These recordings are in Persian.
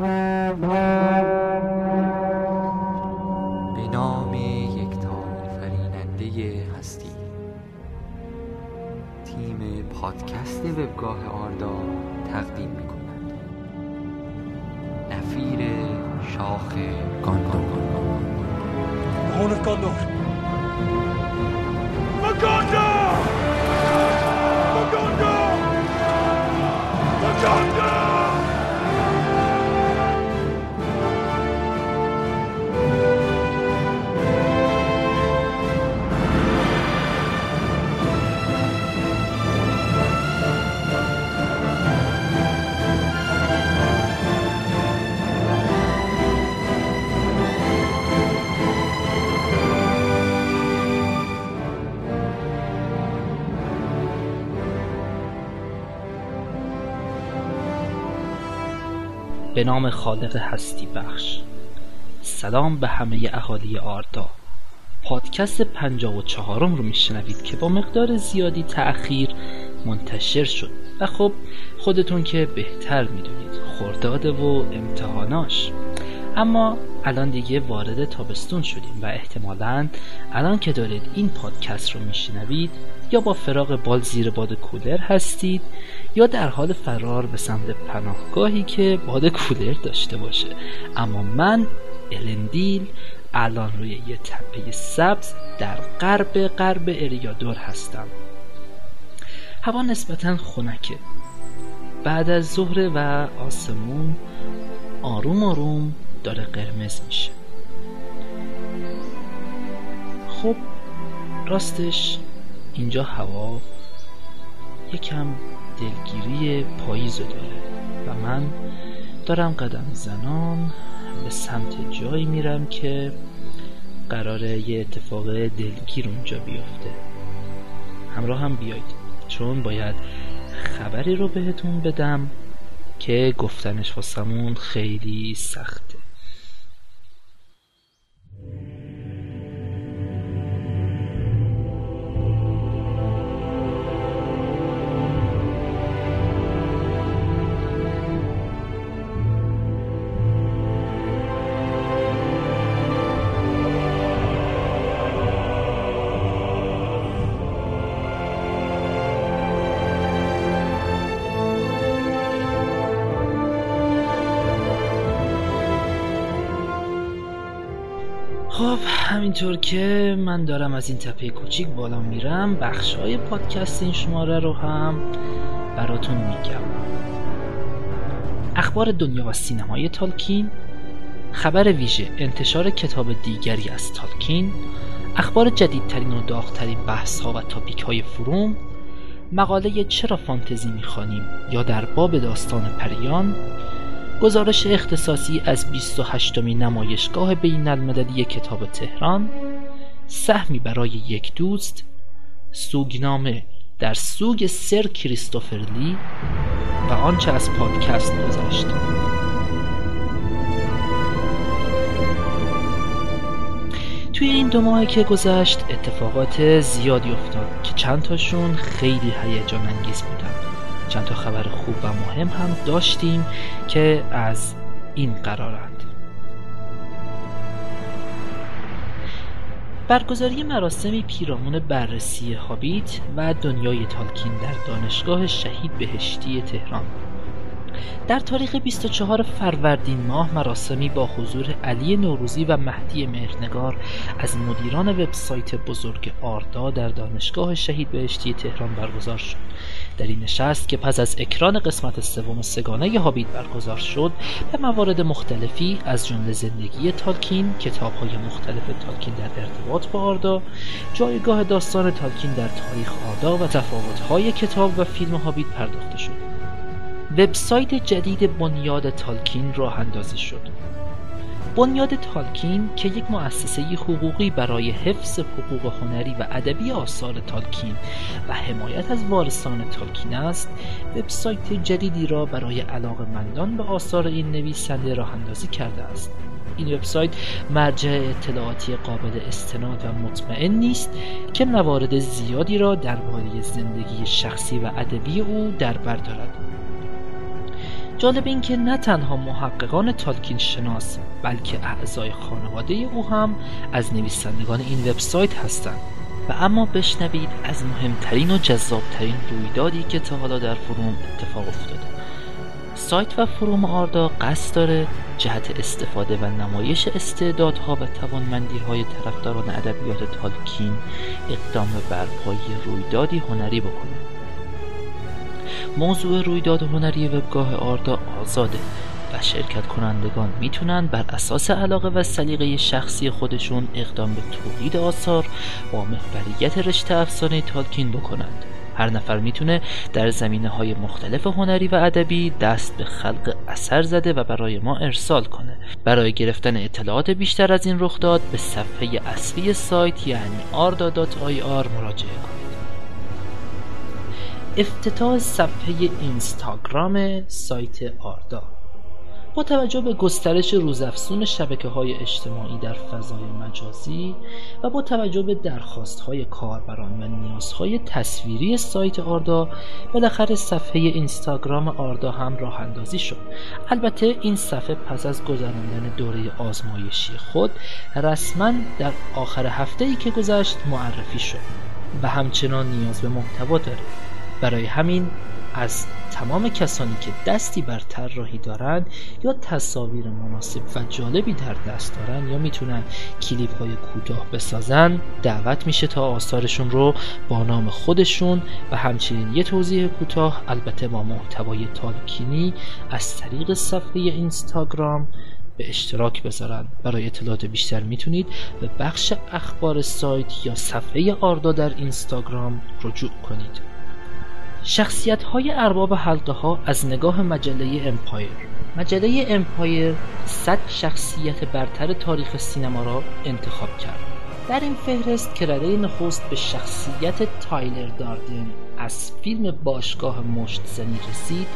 به نام یکتا فریننده هستی. تیم پادکست وبگاه آردا تقدیم می کند نفیر شاخ گاندور. Horn به نام خالق هستی بخش. سلام به همه اهالی آردا. پادکست پنجاه و چهارم رو میشنوید که با مقدار زیادی تأخیر منتشر شد. و خب خودتون که بهتر می‌دونید خرداده و امتحاناش. اما الان دیگه وارد تابستون شدیم و احتمالا الان که دارید این پادکست رو میشنوید یا با فراغ بال زیر باد کولر هستید یا در حال فرار به سمت پناهگاهی که باد کولر داشته باشه. اما من الندیل الان روی یه تپه سبز در غرب غرب اریادور هستم. هوا نسبتا خنکه. بعد از ظهر و آسمون آروم آروم داره قرمز میشه. خب راستش اینجا هوا یکم دلگیری پاییز داره. و من دارم قدم زنان به سمت جایی میرم که قراره یه اتفاق دلگیر اونجا بیفته. همراه هم بیاید چون باید خبری رو بهتون بدم که گفتنش واسمون خیلی سخته. همینطور که من دارم از این تپه کوچیک بالا میرم بخش های پادکست این شماره رو هم براتون میگم. اخبار دنیا و سینمای تالکین خبر ویژه انتشار کتاب دیگری از تالکین اخبار جدیدترین و داغترین بحث ها و تاپیک های فروم مقاله چرا فانتزی می‌خوانیم یا در باب داستان پریان گزارش اختصاصی از 28 می نمایشگاه بین المللی کتاب تهران سهمی برای یک دوست سوگنامه در سوگ سر کریستوفر لی و آنچه از پادکست گذشت. توی این دو ماهی که گذشت اتفاقات زیادی افتاد که چند تاشون خیلی هیجان انگیز بودن چند تا خبر خوب و مهم هم داشتیم که از این قرارند. برگزاری مراسمی پیرامون بررسی هابیت و دنیای تالکین در دانشگاه شهید بهشتی تهران در تاریخ 24 فروردین ماه مراسمی با حضور علی نوروزی و مهدی مهرنگار از مدیران وبسایت بزرگ آردا در دانشگاه شهید بهشتی تهران برگزار شد. در این نشست که پس از اکران قسمت سوم سگانه هابیت برگزار شد به موارد مختلفی از جمله زندگی تالکین کتابهای مختلف تالکین در ارتباط با آردا جایگاه داستان تالکین در تاریخ آردا و تفاوت‌های کتاب و فیلم هابیت پرداخته شد. وبسایت جدید بنیاد تالکین راه اندازی شد. بنیاد تالکین که یک مؤسسه حقوقی برای حفظ حقوق هنری و ادبی آثار تالکین و حمایت از وارثان تالکین است وبسایت جدیدی را برای علاقمندان به آثار این نویسنده راه اندازی کرده است. این وبسایت مرجع اطلاعاتی قابل استناد و مطمئن نیست که موارد زیادی را درباره زندگی شخصی و ادبی او در بر دارد. جالب این که نه تنها محققان تالکین شناس بلکه اعضای خانواده او هم از نویسندگان این وبسایت هستند. و اما بشنوید از مهمترین و جذابترین رویدادی که تا حالا در فروم اتفاق افتاده. سایت و فروم آردا قصد داره جهت استفاده و نمایش استعدادها و توانمندی های طرفداران ادبیات تالکین اقدام به برپایی رویدادی هنری بکنه. موضوع رویداد هنری وبگاه آردا آزاده و شرکت کنندگان می‌تونن بر اساس علاقه و سلیقه شخصی خودشون اقدام به تولید آثار با محوریت رشته افسانه تالکین بکنند. هر نفر می‌تونه در زمینه های مختلف هنری و ادبی دست به خلق اثر زده و برای ما ارسال کنه. برای گرفتن اطلاعات بیشتر از این رخداد به صفحه اصلی سایت یعنی arda.ir مراجعه کنید. افتتاح صفحه اینستاگرام سایت آردا. با توجه به گسترش روزافزون شبکه های اجتماعی در فضای مجازی و با توجه به درخواست های کاربران و نیازهای تصویری سایت آردا بالاخره صفحه اینستاگرام آردا هم راه اندازی شد. البته این صفحه پس از گذراندن دوره آزمایشی خود رسما در آخر هفته ای که گذشت معرفی شد و همچنان نیاز به محتوا داره برای همین از تمام کسانی که دستی بر طراحی دارند یا تصاویر مناسب و جالبی در دست دارند یا می‌تونن کلیپ های کوتاه بسازن دعوت میشه تا آثارشون رو با نام خودشون و همچنین یه توضیح کوتاه البته با محتوای تالکینی از طریق صفحه اینستاگرام به اشتراک بذارن. برای اطلاعات بیشتر می‌تونید به بخش اخبار سایت یا صفحه آردا در اینستاگرام رجوع کنید. شخصیت های ارباب حلقه ها از نگاه مجله امپایر. مجله امپایر 100 شخصیت برتر تاریخ سینما را انتخاب کرد. در این فهرست رده نخست به شخصیت تایلر داردن از فیلم باشگاه مشت زنی رسید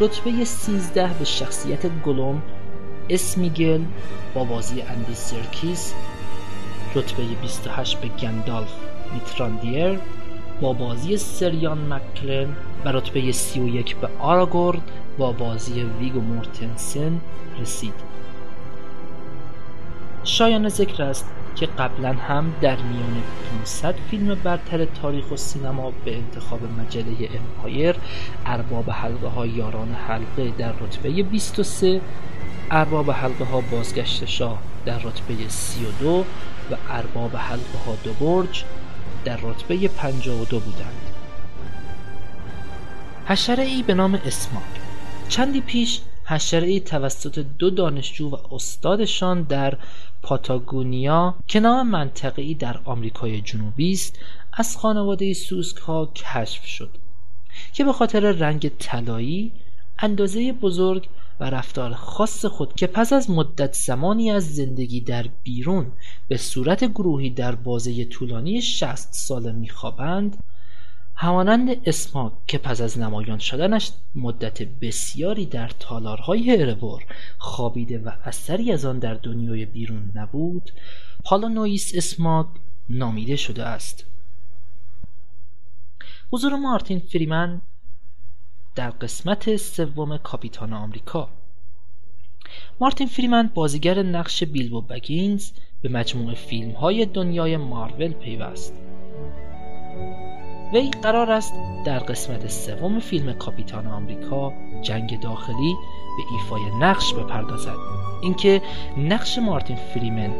رتبه 13 به شخصیت گلوم اسمیگل با بازی اندی سرکیس رتبه 28 به گندالف میتراندیر با بازی سر یان مکلن و رتبه 31 به آراگورد با بازی ویگو مورتنسن رسید. شایان ذکر است که قبلا هم در میان 500 فیلم برتر تاریخ و سینما به انتخاب مجله امپایر ارباب حلقه ها یاران حلقه در رتبه 23 ارباب حلقه ها بازگشت شاه در رتبه 32 و ارباب حلقه ها دو برج در رتبه 52 بودند. حشره ای به نام اسماک. چندی پیش حشره ای توسط دو دانشجو و استادشان در پاتاگونیا که نام منطقه‌ای در آمریکای جنوبی است از خانواده سوسک ها کشف شد که به خاطر رنگ طلایی اندازه بزرگ و رفتار خاص خود که پس از مدت زمانی از زندگی در بیرون به صورت گروهی در بازه طولانی 60 ساله میخوابند همانند اسماک که پس از نمایان شدنش مدت بسیاری در تالارهای هرور خوابیده و اثری از آن در دنیای بیرون نبود حالا نویس اسماک نامیده شده است. حضور مارتین فریمن در قسمت سوم کاپیتان آمریکا. مارتین فریمن بازیگر نقش بیلبو بگینز به مجموعه فیلم های دنیای مارول پیوست. وی قرار است در قسمت سوم فیلم کاپیتان آمریکا جنگ داخلی به ایفای نقش بپردازد. اینکه نقش مارتین فریمن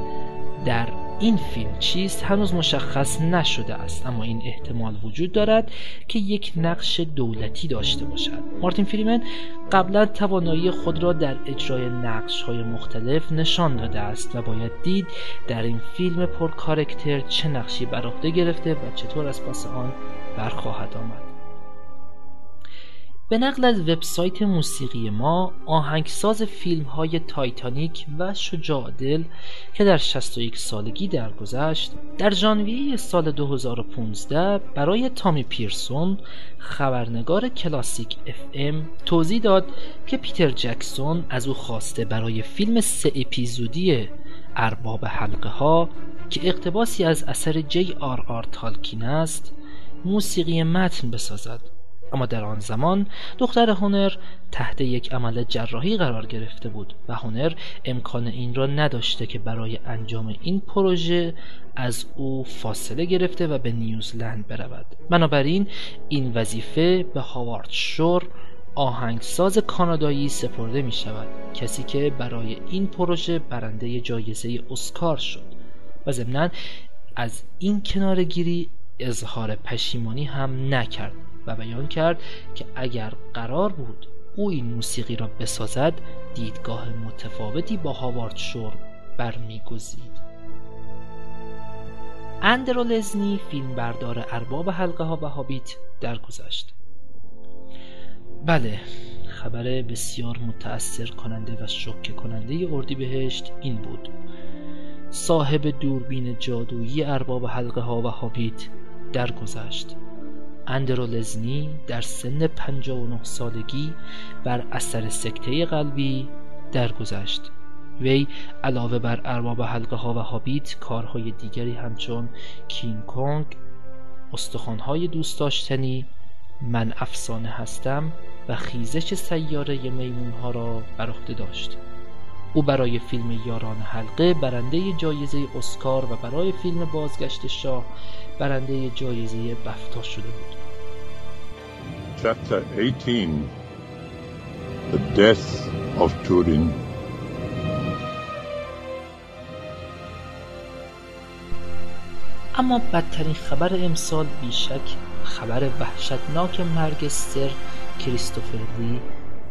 در این فیلم چیست؟ هنوز مشخص نشده است اما این احتمال وجود دارد که یک نقش دولتی داشته باشد. مارتین فریمن قبلا توانایی خود را در اجرای نقش های مختلف نشان داده است و باید دید در این فیلم پر کارکتر چه نقشی بر گرفته و چطور از پس آن برخواهد آمد. به نقل از وبسایت موسیقی ما آهنگساز فیلم های تایتانیک و شجاع دل که در 61 سالگی درگذشت در ژانویه سال 2015 برای تامی پیرسون خبرنگار کلاسیک اف ام توضیح داد که پیتر جکسون از او خواسته برای فیلم سه اپیزودی ارباب حلقه ها که اقتباسی از اثر جی آر آر تالکین است موسیقی متن بسازد. اما در آن زمان دختر هونر تحت یک عمل جراحی قرار گرفته بود و هونر امکان این را نداشته که برای انجام این پروژه از او فاصله گرفته و به نیوزلند برود. بنابراین این وظیفه به هاوارد شور آهنگساز کانادایی سپرده می شود. کسی که برای این پروژه برنده جایزه اسکار شد و ضمنا از این کنارگیری اظهار پشیمانی هم نکرد. و بیان کرد که اگر قرار بود او این موسیقی را بسازد دیدگاه متفاوتی با هاوارد شور برمیگزید. اندرو لزنی فیلمبردار ارباب حلقه ها و هابیت درگذشت. بله خبر بسیار متأثر کننده و شوکه کننده اردیبهشت این بود. صاحب دوربین جادویی ارباب حلقه ها و هابیت درگذشت. اندرولزنی در سن 59 سالگی بر اثر سکته قلبی درگذشت. وی علاوه بر ارباب حلقه ها و هابیت کارهای دیگری همچون کینگ کونگ استخوانهای دوست داشتنی من افسانه هستم و خیزش سیاره میمون ها را بر عهده داشت. او برای فیلم یاران حلقه برنده جایزه اسکار و برای فیلم بازگشت شاه برنده جایزه بفتا شده بود. Chapter 18 The Death of Turin. اما بدترین خبر امسال بیشک خبر وحشتناک مرگ سر کریستوفر لی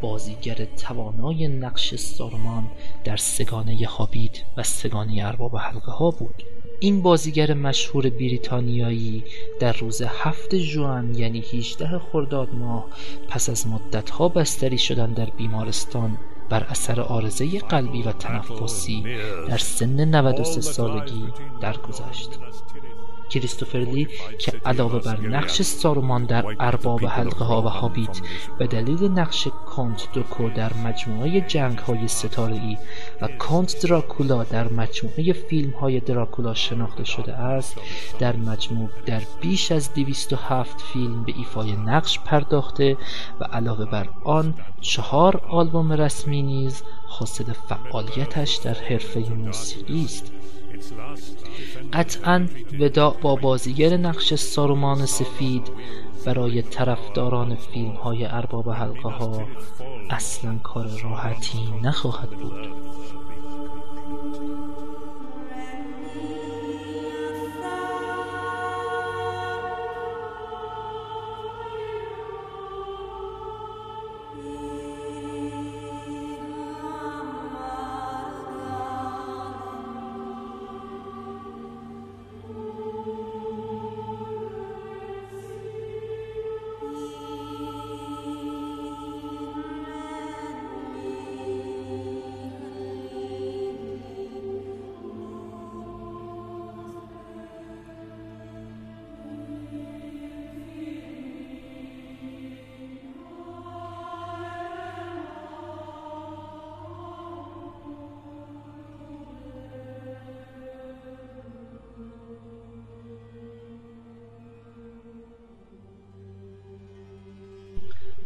بازیگر توانای نقش سارمان در سگانه هابیت و سگانه ارباب حلقه ها بود. این بازیگر مشهور بریتانیایی در روز هفت جوان یعنی 18 خرداد ماه پس از مدتها بستری شدن در بیمارستان بر اثر آرزه قلبی و تنفسی در سن 93 سالگی درگذشت. کریستوفر که علاوه بر نقش سارومان در ارباب حلقه ها و هابیت به دلیل نقش کانت دوکو در مجموعه جنگ های ستاره ای و کانت دراکولا در مجموعه فیلم های دراکولا شناخته شده است در مجموع در بیش از 207 فیلم به ایفای نقش پرداخته و علاوه بر آن چهار آلبوم رسمی نیز حاصل فعالیتش در حرفه موسیقی است. قطعا وداع با بازیگر نقش سارومان سفید برای طرفداران فیلم های ارباب حلقه ها اصلا کار راحتی نخواهد بود.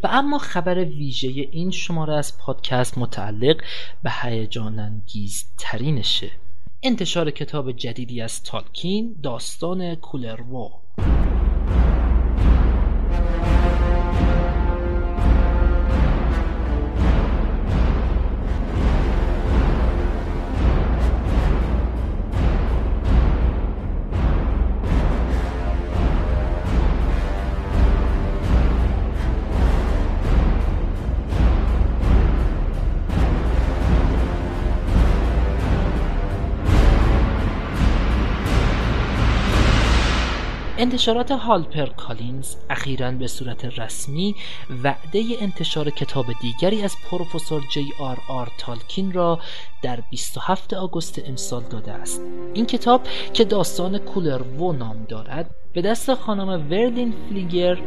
اما خبر ویژه این شماره از پادکست متعلق به هیجان انگیز ترینشه انتشار کتاب جدیدی از تالکین داستان کولرو انتشارات هارپر کالینز اخیرا به صورت رسمی وعده انتشار کتاب دیگری از پروفسور جی آر آر تالکین را در 27 آگوست امسال داده است. این کتاب که داستان کولروو نام دارد به دست خانم ورلین فلیگر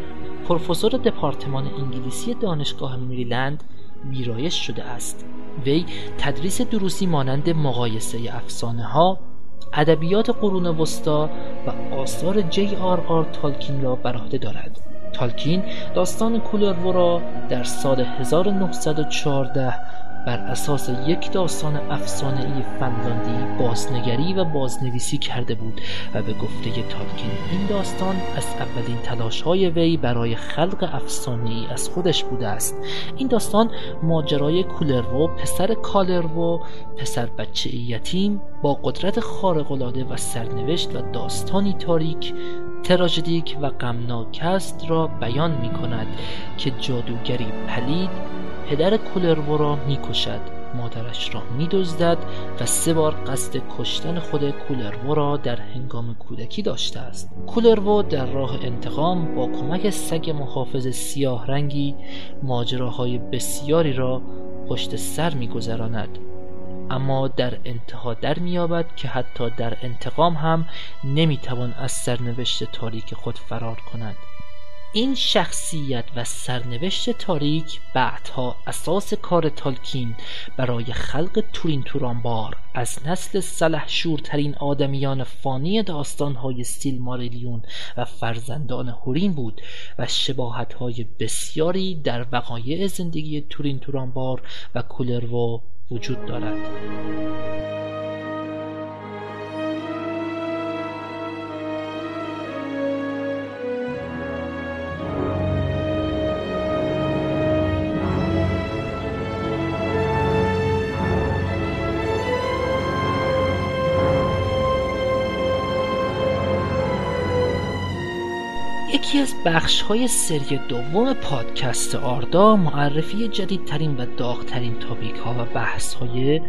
پروفسور دپارتمان انگلیسی دانشگاه میریلند ویرایش شده است. وی تدریس دروسی مانند مقایسه افسانه ها ادبیات قرون وسطا و آثار جی آر آر تالکین را بر عهده دارد. تالکین داستان کولرو را در سال 1914 بر اساس یک داستان ای فنلاندی بازنگری و بازنویسی کرده بود و به گفته تالکین این داستان از اولین تلاش های وی برای خلق ای از خودش بوده است. این داستان ماجرای کولرو پسر کالرو پسر بچه یتیم با قدرت خارق‌العاده و سرنوشت و داستانی تاریک تراژدیک و غمناک است را بیان می کند که جادوگری پلید پدر کولرو را می‌کشد مادرش را میدزدد و سه بار قصد کشتن خود کولرو را در هنگام کودکی داشته است. کولرو در راه انتقام با کمک سگ محافظ سیاه رنگی ماجراهای بسیاری را پشت سر میگذراند. اما در انتها در میابد که حتی در انتقام هم نمی‌توان از سرنوشت تاریک خود فرار کند. این شخصیت و سرنوشت تاریک بعدها اساس کار تالکین برای خلق تورین تورانبار از نسل سلح شورترین آدمیان فانی داستانهای سیل ماریلیون و فرزندان هورین بود و شباهتهای بسیاری در وقایع زندگی تورین تورانبار و کولرو وجود دارد. یکی از بخش های سری دوم پادکست آردا معرفی جدیدترین و داغترین تاپیک ها و بحث های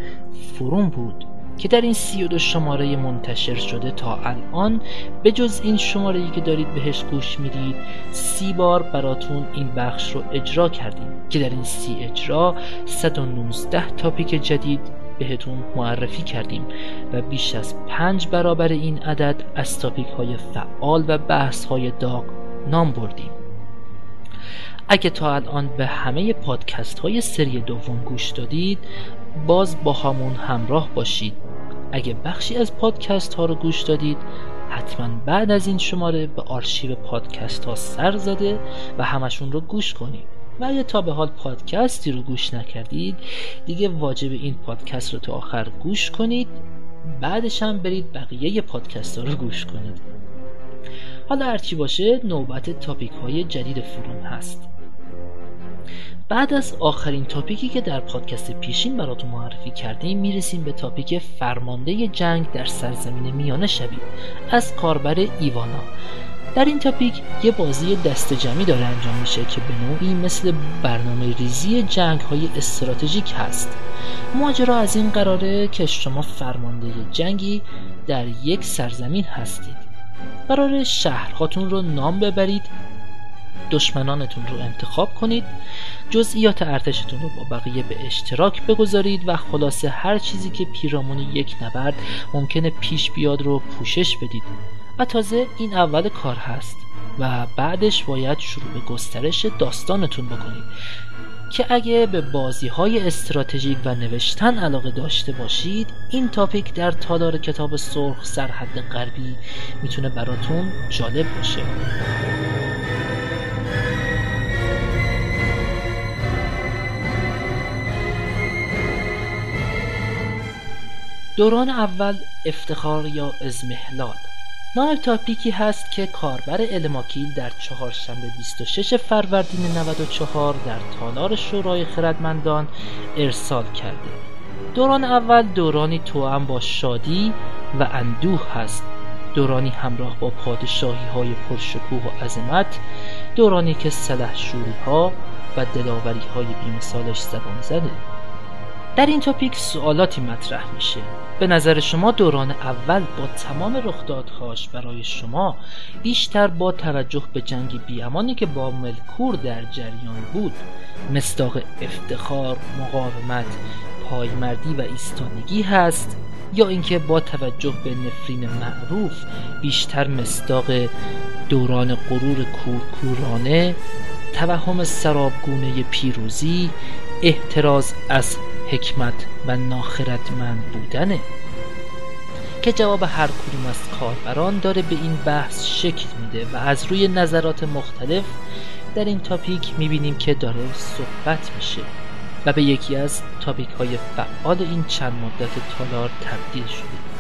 فروم بود که در این سی دو شماره منتشر شده تا الان. به جز این شماره ای که دارید بهش گوش می‌دید سی بار براتون این بخش رو اجرا کردیم که در این سی اجرا 119 تاپیک جدید بهتون معرفی کردیم و بیش از پنج برابر این عدد از تاپیک های فعال و بحث های داغ نام بردیم. اگه تا الان به همه پادکست های سری دوم گوش دادید باز با همون همراه باشید. اگه بخشی از پادکست ها رو گوش دادید حتما بعد از این شماره به آرشیو پادکست ها سر زده و همشون رو گوش کنید. و اگه تا به حال پادکستی رو گوش نکردید. دیگه واجب این پادکست رو تا آخر گوش کنید. بعدش هم برید بقیه پادکست ها رو گوش کنید. حالا هرچی باشه نوبت تاپیک های جدید فروم هست. بعد از آخرین تاپیکی که در پادکست پیشین براتون معرفی کردیم می‌رسیم به تاپیک فرمانده جنگ در سرزمین میانه شبی از کاربر ایوانا. در این تاپیک یه بازی دست جمعی داره انجام میشه که به نوعی مثل برنامه ریزی جنگ های استراتژیک هست. ماجرا از این قراره که شما فرمانده جنگی در یک سرزمین هستید. قرار شهرهاتون رو نام ببرید دشمنانتون رو انتخاب کنید جزئیات ارتشتون رو با بقیه به اشتراک بگذارید و خلاصه هر چیزی که پیرامون یک نبرد ممکنه پیش بیاد رو پوشش بدید. و تازه این اول کار هست و بعدش باید شروع به گسترش داستانتون بکنید که اگه به بازی های استراتژیک و نوشتن علاقه داشته باشید این تاپیک در تالار کتاب سرخ سرحد غربی می‌تونه براتون جالب باشه. دوران اول افتخار یا ازمهلال نام تاپیکی هست که کاربر الماکیل در چهارشنبه 26 فروردین 94 در تالار شورای خردمندان ارسال کرده. دوران اول دورانی توأم با شادی و اندوه هست. دورانی همراه با پادشاهی های پرشکوه و عظمت. دورانی که سلح شوری ها و دلاوری های بیمثالش زبان زده. در این تاپیک سوالاتی مطرح میشه. به نظر شما دوران اول با تمام رخدادهاش برای شما بیشتر با توجه به جنگ بیامانی که با ملکور در جریان بود مصداق افتخار، مقاومت، پایمردی و ایستانگی هست یا اینکه با توجه به نفرین معروف بیشتر مصداق دوران غرور کورکورانه توهم سرابگونه پیروزی احتراز از حکمت و ناخردمند بودنه. که جواب هر کدوم از کاربران داره به این بحث شکل میده و از روی نظرات مختلف در این تاپیک می‌بینیم که داره صحبت میشه و به یکی از تاپیک های فعال این چند مدت تالار تبدیل شده.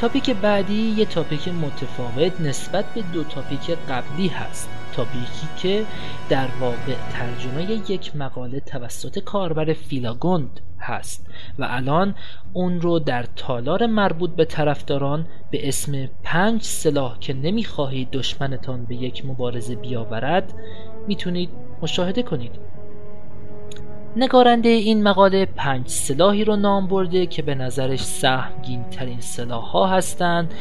تاپیک بعدی یه تاپیک متفاوت نسبت به دو تاپیک قبلی هست. تاپیکی که در واقع ترجمه یک مقاله توسط کاربر فیلاگوند هست و الان اون رو در تالار مربوط به طرفداران به اسم پنج سلاح که نمی‌خواهید دشمنتان به یک مبارزه بیاورد می‌تونید مشاهده کنید. نگارنده این مقاله پنج سلاحی رو نام برده که به نظرش سهمگین ترین سلاح ها هستند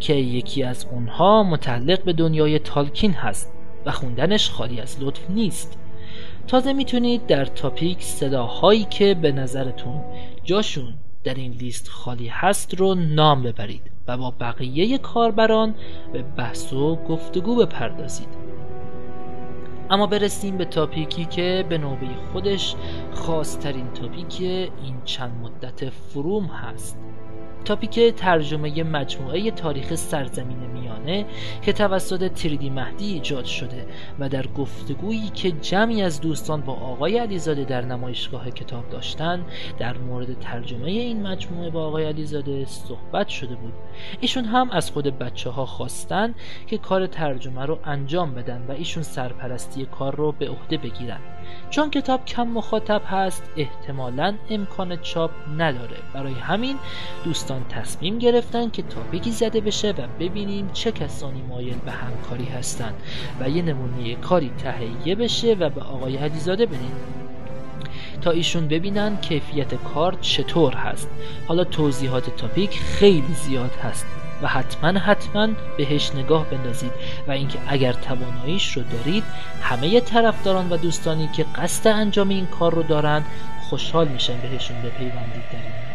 که یکی از اونها متعلق به دنیای تالکین هست و خوندنش خالی از لطف نیست. تازه می‌تونید در تاپیک صداهایی که به نظرتون جاشون در این لیست خالی هست رو نام ببرید و با بقیه کاربران به بحث و گفتگو بپردازید. اما برسیم به تاپیکی که به نوبه خودش خاصترین تاپیک این چند مدت فروم هست. تاپیک ترجمه مجموعه تاریخ سرزمین میانه که توسط تریدی مهدی ایجاد شده و در گفتگویی که جمعی از دوستان با آقای علیزاده در نمایشگاه کتاب داشتن در مورد ترجمه این مجموعه با آقای علیزاده صحبت شده بود. ایشون هم از خود بچه ها خواستن که کار ترجمه رو انجام بدن و ایشون سرپرستی کار رو به عهده بگیرن. چون کتاب کم مخاطب هست احتمالا امکان چاپ نداره. برای همین دوستان تصمیم گرفتن که تاپیکی زده بشه و ببینیم چه کسانی مایل به همکاری هستند و یه نمونه کاری تهیه بشه و به آقای حدیزاده بدیم تا ایشون ببینن کیفیت کار چطور هست. حالا توضیحات تاپیک خیلی زیاد هست. و حتما حتما بهش نگاه بندازید. و اینکه اگر تواناییش رو دارید همه طرفداران و دوستانی که قصد انجام این کار رو دارند خوشحال میشن بهشون بپیوندید در این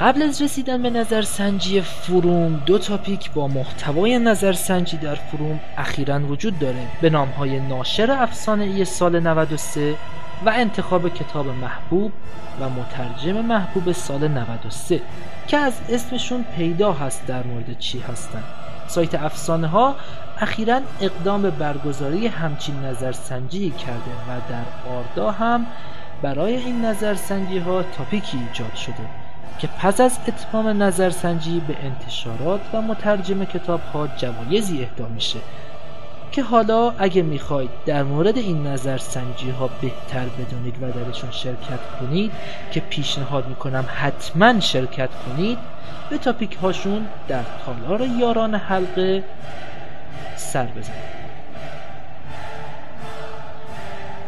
قبل از رسیدن به نظرسنجی فروم دو تاپیک با محتوای نظرسنجی در فروم اخیرا وجود داره. به نام های ناشر افسانه ای سال 93 و انتخاب کتاب محبوب و مترجم محبوب سال 93 که از اسمشون پیدا هست در مورد چی هستن. سایت افسانه ها اخیرا اقدام به برگزاری همچین نظرسنجی کرده و در آردا هم برای این نظرسنجی ها تاپیکی ایجاد شده که پس از اتمام نظرسنجی به انتشارات و مترجم کتاب ها جوایزی اهدا میشه. که حالا اگه می‌خواید در مورد این نظرسنجی ها بهتر بدونید و درشون شرکت کنید که پیشنهاد می‌کنم حتما شرکت کنید به تاپیک هاشون در تالار یاران حلقه سر بزنید.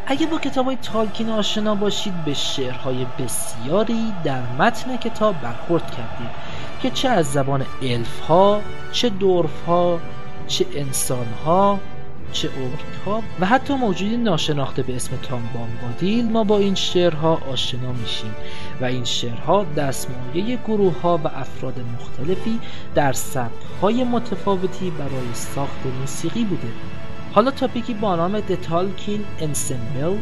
اگه با کتاب های تالکین آشنا باشید به شعرهای بسیاری در متن کتاب برخورد کردید که چه از زبان الف ها چه دورف ها چه انسان ها چه اورک و حتی موجودی ناشناخته به اسم تام بامبادیل ما با این شعرها آشنا میشیم و این شعرها دستمایه گروه ها و افراد مختلفی در سبک های متفاوتی برای ساخت موسیقی بوده. حالا تاپیکی با نام Tolkien Ensemble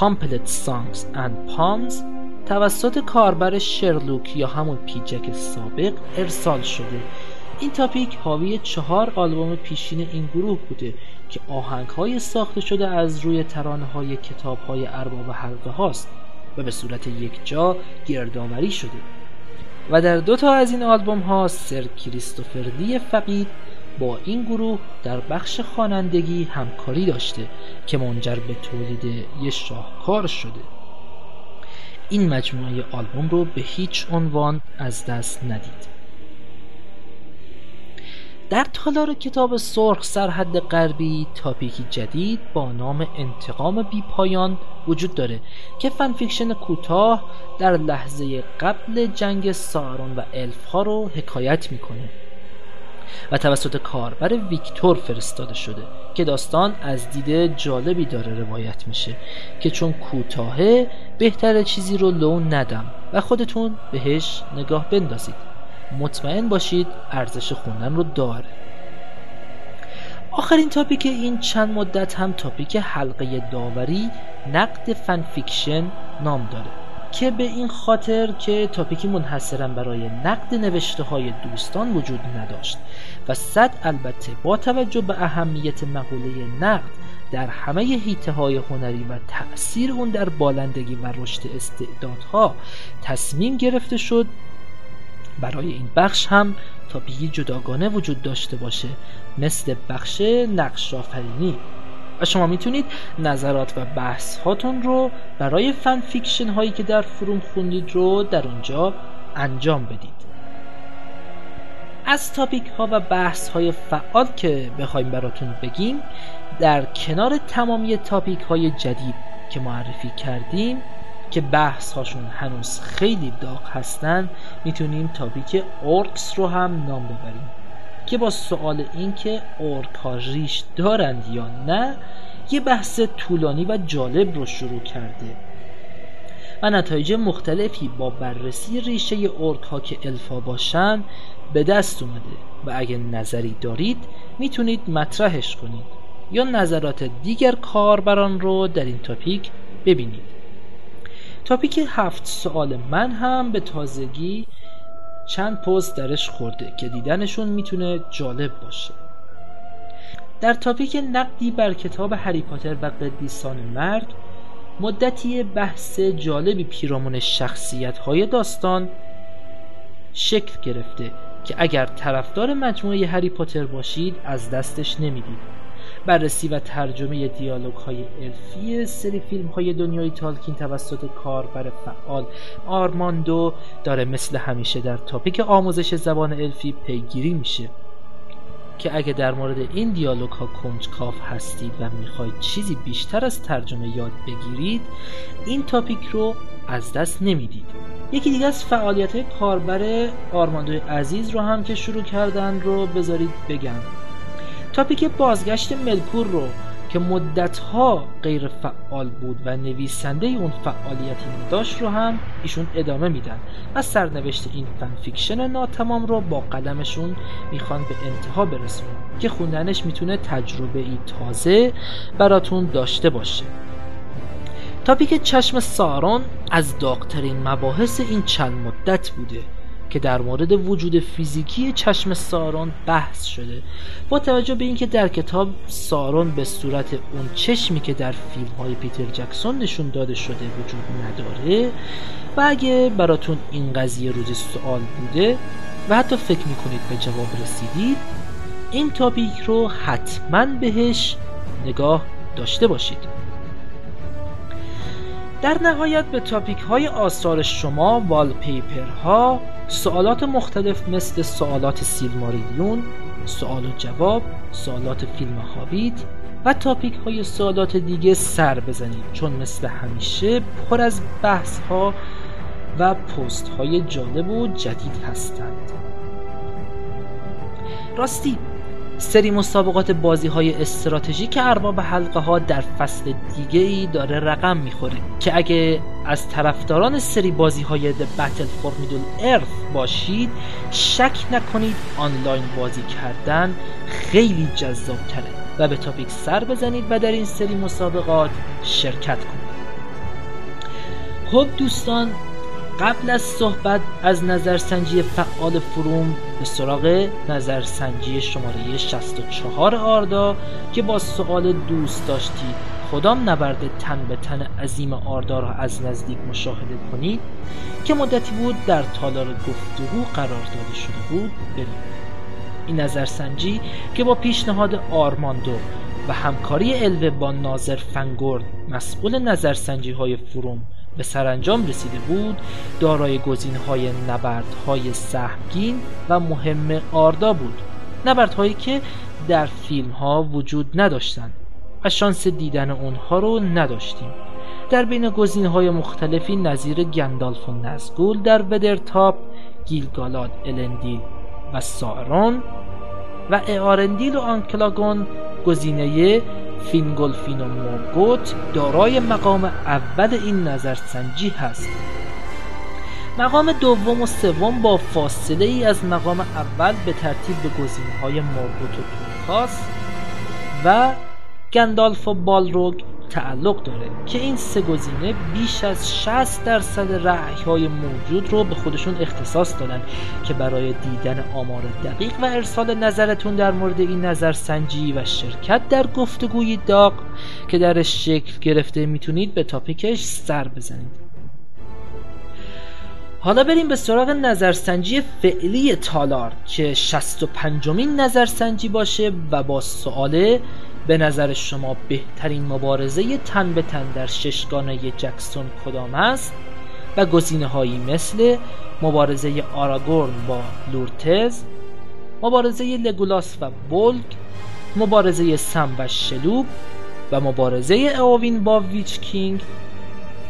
Complete Songs and Poems توسط کاربر شرلوک یا همون پیجک سابق ارسال شده. این تاپیک حاوی چهار آلبوم پیشین این گروه بوده که آهنگ های ساخته شده از روی ترانه های کتاب های ارباب حلقه هاست و به صورت یک جا گردآوری شده. و در دو تا از این آلبوم ها سر کریستوفر لی فقید با این گروه در بخش خوانندگی همکاری داشته که منجر به تولید یه شاهکار شده. این مجموعه آلبوم رو به هیچ عنوان از دست ندید. در تالار کتاب سرخ سرحد غربی topic ی جدید با نام انتقام بی پایان وجود داره که fan fiction کوتاه در لحظه قبل جنگ سارون و الف ها رو حکایت می‌کنه. و توسط کاربر ویکتور فرستاده شده که داستان از دید جالبی داره روایت میشه که چون کوتاهه بهتر چیزی رو لو ندم و خودتون بهش نگاه بندازید. مطمئن باشید ارزش خوندن رو داره. آخرین topic این چند مدت هم topic حلقه داوری نقد fan fiction نام داره که به این خاطر که topic ی منحصرا برای نقد نوشته های دوستان وجود نداشت و صد البته با توجه به اهمیت مقوله نقد در همه حیطه های هنری و تأثیر اون در بالندگی و رشد استعدادها تصمیم گرفته شد برای این بخش هم topic ی جداگانه وجود داشته باشه مثل بخش نقش آفرینی. و شما می‌تونید نظرات و بحث هاتون رو برای fan fiction هایی که در forum خوندید رو در اونجا انجام بدید. از topic ها و بحث های فعال که بخوایم براتون بگیم در کنار تمامی topic های جدید که معرفی کردیم که بحث هاشون هنوز خیلی داغ هستن می‌تونیم تاپیک اورکس رو هم نام ببریم. که با سوال این که اورک ها ریش دارند یا نه یه بحث طولانی و جالب رو شروع کرده. و نتایج مختلفی با بررسی ریشه اورک ها که الفا باشن به دست اومده. و اگه نظری دارید می‌تونید مطرحش کنید. یا نظرات دیگر کاربران رو در این تاپیک ببینید. تاپیک هفت سوال من هم به تازگی چند پست درش خورده که دیدنشون می‌تونه جالب باشه. در تاپیک نقدی بر کتاب هری پاتر و قدیسان مرگ مدتی بحث جالبی پیرامون شخصیت های داستان شکل گرفته که اگر طرفدار مجموعه هری پاتر باشید از دستش نمی‌دید. بررسی و ترجمه دیالوگ های الفی سری فیلم های دنیای تالکین توسط کاربر فعال آرماندو داره مثل همیشه در تاپیک آموزش زبان الفی پیگیری میشه. که اگه در مورد این دیالوگ ها کنجکاف هستید و می‌خواید چیزی بیشتر از ترجمه یاد بگیرید این تاپیک رو از دست نمی‌دید. یکی دیگه از فعالیت های کاربر آرماندو عزیز رو هم که شروع کردن رو بذارید بگم. topic بازگشت ملکور رو که مدتها غیر فعال بود و نویسنده اون فعالیتی نداشت رو هم ایشون ادامه میدن و سرنوشت این fan fiction ناتمام رو با قلمشون می‌خوان به انتها برسونن که خوندنش می‌تونه تجربه ای تازه براتون داشته باشه. تاپیک چشم سارون از داغترین مباحث این چند مدت بوده. که در مورد وجود فیزیکی چشم سارون بحث شده. با توجه به اینکه در کتاب سارون به صورت اون چشمی که در فیلم های پیتر جکسون نشون داده شده وجود نداره و اگه براتون این قضیه روز سوال بوده و حتی فکر می‌کنید به جواب رسیدید این تاپیک رو حتما بهش نگاه داشته باشید. در نهایت به تاپیک های آثار شما والپیپر ها سوالات مختلف مثل سوالات سیلماریلیون سوال و جواب سوالات فیلم هابیت و تاپیک های سوالات دیگه سر بزنید. چون مثل همیشه پر از بحث ها و پست های جالب و جدید هستند. راستی سری مسابقات بازی های استراتژیک ارباب حلقه ها در فصل دیگه ای داره رقم می‌خوره که اگه از طرفداران سری بازی های The Battle for Middle Earth باشید شک نکنید آنلاین بازی کردن خیلی جذاب تره و به تاپیک سر بزنید و در این سری مسابقات شرکت کنید. خب دوستان قبل از صحبت از نظرسنجی فعال فروم به سراغ نظرسنجی شماره 64 آردا که با سوال دوست داشتید کدام نبرد تن به تن عظیم آردا را از نزدیک مشاهده کنید که مدتی بود در تالار گفتگو قرار داده شده بود بریم این نظرسنجی که با پیشنهاد آرماندو و همکاری الوه با ناظر فنگورد مسئول نظرسنجی های فروم به سرانجام رسیده بود دارای گزینه‌های نبردهای سهمگین و مهم آردا بود. نبردهایی که در فیلم ها وجود نداشتند و شانس دیدن اونها رو نداشتیم. در بین گزینه های مختلفی نظیر گندالف و نزگول در ودرتاپ گیلگالاد الندیل و سارون و ائارندیل و آنکلاگون گزینه فینگولفین و مورگوت دارای مقام اول این نظرسنجی هست. مقام دوم و سوم با فاصله ای از مقام اول به ترتیب به گزینه های مورگوت و و گندالف و بالروگ تعلق داره که این سه گزینه بیش از 60 درصد رعی های موجود رو به خودشون اختصاص دادن که برای دیدن آمار دقیق و ارسال نظرتون در مورد این نظرسنجی و شرکت در گفتگوی داغ که درش شکل گرفته می‌تونید به تاپیکش سر بزنید. حالا بریم به سراغ نظرسنجی فعلی تالار که 65 مین نظرسنجی باشه و با سواله به نظر شما بهترین مبارزه تن به تن در ششگانه جکسون کدام است؟ و گزینه هایی مثل مبارزه آراگورن با لورتز مبارزه لگولاس و بولگ مبارزه سم و شلوب و مبارزه اووین با ویچ کینگ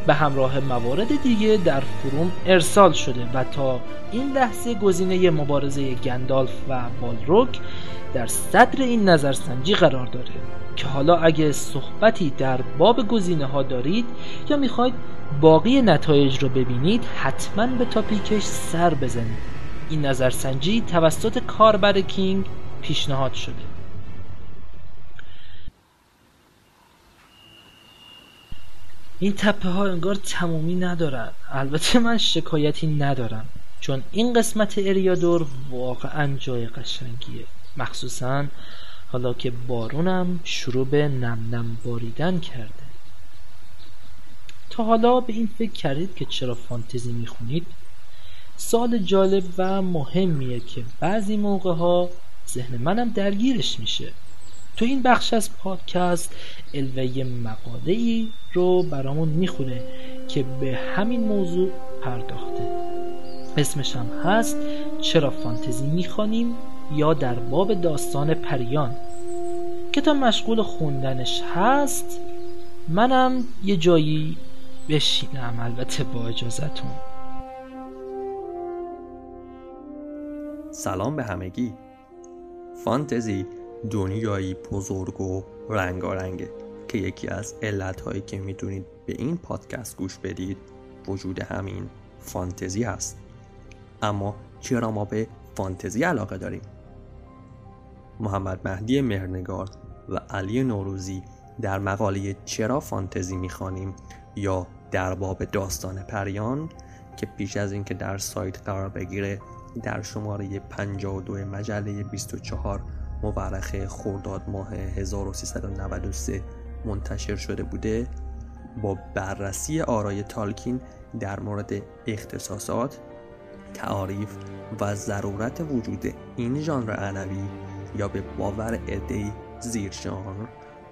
به همراه موارد دیگه در فروم ارسال شده و تا این لحظه گزینه مبارزه گندالف و بالروک در صدر این نظرسنجی قرار داره که حالا اگه صحبتی در باب گزینه ها دارید یا می‌خواید باقی نتایج رو ببینید حتما به تاپیکش سر بزنید. این نظرسنجی توسط کاربر کینگ پیشنهاد شده. این تپه ها انگار تمومی ندارن. البته من شکایتی ندارم. چون این قسمت اریادور واقعا جای قشنگیه. مخصوصا حالا که بارونم شروع به نم نم باریدن کرده. تا حالا به این فکر کردید که چرا فانتزی می‌خونید؟ سال جالب و مهمیه که بعضی موقع ها ذهن منم درگیرش میشه. تو این بخش از پادکست الوه مقاله ای رو برامون می‌خونه که به همین موضوع پرداخته. اسمش هم هست چرا فانتزی می‌خوانیم یا در باب داستان پریان. که تا مشغول خوندنش هست منم یه جایی بشینم البته با اجازتون سلام به همگی. فانتزی دنیایی بزرگ و رنگارنگه که یکی از علتهایی که می‌تونید به این پادکست گوش بدید وجود همین فانتزی هست. اما چرا ما به فانتزی علاقه داریم؟ محمد مهدی مهرنگار و علی نوروزی در مقاله چرا فانتزی می‌خوانیم یا در باب داستان پریان که پیش از اینکه در سایت قرار بگیره در شماره 52 مجله 24 مورخ خرداد ماه 1393 منتشر شده بوده با بررسی آرای تالکین در مورد اختصاصات تعاریف و ضرورت وجود این ژانر عنوی یا به باور عدهای زیر ژانر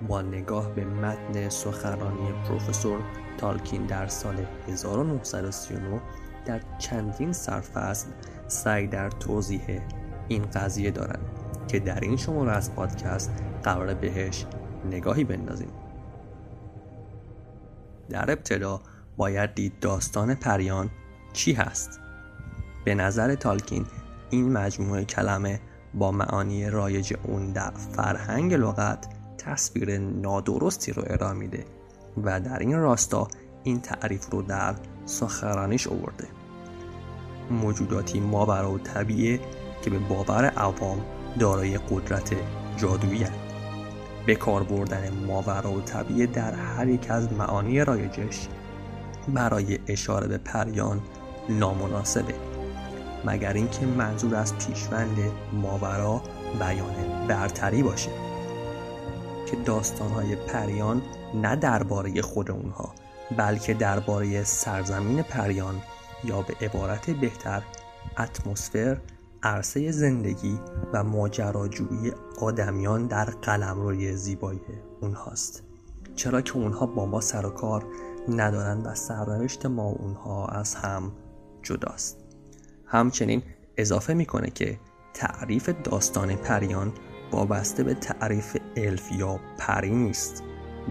با نگاه به متن سخنرانی پروفسور تالکین در سال 1939 در چندین سرفصل سعی در توضیح این قضیه دارند. که در این شماره از پادکست قرار بهش نگاهی بندازیم. در ابتدا باید دید داستان پریان چی هست. به نظر تالکین این مجموعه کلمه با معانی رایج اون در فرهنگ لغت تصویر نادرستی رو ارائه میده و در این راستا این تعریف رو در سخرانیش آورده. موجوداتی ماورا و طبیعه که به باور عوام دارای قدرت جادویی به کار بردن ماورا و طبیعه در هر یک از معانی رایجش برای اشاره به پریان نامناسبه مگر اینکه منظور از پیشوند ماورا بیان برتری باشه که داستانهای پریان نه درباره خود اونها بلکه درباره سرزمین پریان یا به عبارت بهتر اتمسفر عرصه زندگی و ماجراجویی آدمیان در قلمروی زیبایی اونهاست. چرا که اونها با ما سر و کار ندارن و سرنوشت ما اونها از هم جداست. همچنین اضافه می‌کنه که تعریف داستان پریان وابسته به تعریف الف یا پری نیست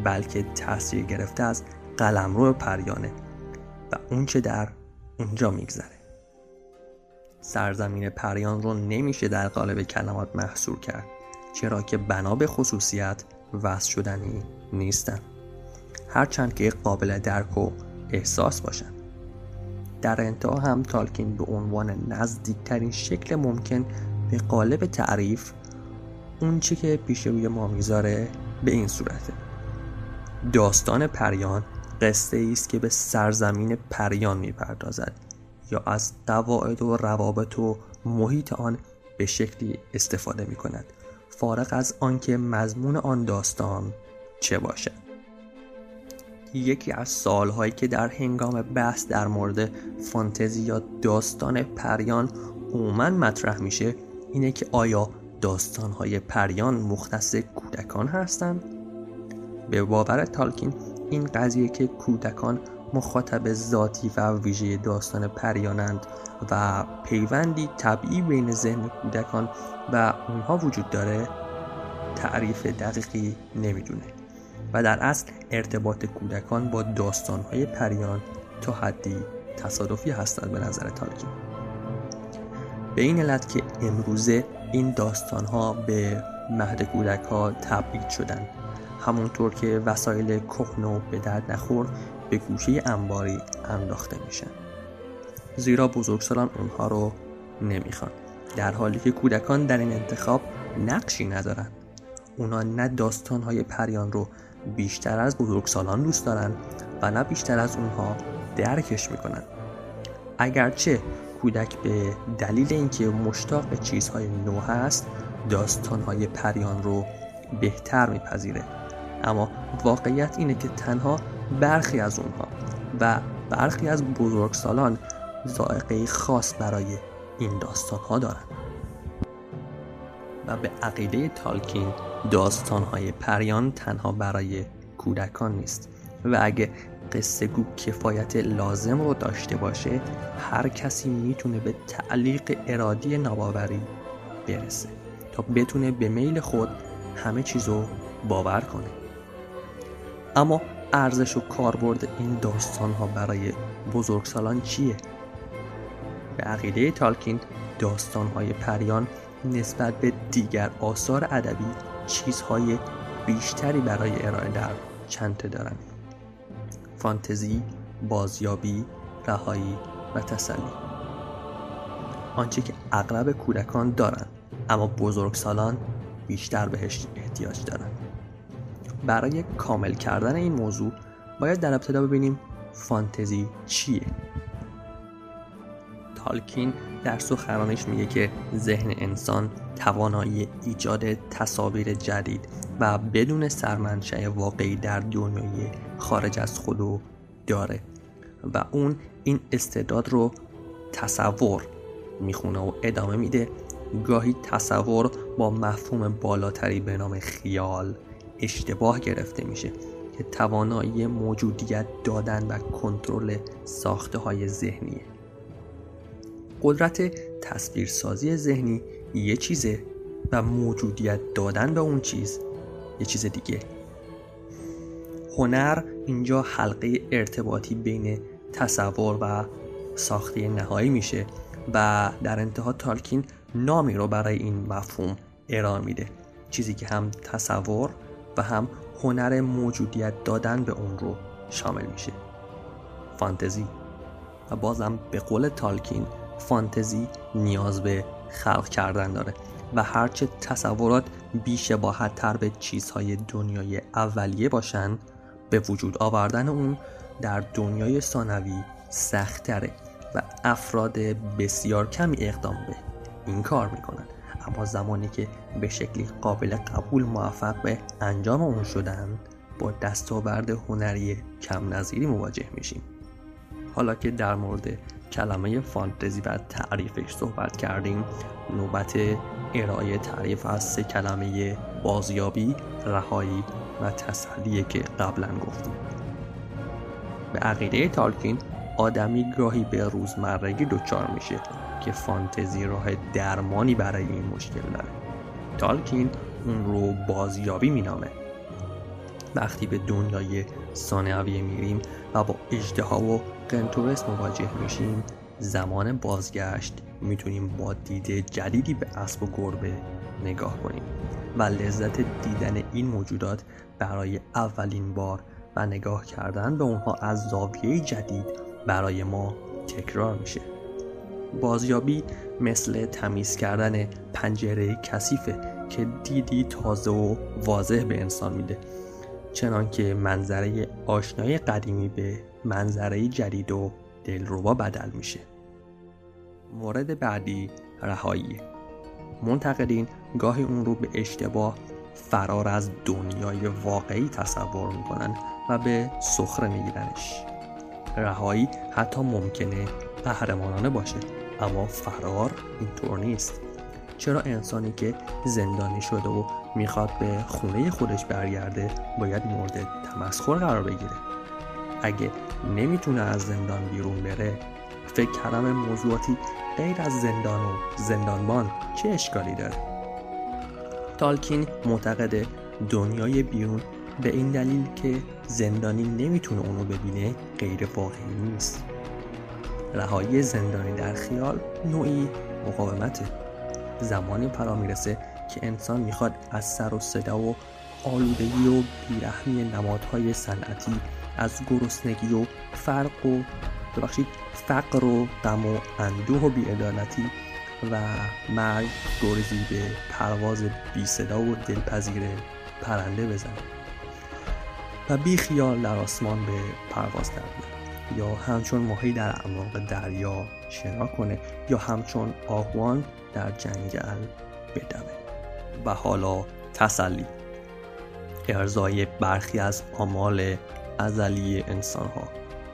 بلکه تاثیر گرفته از قلمرو پریانه و اونچه در اونجا میگذره. سرزمین پریان رو نمیشه در قالب کلمات محصور کرد چرا که بنا به خصوصیت وصل شدنی نیستن. هرچند که قابل درک و احساس باشن. در انتها هم تالکین به عنوان نزدیکترین شکل ممکن به قالب تعریف اون چی که پیش روی ما می‌ذاره به این صورته. داستان پریان قصه است که به سرزمین پریان می‌پردازد. یا از قواعد و روابط و محیط آن به شکلی استفاده می کند فارغ از آنکه مضمون آن داستان چه باشد یکی از سالهایی که در هنگام بحث در مورد فانتزی یا داستان پریان عموما مطرح میشه اینه که آیا داستانهای پریان مختص کودکان هستند؟ به باور تالکین این قضیه که کودکان مخاطب ذاتی و ویژه داستان پریانند و پیوندی طبیعی بین ذهن کودکان و اونها وجود داره تعریف دقیقی نمی‌دونه. و در اصل ارتباط کودکان با داستانهای پریان تا حدی تصادفی هستند به نظر تالکین به این علت که امروزه این داستانها به مهد کودک ها تبعید شدن. همونطور که وسایل کهنه به درد نخور به گوشه انباری انداخته میشن زیرا بزرگسالان اونها رو نمی‌خوان. در حالی که کودکان در این انتخاب نقشی ندارن. اونا نه داستانهای پریان رو بیشتر از بزرگسالان دوست دارن و نه بیشتر از اونها درکش می‌کنن. اگرچه کودک به دلیل اینکه مشتاق چیزهای نو هست داستانهای پریان رو بهتر میپذیره. اما واقعیت اینه که تنها برخی از اونها و برخی از بزرگسالان ذائقه خاص برای این داستان ها دارن و به عقیده تالکین داستان های پریان تنها برای کودکان نیست. و اگه قصه گو کفایت لازم رو داشته باشه هر کسی می‌تونه به تعلیق ارادی ناباوری برسه تا بتونه به میل خود همه چیزو باور کنه. اما ارزش و کاربرد این داستان ها برای بزرگسالان چیه؟ به عقیده تالکین داستان های پریان نسبت به دیگر آثار ادبی چیزهای بیشتری برای ارائه در چنته دارند فانتزی، بازیابی، رهایی و تسلی. آنچه که اغلب کودکان دارند اما بزرگسالان بیشتر بهش احتیاج دارند برای کامل کردن این موضوع باید در ابتدا ببینیم فانتزی چیه. تالکین در سخنرانش میگه که ذهن انسان توانایی ایجاد تصاویر جدید و بدون سرمنشأ واقعی در دنیای خارج از خودو داره و اون این استعداد رو تصور می‌خونه و ادامه میده. گاهی تصور با مفهوم بالاتری به نام خیال اشتباه گرفته میشه که توانایی موجودیت دادن و کنترل ساخته های ذهنیه قدرت تصویرسازی ذهنی یه چیزه و موجودیت دادن به اون چیز یه چیز دیگه. هنر اینجا حلقه ارتباطی بین تصور و ساخته نهایی میشه و در انتها تالکین نامی رو برای این مفهوم ارائه میده. چیزی که هم تصور و هم هنر موجودیت دادن به اون رو شامل میشه. فانتزی. و بازم به قول تالکین فانتزی نیاز به خلق کردن داره و هرچه تصورات بیشباهت تر به چیزهای دنیای اولیه باشن به وجود آوردن اون در دنیای ثانوی سختره و افراد بسیار کمی اقدام به این کار می‌کنن. اما زمانی که به شکلی قابل قبول موفق به انجام اون شدن با دستاورد هنری کم نظیری مواجه میشیم. حالا که در مورد کلمه فانتزی و تعریفش صحبت کردیم نوبت ارائه تعریف از سه کلمه بازیابی، رهایی و تسلیه که قبلا گفتیم. به عقیده تالکین آدمی گاهی به روزمرگی دچار میشه. که فانتزی راه درمانی برای این مشکل داره. تالکین اون رو بازیابی مینامه. وقتی به دنیای ثانویه میریم و با اجدها و قنتورس مواجه میشیم زمان بازگشت می‌تونیم با دید جدیدی به اسب و گربه نگاه کنیم و لذت دیدن این موجودات برای اولین بار و نگاه کردن به اونها از زاویه جدید برای ما تکرار میشه. بازیابی مثل تمیز کردن پنجره کثیفه که دیدی تازه و واضح به انسان میده. چنانکه منظره آشنای قدیمی به منظره جدید و دلربا بدل میشه. مورد بعدی رهایی. منتقدین گاهی اون رو به اشتباه فرار از دنیای واقعی تصور می‌کنن و به سخره میگیرنش. رهایی حتی ممکنه قهرمانانه باشه. اما فرار اینطور نیست. چرا انسانی که زندانی شده و می‌خواد به خونه خودش برگرده باید مورد تمسخر قرار بگیره؟ اگه نمی‌تونه از زندان بیرون بره فکر کردم موضوعاتی غیر از زندان و زندانبان چه اشکالی داره؟ تالکین معتقد دنیای بیرون به این دلیل که زندانی نمی‌تونه اونو ببینه غیر واقعی نیست. رهایی زندانی در خیال نوعی مقاومته زمانی فرا می‌رسه که انسان می‌خواد از سر و صدا و آلودگی و بیرحمی نمادهای صنعتی از گرسنگی و فرق و ببخشید فقر و غم و اندوه و بیعدالتی و مرگ گرزی به پرواز بی صدا و دلپذیر پرنده بزنه و بی خیال در آسمان به پرواز در یا همچون ماهی در اعماق دریا شنا کنه یا همچون آهوان در جنگل بدمه. و حالا تسلی. ارزای برخی از آمال ازلی انسان ها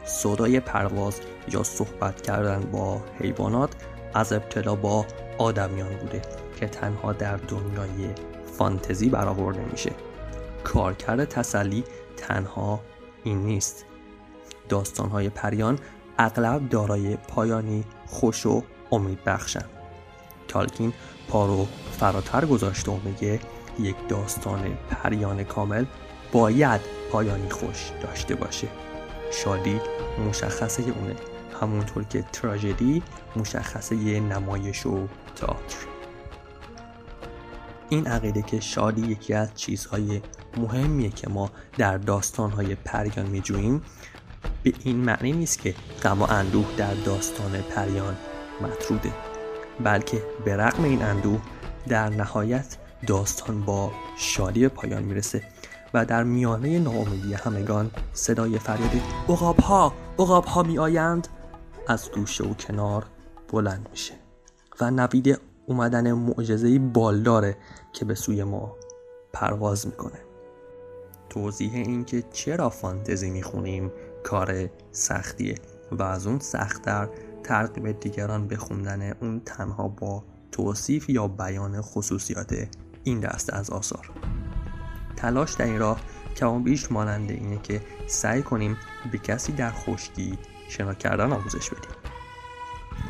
صدای پرواز یا صحبت کردن با حیوانات از ابتدا با آدمیان بوده که تنها در دنیای فانتزی برآورده میشه. کارکرد تسلی تنها این نیست. داستانهای پریان اغلب دارای پایانی خوش و امید بخشن. تالکین پارو فراتر گذاشته و میگه یک داستان پریان کامل باید پایانی خوش داشته باشه. شادی مشخصه اونه. همونطور که تراژدی مشخصه نمایش و تئاتر. این عقیده که شادی یکی از چیزهای مهمیه که ما در داستانهای پریان میجوییم به این معنی نیست که غم و اندوه در داستان پریان مطروده بلکه به رغم این اندوه در نهایت داستان با شادی پایان می‌رسه و در میانه ناامیدی همگان صدای فریاد اقاب ها اقاب ها می آیند از گوشه و کنار بلند میشه و نوید اومدن معجزه بالداره که به سوی ما پرواز می‌کنه. توضیح اینکه چرا فانتزی می‌خونیم کار سختیه و از اون سختتر ترغیب دیگران به خوندن اون تنها با توصیف یا بیان خصوصیات این دست از آثار. تلاش در این راه کمان بیش مانند اینه که سعی کنیم به کسی در خشکی شنا کردن آموزش بدیم.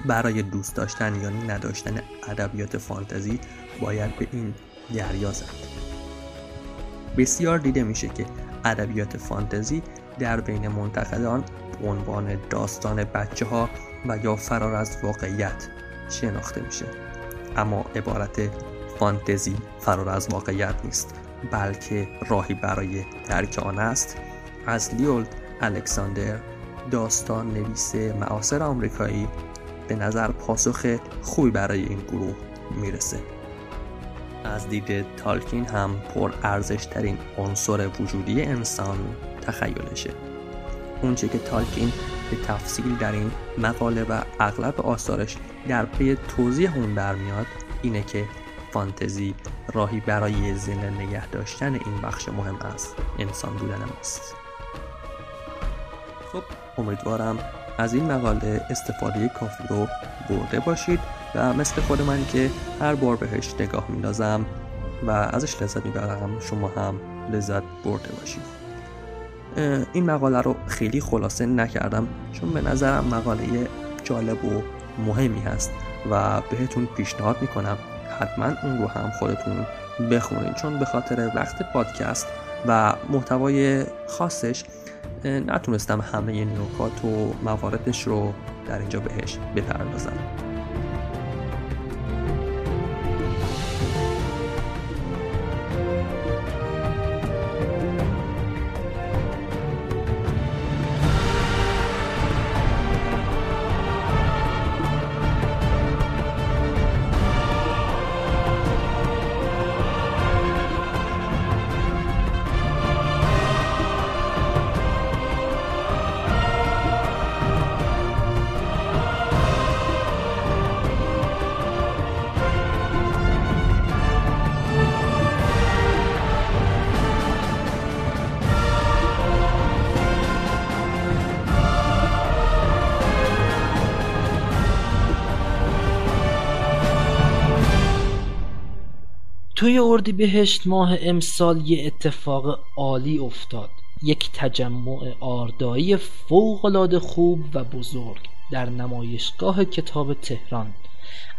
برای دوست داشتن یا نداشتن ادبیات فانتزی باید به این دریا زد. بسیار دیده میشه که ادبیات فانتزی در بین منتقدان به عنوان داستان بچه ها و یا فرار از واقعیت شناخته میشه. اما عبارت فانتزی فرار از واقعیت نیست بلکه راهی برای درک آن است. از لیولد الکساندر داستان نویس معاصر آمریکایی به نظر پاسخ خوبی برای این گروه می‌رسه. از دید تالکین هم پر ارزش ترین عنصر وجودی انسان تخیلشه. اونچه که تالکین به تفصیل در این مقاله و اغلب آثارش در پی توضیح اون برمیاد اینه که فانتزی راهی برای زنده نگه داشتن این بخش مهم از انسان بودن ماست. خب امیدوارم از این مقاله استفاده کافی رو برده باشید و مثل خود من که هر بار بهش نگاه میندازم و ازش لذت می‌برم شما هم لذت برده باشید. این مقاله رو خیلی خلاصه نکردم چون به نظرم مقاله جالب و مهمی هست و بهتون پیشنهاد می‌کنم حتما اون رو هم خودتون بخونید چون به خاطر وقت پادکست و محتوای خاصش نتونستم همه نکات و مواردش رو در اینجا بهش بپردازم. توی اردی بهشت ماه امسال یه اتفاق عالی افتاد. یک تجمع آردایی فوقالعاده خوب و بزرگ در نمایشگاه کتاب تهران.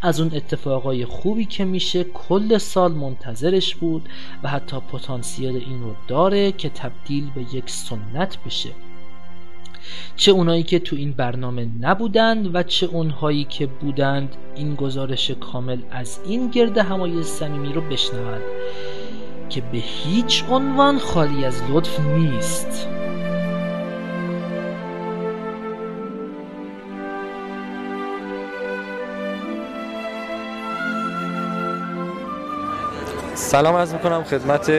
از اون اتفاقای خوبی که میشه کل سال منتظرش بود و حتی پتانسیل این رو داره که تبدیل به یک سنت بشه. چه اونایی که تو این برنامه نبودند و چه اونهایی که بودند این گزارش کامل از این گرد همای صمیمی رو بشنوند که به هیچ عنوان خالی از لطف نیست. سلام عرض می‌کنم خدمت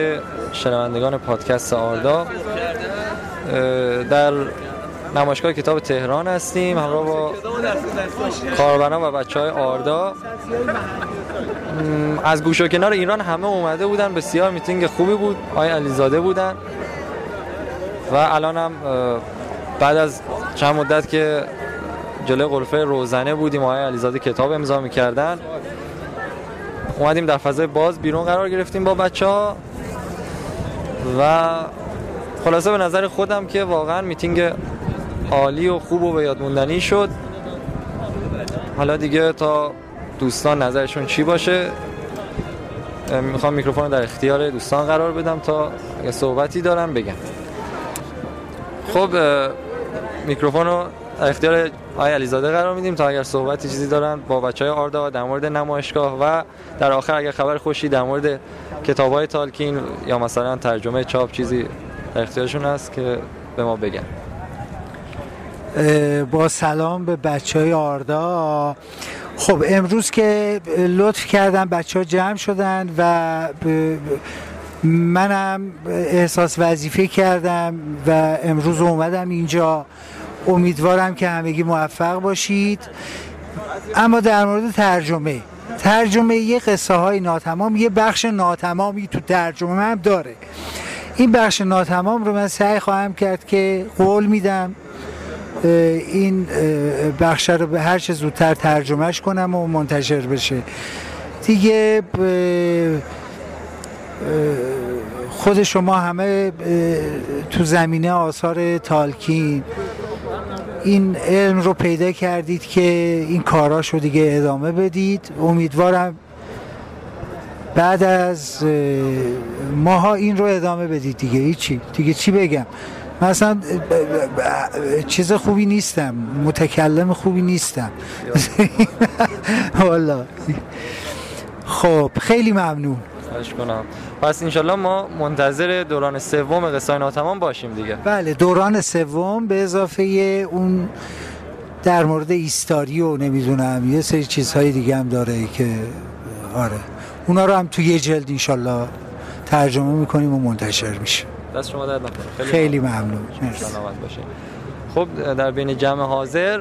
شنوندگان پادکست آردا در نمایشگاه کتاب تهران هستیم همراه با کاربران و بچه های آردا از گوش و کنار ایران همه اومده بودن بسیار میتینگ خوبی بود آقای علیزاده بودن. و الان هم بعد از چند مدت که جلوی غرفه روزنه بودیم آقای علیزاده کتاب امضا می‌کردن. اومدیم در فضای باز بیرون قرار گرفتیم با بچه ها و خلاصه به نظر خودم که واقعا میتینگ عالی و خوب و به یادموندنی شد. حالا دیگه تا دوستان نظرشون چی باشه می‌خوام میکروفون در اختیار دوستان قرار بدم تا اگه صحبتی دارم بگم خب میکروفون رو در اختیار آقای علیزاده قرار میدیم تا اگر صحبتی چیزی دارن با بچه های آردا در مورد نمایشگاه و در آخر اگر خبر خوشی در مورد کتاب های تالکین یا مثلا ترجمه چاپ چیزی در اختیارشون هست که به ما بگن. با سلام به بچه های آردا. خب امروز که لطف کردن بچه ها جمع شدن و منم احساس وظیفه کردم و امروز اومدم اینجا. امیدوارم که همگی موفق باشید. اما در مورد ترجمه. ترجمه یه قصه های ناتمام یه بخش ناتمامی تو ترجمه هم داره. این بخش ناتمام رو من سعی خواهم کرد که قول میدم. این بخش رو به هر چه زودتر ترجمهش کنم و منتشر بشه. دیگه خود شما همه تو زمینه آثار تالکین این علم رو پیدا کردید که این کاراش رو دیگه ادامه بدید. امیدوارم بعد از ماها این رو ادامه بدید دیگه. هیچی. دیگه چی بگم؟ مثلا چیز خوبی نیستم. متکلم خوبی نیستم. والا. خب خیلی ممنون. کنم. پس انشالله ما منتظر دوران سوم قصه ناتمام باشیم دیگه. بله دوران سوم به اضافه اون در مورد ایستاری و نمی‌دونم یه سری چیزهای دیگه هم داره که آره. اونا رو هم توی یه جلد انشالله ترجمه می‌کنیم و منتشر میشه. دست شما درد خیلی, خیلی ممنون. خب در بین جمع حاضر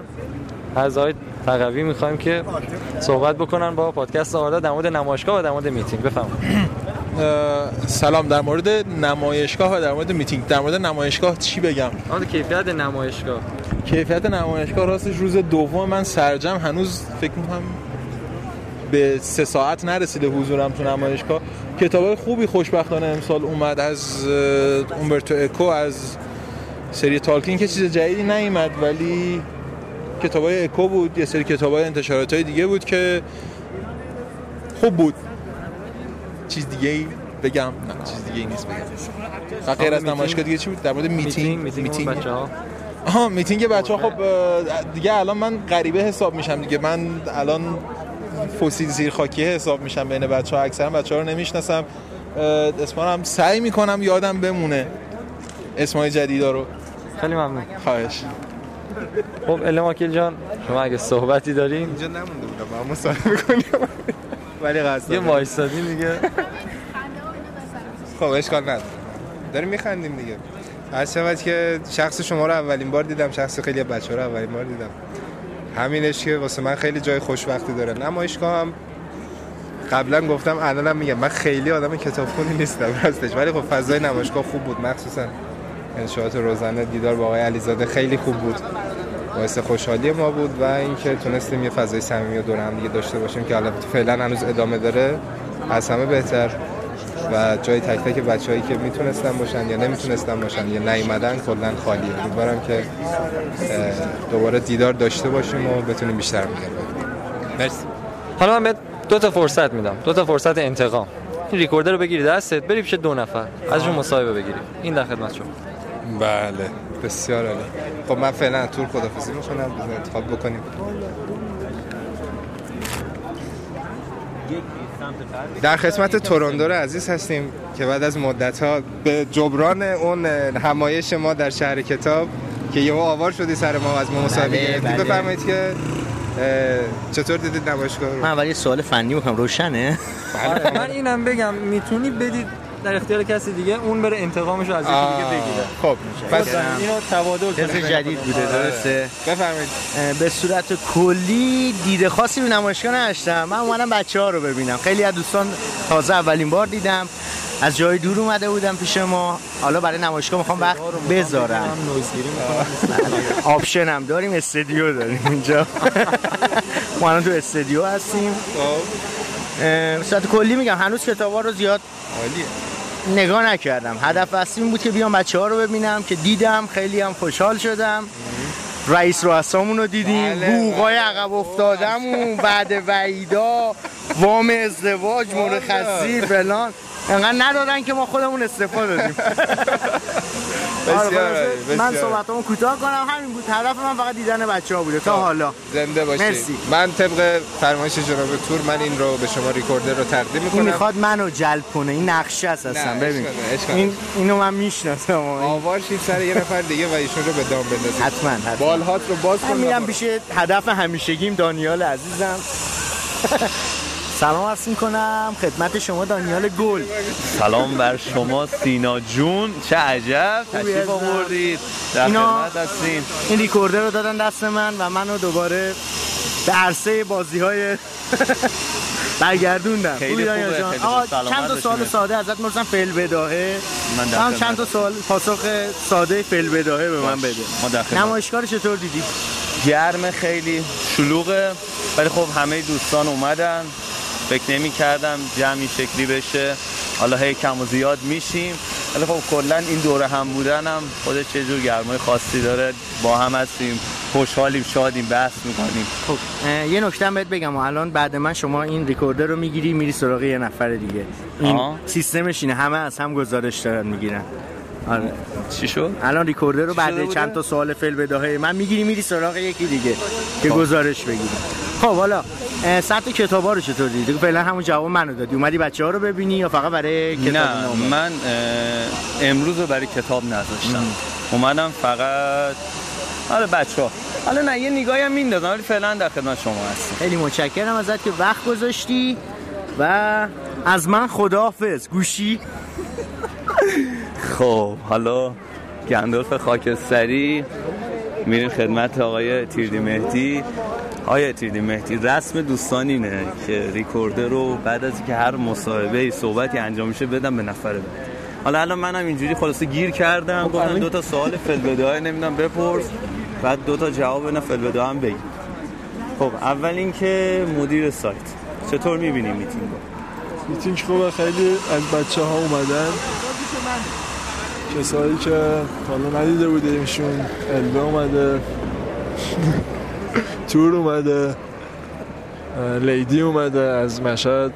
آقای تقوی می‌خوایم که صحبت بکنن با پادکست آردا در مورد نمایشگاه و در مورد میتینگ. بفرمایید. سلام. در مورد نمایشگاه و در مورد میتینگ. در مورد نمایشگاه چی بگم؟ در کیفیت نمایشگاه. کیفیت نمایشگاه راستش روز دوم من سرجمع. هنوز فکر می‌کنم به سه ساعت نرسیده حضورم تو نمایشگاه. کتاب خوبی خوشبختانه امسال اومد از اومبرتو اکو از سری تالکین که چیز جدیدی نیومد ولی کتاب های اکو بود یه سری کتاب های انتشارات های دیگه بود که خوب بود. چیز دیگه ای بگم؟ نه چیز دیگه ای نیست بگم. غیر از نمایشگاه دیگه چی بود؟ در مورد میتینگ. میتینگ, میتینگ بچه‌ها. آها میتینگ بچه ها خب دیگه الان من غریبه حساب میشم دیگه. من الان فسیل زیر خاکی حساب میشم بین بچه ها. اکثرا بچه ها رو نمی‌شناسم. اسمان هم سعی می‌کنم یادم بمونه اسمای جدیدا رو. خیلی ممنون. خواهش. خب اله ماکیل جان شما اگه صحبتی دارین؟ اینجا نمونده بودم اما مصاحبه کنیم ولی قصد یه وایسادی دیگه. خب اشکال نداره. داریم میخندیم دیگه. از شود که شخص شما رو اولین بار دیدم شخص خیلی بچه رو اولین بار دیدم. همینش که واسه من خیلی جای خوشبختی داره. نمایشگاه هم قبلا گفتم الانم میگم من خیلی آدم کتابخونی نیستم راستش. ولی خب فضای نمایشگاه خوب بود. مخصوصا انشاءات روزانه دیدار با آقای علیزاده خیلی خوب بود. باعث خوشحالی ما بود و اینکه تونستیم یه فضای صمیمی و دور هم دیگه داشته باشیم که البته فعلا هنوز ادامه داره. از همه بهتر. و جای تک تک بچه‌هایی که می‌تونستن باشن یا نمی‌تونستن باشن یا نیومدن کلا خالیه. امیدوارم که دوباره دیدار داشته باشیم و بتونیم بیشتر میگم مرسی. حالا من دو تا فرصت میدم. دو تا فرصت انتقام. این ریکوردر رو بگیری دستت بری پیش دو نفر. ازشون مصاحبه بگیری این در خدمت شما. بله. بسیار عالی. خب من فعلا تور خدافظی می‌کنم. بزن انتخاب بکنیم. در خدمت توروندور عزیز هستیم که بعد از مدت ها به جبران اون همایش ما در شهر کتاب که یهو آوار شدی سر ما از ما مصاحبه بله، گرفتی. بله. بفرمایید که چطور دیدید نمایشگاه رو؟ من اول یه سوال فنی می‌کنم روشنه؟ آره من اینم بگم می‌تونی بدید در اختیار کسی دیگه اون بره انتقامش رو از یکی دیگه بگیره. خب پس اینو تبادل کنیم. جدید بوده درسته؟ بفرمایید. به صورت کلی دید خاصی به نمایشگاه نداشتم من اومدم بچه ها رو ببینم. خیلی از دوستان تازه اولین بار دیدم. از جای دور اومده بودم پیش ما. حالا برای نمایشگاه می‌خوام وقت بذارم. option هم داریم. استودیو داریم اینجا. ما الان تو استودیو هستیم. اه، به صورت کلی میگم هنوز کتابا رو زیاد عالیه. نگاه نکردم. هدف اصلی این بود که بیام بچه ها رو ببینم که دیدم خیلی هم خوشحال شدم. رئیس رؤسامون رو دیدیم بله، حقوقای بله. عقب افتادمون بعد وعیدا وام ازدواج مرخصی فلان. انقدر ندادن که ما خودمون استفاده دادیم. آره، من. صحبتمو کوتاه کنم. همین بود هدف من فقط دیدن بچه ها بوده. تا حالا. زنده باشید مرسی. من طبق فرمایش جناب تور من این رو به شما ریکوردر رو تقدیم این می‌کنم. می‌خواد منو جلب کنه. این نقشه است اصلا ببین. این اینو من می‌شناسم. آوار شید سر یه نفر دیگه و ایشون رو به دام بندازید. حتما حتما. بالهات رو باز من کن. میرم پیش هدف همیشگیم دانیال عزیزم. سلام عرض می‌کنم خدمت شما دانیال گل. سلام بر شما سینا جون. چه عجب. تشریف. آوردید. در اینا- خدمت هستین این ریکوردر رو دادن دست من و منو دوباره به عرصه بازی های برگردوندم. خیلی خوبه، جان؟ چند تا سوال. ساده ازت می‌پرسم. فعل بداهه. من هم. چند تا سوال پاسخ ساده فعل بداهه به من بده. نمایشگاه رو چطور دیدی؟ گرم خیلی. شلوغه. ولی خب همه دوستان اومدن. فکر نمی کردم جمعی شکلی بشه. حالا هی کم و زیاد میشیم. ولی خب کلا این دوره هم بودن هم خودش یه جور گرمای خاصی داره. با هم هستیم خوشحالیم شادیم بحث می‌کنیم. خب یه نکته بهت بگم و الان بعد من شما این ریکوردر رو می‌گیری میری سراغ یه نفر دیگه. این آه. سیستمش اینه همه از هم گزارش دارن می‌گیرن. آره. چی شد؟ الان ریکوردر رو بعد؟ چند تا سوال فعل بداهه من می‌گیری میری سراغ یکی دیگه که خب. گزارش بگیری. خب حالا سطح کتابا رو چطور دیدی؟ فعلا همون جواب منو دادی. اومدی بچه ها رو ببینی یا فقط برای کتاب نه؟ من امروز رو برای کتاب نذاشتم. اومدم فقط آره بچه ها حالا نه یه نگاهی هم میندازم ولی فعلا در خدمت شما هستم. خیلی متشکرم ازت که وقت گذاشتی و از من خداحافظ. گوشی. خب حالا گندالف خاکستری میریم خدمت آقای تیردی مهدی. آقای تیردی مهدی رسم دوستان اینه که ریکوردر رو بعد از که هر مصاحبه صحبتی انجام میشه بدم به نفر بعد. حالا الان منم اینجوری خلاصه گیر کردم گفتم دو تا سوال فلبدای نمی‌دونم بپرس بعد دو تا جواب نه فلبدا هم بگی. خب اول اینکه مدیر سایت چطور می‌بینیم میتینگ رو؟ میتینگ خوبه خیلی از بچه ها اومدن. کسایی که حالا ندیده بودیمشون البه اومده تور اومده لیدی اومده از مشهد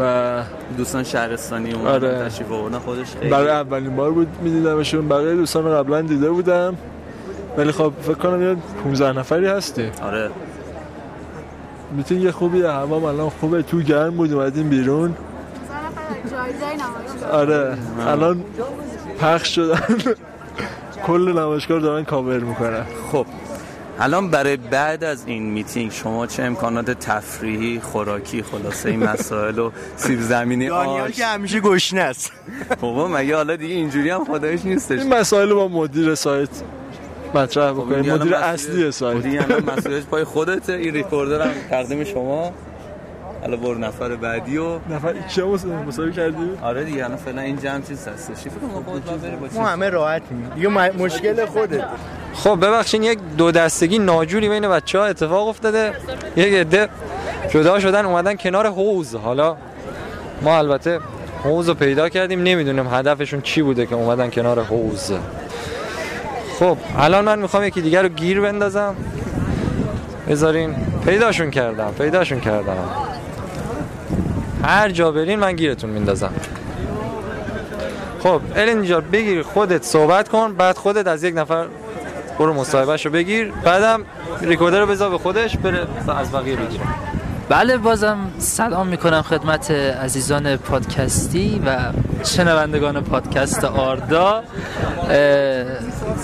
و دوستان شهرستانی اومدن آره. تشریف آوردن خودش خیلی برای اولین بار بود میدیدمشون. بقیه دوستان رو قبلا دیده بودم ولی خب فکر کنم یه 15 نفری هستی آره. میتینگ خوبیه همه هم الان خوبه تو گرم بود اومدیم بیرون. آره. الان پخش شدن. کل نمایشگاه دارن کاور می‌کنن. خب الان برای بعد از این میتینگ شما چه امکانات تفریحی خوراکی خلاصه این مسائل و سیب زمینی دانیال آش؟ که همیشه گشنه است. بابا مگه حالا دیگه اینجوری هم خدایش نیستش؟ این مسائل رو با مدیر سایت مطرح خب الان مدیر اصلی سایت. دیگه الان مسئولیتش پای خودته. این ریکوردر هم تقدیم شما. حالا برو نفر بعدی و نفر کیا مسابقه کردی؟ آره دیگه الان فعلا این جمع چیز هستش خودت. ما همه راحتیم دیگه مشکل خوده خب ببخشین یک دو دستگی ناجوری بین بچه ها اتفاق افتاده. یک عده جدا شدن اومدن کنار حوز حالا ما البته حوز رو پیدا کردیم. نمی‌دونیم هدفشون چی بوده که اومدن کنار حوز خب الان من می‌خوام یکی دیگر رو گیر بندازم. بذارین پیداشون کردم پیداشون کردم. هر جا برین من گیرتون میندازم. خب الین جان بگیر خودت صحبت کن بعد خودت از یک نفر برو مصاحبهش رو بگیر بعدم ریکوردر رو بذار به خودش بره از بقیه بگیره بله بازم سلام می‌کنم خدمت عزیزان پادکستی و شنوندگان پادکست آردا.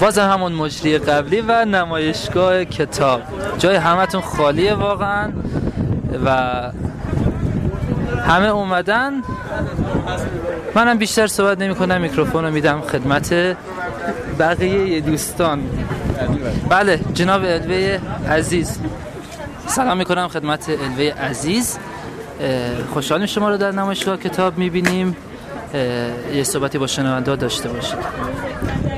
بازم همون مجری قبلی و نمایشگاه کتاب. جای همتون خالیه واقعا و همه اومدن. منم بیشتر صحبت نمی کنم میکروفون رو میدم خدمت بقیه دوستان. بله جناب الوه عزیز. سلام می‌کنم خدمت الوه عزیز. خوشحالیم شما رو در نمایشگاه کتاب می‌بینیم. یه صحبتی با شنونده داشته باشید.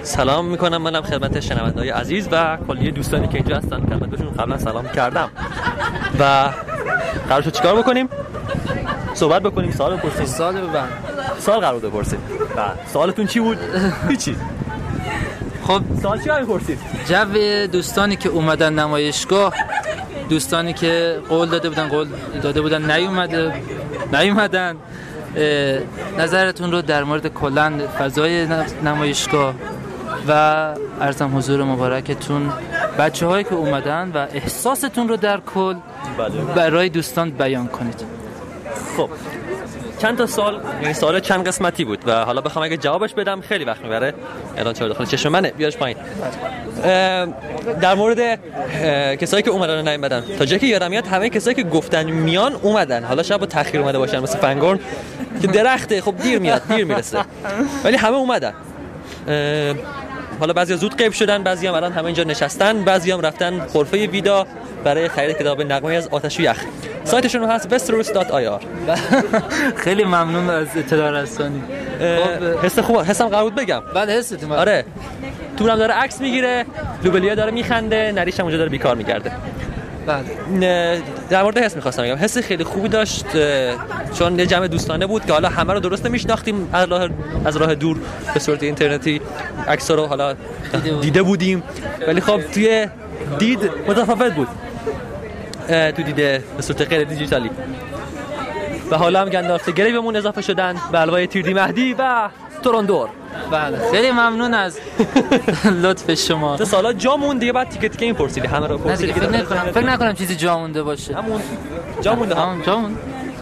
سلام می‌کنم منم خدمت شنونده های عزیز و کلیه دوستانی که اینجا هستن. خدمتشون قبلا سلام کردم. و قرار شد چیکار بکنیم؟ صحبت بکنیم سوال بپرسیم. سوال ببند. سوال قرار بپرسیم. سوالتون چی بود؟ هیچی. خب. سوال چی بپرسید جو دوستانی که اومدن نمایشگاه دوستانی که قول داده بودن قول داده بودن نیومده نیومدن نظرتون رو در مورد کلا فضای نمایشگاه و ارزم حضور مبارکتون. بچه هایی که اومدن و احساستون رو در کل برای دوستان بیان کنید. خب چند تا سال یعنی سوال چند قسمتی بود و حالا بخوام اگه جوابش بدم خیلی وقت می‌بره. الان چرا داخل چشم منه. بیارش پایین. در مورد کسایی که اومدن نیومدن تا جایی که یادم میاد همه کسایی که گفتن میان اومدن. حالا شب با تاخیر اومده باشن مثل فنگورن. که درخته خب دیر میاد دیر می‌رسه. ولی همه اومدن. حالا بعضی زود غیب شدن بعضی هم الان همه اینجا نشستن بعضی هم رفتن غرفه ویدا برای خرید کتاب نغمه از آتش و یخ. سایتشون هست westeros.ir خیلی ممنون از اطلاع رسانی. حس خوب حسم قرار بود بگم. بله حستون. آره. تورم داره عکس می‌گیره لوبلیا داره میخنده نریش هم اونجا داره بیکار میگرده. بله. در مورد حس می‌خواستم بگم. حس خیلی خوبی داشت چون یه جمع دوستانه بود که حالا همه رو درست نمیشناختیم. از راه از راه دور به صورت اینترنتی عکس رو حالا دیده بودیم. ولی خب توی دید متفاوت بود. تو دیده به صورت غیر دیجیتالی. و حالا هم گندالف گریبمون اضافه شدن به الوای تیردی مهدی و توراندور بله. خیلی ممنون از لطف شما. تا سالا جا موند دیگه بعد تیکه تیکه این پرسیدی همه رو پرسیدی. فکر نکنم فکر نکنم چیزی جا مونده باشه. همون جا مونده. همون جا مونده.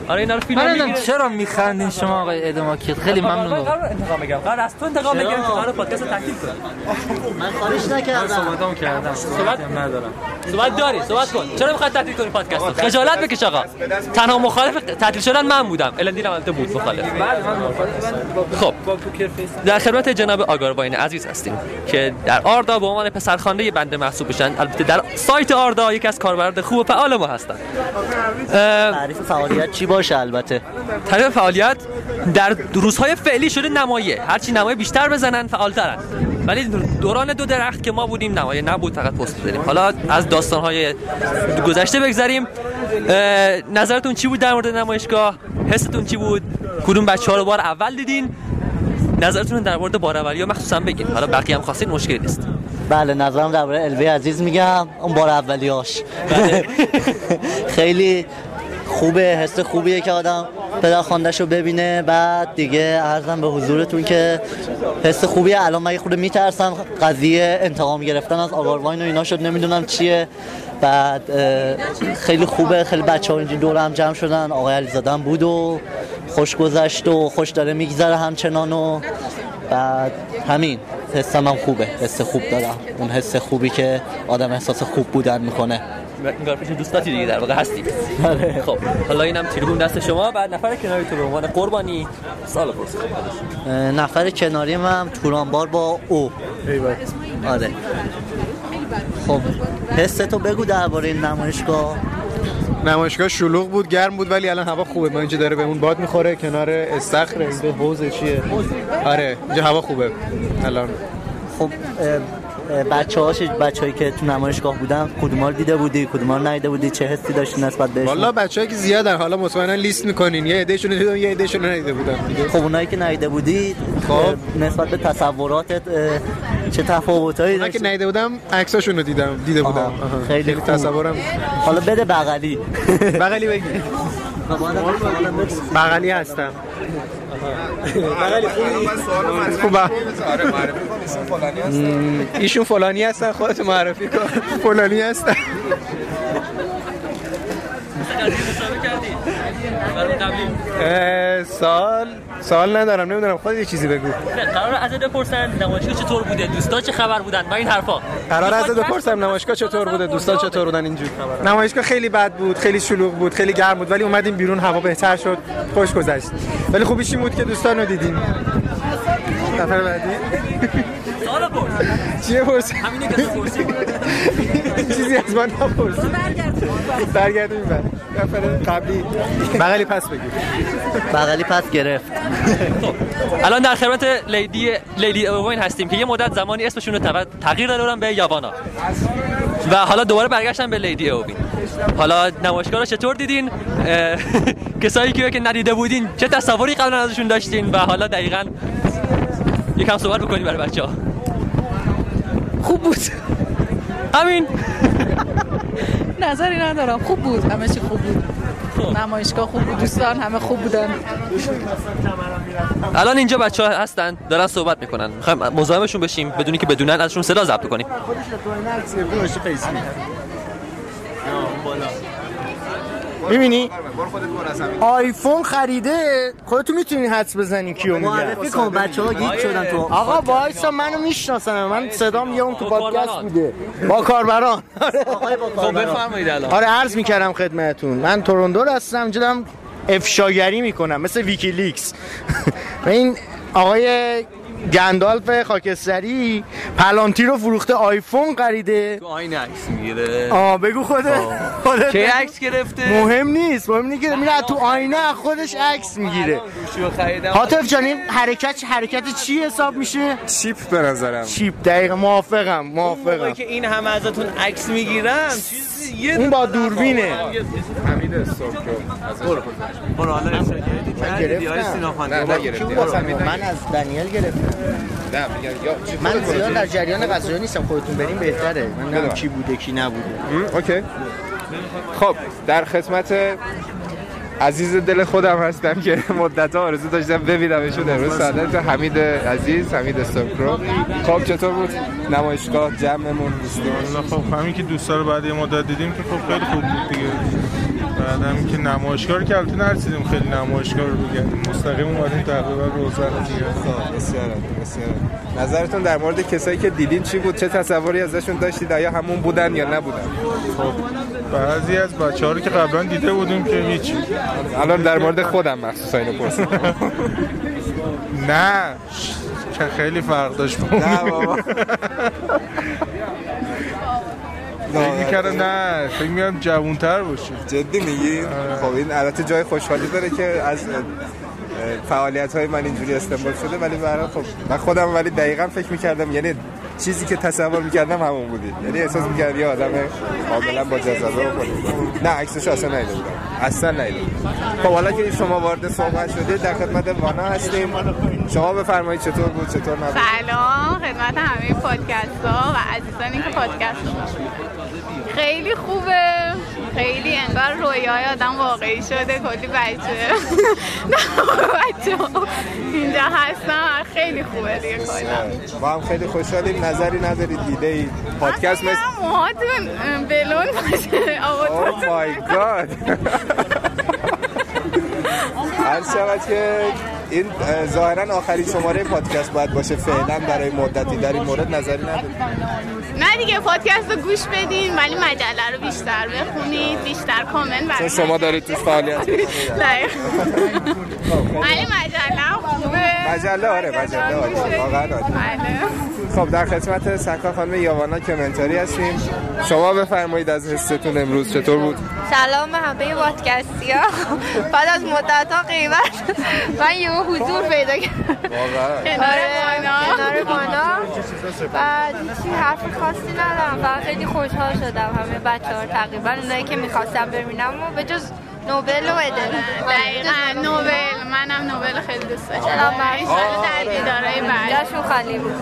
آره اینا رو فیلم من نمی‌دونم می‌گیره چرا میخندین شما آقای ادماکیل خیلی ممنون. قرار انتقام بگم قرار از تو انتقام بگیرم که قرار پادکست تکلیف کنم. من خواهش نکردم. صحبتام کردم. صحبت ندارم. صحبت داری. صحبت کن. چرا می‌خواد تعطیل کنی پادکست خجالت بکش آقا. تنها مخالف تعطیل شدن من بودم. الندین هم بود مخالف. خب. در خدمت جناب آگارواین عزیز هستیم که در آردا به عنوان پسرخوانده بنده محسوب بشن البته در سایت آردا یکی از کاربران خوب و فعال ما هستن. تعریف فعالیت چی باشه البته. تعریف فعالیت در روزهای فعلی شده نمایه. هرچی نمایه بیشتر بزنن فعالترن. ولی دوران دو درخت که ما بودیم نمایه نبود فقط پست بزنیم حالا از داستانهای گذشته بگذریم. نظرتون چی بود در مورد نمایشگاه؟ حستون چی بود؟ کدوم بچه ها رو بار اول دیدین؟ نظرتون در مورد بار اولی ها مخصوصا بگین. حالا بقیه هم خواستین مشکلی نیست. بله نظرم درباره الوی عزیز میگم. اون بار اولیاش. خیلی خوبه حس خوبیه که آدم پدر خواندش رو ببینه. بعد دیگه ارزم به حضورتون که حس خوبیه الان من خورده میترسم. قضیه انتقام گرفتن از آگارواین و اینا شد. نمی‌دونم چیه. بعد خیلی خوبه. خیلی بچه ها اینجا دور هم جمع شدن. آقای علیزاده بود و خوش گذشت و خوش داره میگذره همچنان و بعد همین. حسم هم خوبه. حس خوب دارم. اون حس خوبی که آدم احساس خوب بودن می‌کنه. انگار پیش دوستاتی دیگه در واقع هستیم. خب حالا اینم تریبون دست شما بعد نفر کناری تو به عنوان قربانی. سال اه، نفر کناری من تورانبار با او. آره. خب حس تو بگو درباره این نمایشگاه. نمایشگاه شلوغ بود گرم بود ولی الان هوا خوبه. ما اینجا داره بهمون باد می‌خوره کنار استخر. اینجا حوض چیه؟ آره اینجا هوا خوبه. الان. خب بچه هاش بچه هایی که تو نمایشگاه بودن کدوما رو دیده بودی کدوما رو ندیده بودی؟ چه حسی داشتی نسبت بهشون؟ والا بچه‌ها که زیادن. حالا مطمئنا لیست می‌کنین. یه عدهشون رو دیدم یه عدهشون رو ندیده بودم خب اونایی که ندیده بودی خب. نسبت به تصوراتت چه تفاوتایی اونا که ندیده بودم عکساشون رو دیدم دیده بودم. آها. خیلی خوب. تصورم حالا بده بغلی. بغلی بگی. بغلی هستم. بغلی خوبه. م، ایشون فلانی هستن خودت معرفی کن. فلانی هستن. سال سال ندارم نمی‌دونم خودت یه چیزی بگو. قرار ازت بپرسن نمایشگاه چطور بوده؟ دوستا چه خبر بودن؟ و این حرفا. قرار ازت بپرسم نمایشگاه چطور بوده؟ دوستان چطور بودن اینجور نمایشگاه خیلی بد بود خیلی شلوغ بود خیلی گرم بود ولی اومدیم بیرون هوا بهتر شد خوش گذشت. ولی خوبیش این بود که دوستان رو دیدیم. نفر بعدی؟ سوال پرس. چیه پرس همینه که تو پرسی. چیزی از من نپرس برگردیم بعد نفر قبلی. بغلی پس بگیر. بغلی پس گرفت. الان در خدمت لیدی لیدی اوین هستیم که یه مدت زمانی اسمشون رو تغ- تغییر داده بودن به یاوانا. و حالا دوباره برگشتن به لیدی اوین. حالا نمایشگاه رو چطور دیدین؟ اه، کسایی که که ندیده بودین چه تصوری قبلا ازشون داشتین؟ و حالا دقیقا یکم صحبت بکنیم برای بچه ها خوب بود. همین. نظری ندارم. خوب بود. همه چی خوب بود. نمایشگاه خوب بود. دوستان همه خوب بودن. الان اینجا بچه ها هستن. دارن صحبت می‌کنن. می‌خوایم مزاحمشون بشیم. بدونی که بدونن ازشون صدا ضبط کنیم. می‌بینی؟ آیفون خریده؟ خودتو می‌تونی حدس بزنی کیو میگه. معرفی کن بچه‌ها گیگ شدن تو آقا وایسا منو می‌شناسن. من صدام یه اون تو پادکست بوده. با کاربران. خب بفرمایید الان. آره عرض می‌کردم خدمتتون. من تورندو هستم دارم افشاگری می‌کنم مثل ویکیلیکس. و این آقای گندالف خاکستری پلانتی رو فروخته آیفون خریده. تو آینه عکس می‌گیره. آه بگو خودت. خودت کی. عکس گرفته؟ مهم نیست مهم اینه که میره تو آینه خودش عکس می‌گیره. حاطف جان این حرکت حرکت چی حساب میشه؟ چیپ به نظرم. چیپ دقیق موافقم موافقم. که این همه ازتون عکس می‌گیرم چیزی یه اون با دوربینه. حمید استوکو برو. برو حالا گرفتم. من از دنیل گرفتم. نه من زیاد؟ در جریان قضایی نیستم خودتون بریم بهتره. من نمی‌دونم بدونم. کی بوده کی نبوده. اوکی. خب در خدمت عزیز دل خودم هستم که مدت ها آرزو داشتم ببینمشون امروز. سعادت حمید عزیز حمید استوکرو. خب چطور بود نمایشگاه جمعمون؟ والا خب همین که دوستا رو بعد یه مدت دیدیم که خب خیلی خوب بود دیگه. بعد هم که نمایشگاه رو که البته نرسیدیم خیلی نمایشگاه رو بگردیم مستقیم اومدیم تقریبا روزن دیگه. بسیار بسیار. نظرتون در مورد کسایی که دیدین چی بود؟ چه تصوری ازشون داشتید؟ آیا همون بودن یا نبودن؟ خب بعضی از بچه ها رو که قبلا دیده بودیم که هیچ. الان در مورد خودم مخصوصا اینو پرسیدم. نه که خیلی فرق داشت نه. بابا. فکر می‌کردم نه فکر می‌کردم جوان‌تر باشه جدی میگی؟ خب این البته جای خوشحالی داره که از فعالیت های من اینجوری استنباط شده ولی برای خب من خودم ولی دقیقا فکر می‌کردم یعنی چیزی که تصور می‌کردم همون بودی. یعنی احساس می‌کردم یه آدم کاملا با جذابه. نه عکسشو اصلا ندیده بودم اصلا بودم. خب حالا که شما وارد صحبت شدید در خدمت وانا هستیم. شما بفرمایید چطور بود چطور نبود؟ سلام خدمت همه پادکست ها و عزیزانی که پادکست خیلی خوبه. خیلی انگار رویای آدم واقعی شده. کلی بچه. نه بچه اینجا هستن خیلی خوبه دیگه کلا. ما هم خیلی خوشحالیم. نظری ندارید؟ ایده ای پادکست مثل موهاتون بلون باشه. Oh my god. هر شود که این اه، ظاهرا آخرین شماره پادکست باید باشه. فعلا برای مدتی در این مورد نظری نداریم نه دیگه پادکست رو گوش بدین ولی مجله رو بیشتر بخونید بیشتر کامنت برای شما دارید توش فعالیت دقیقاً. ولی مجله خوبه. مجله آره مجله عالی. واقعا خب در خدمت سکا خانم یاوانا کمنتاری هستیم. شما بفرمایید از حستون امروز چطور بود؟ سلام به همه پادکستی ها بعد از مدت ها قیمت. من یه حضور پیدا کردم. کنار بانا بعد هیچی حرف خاصی ندارم. فقط خیلی خوشحال شدم. همه بچه ها تقریبا اونایی که می‌خواستم ببینم و به جز نوبل و ادل دقیقا نوبل منم نوبل خیلی دوست داشتم در دیدارهای بعد جاشون خالی بود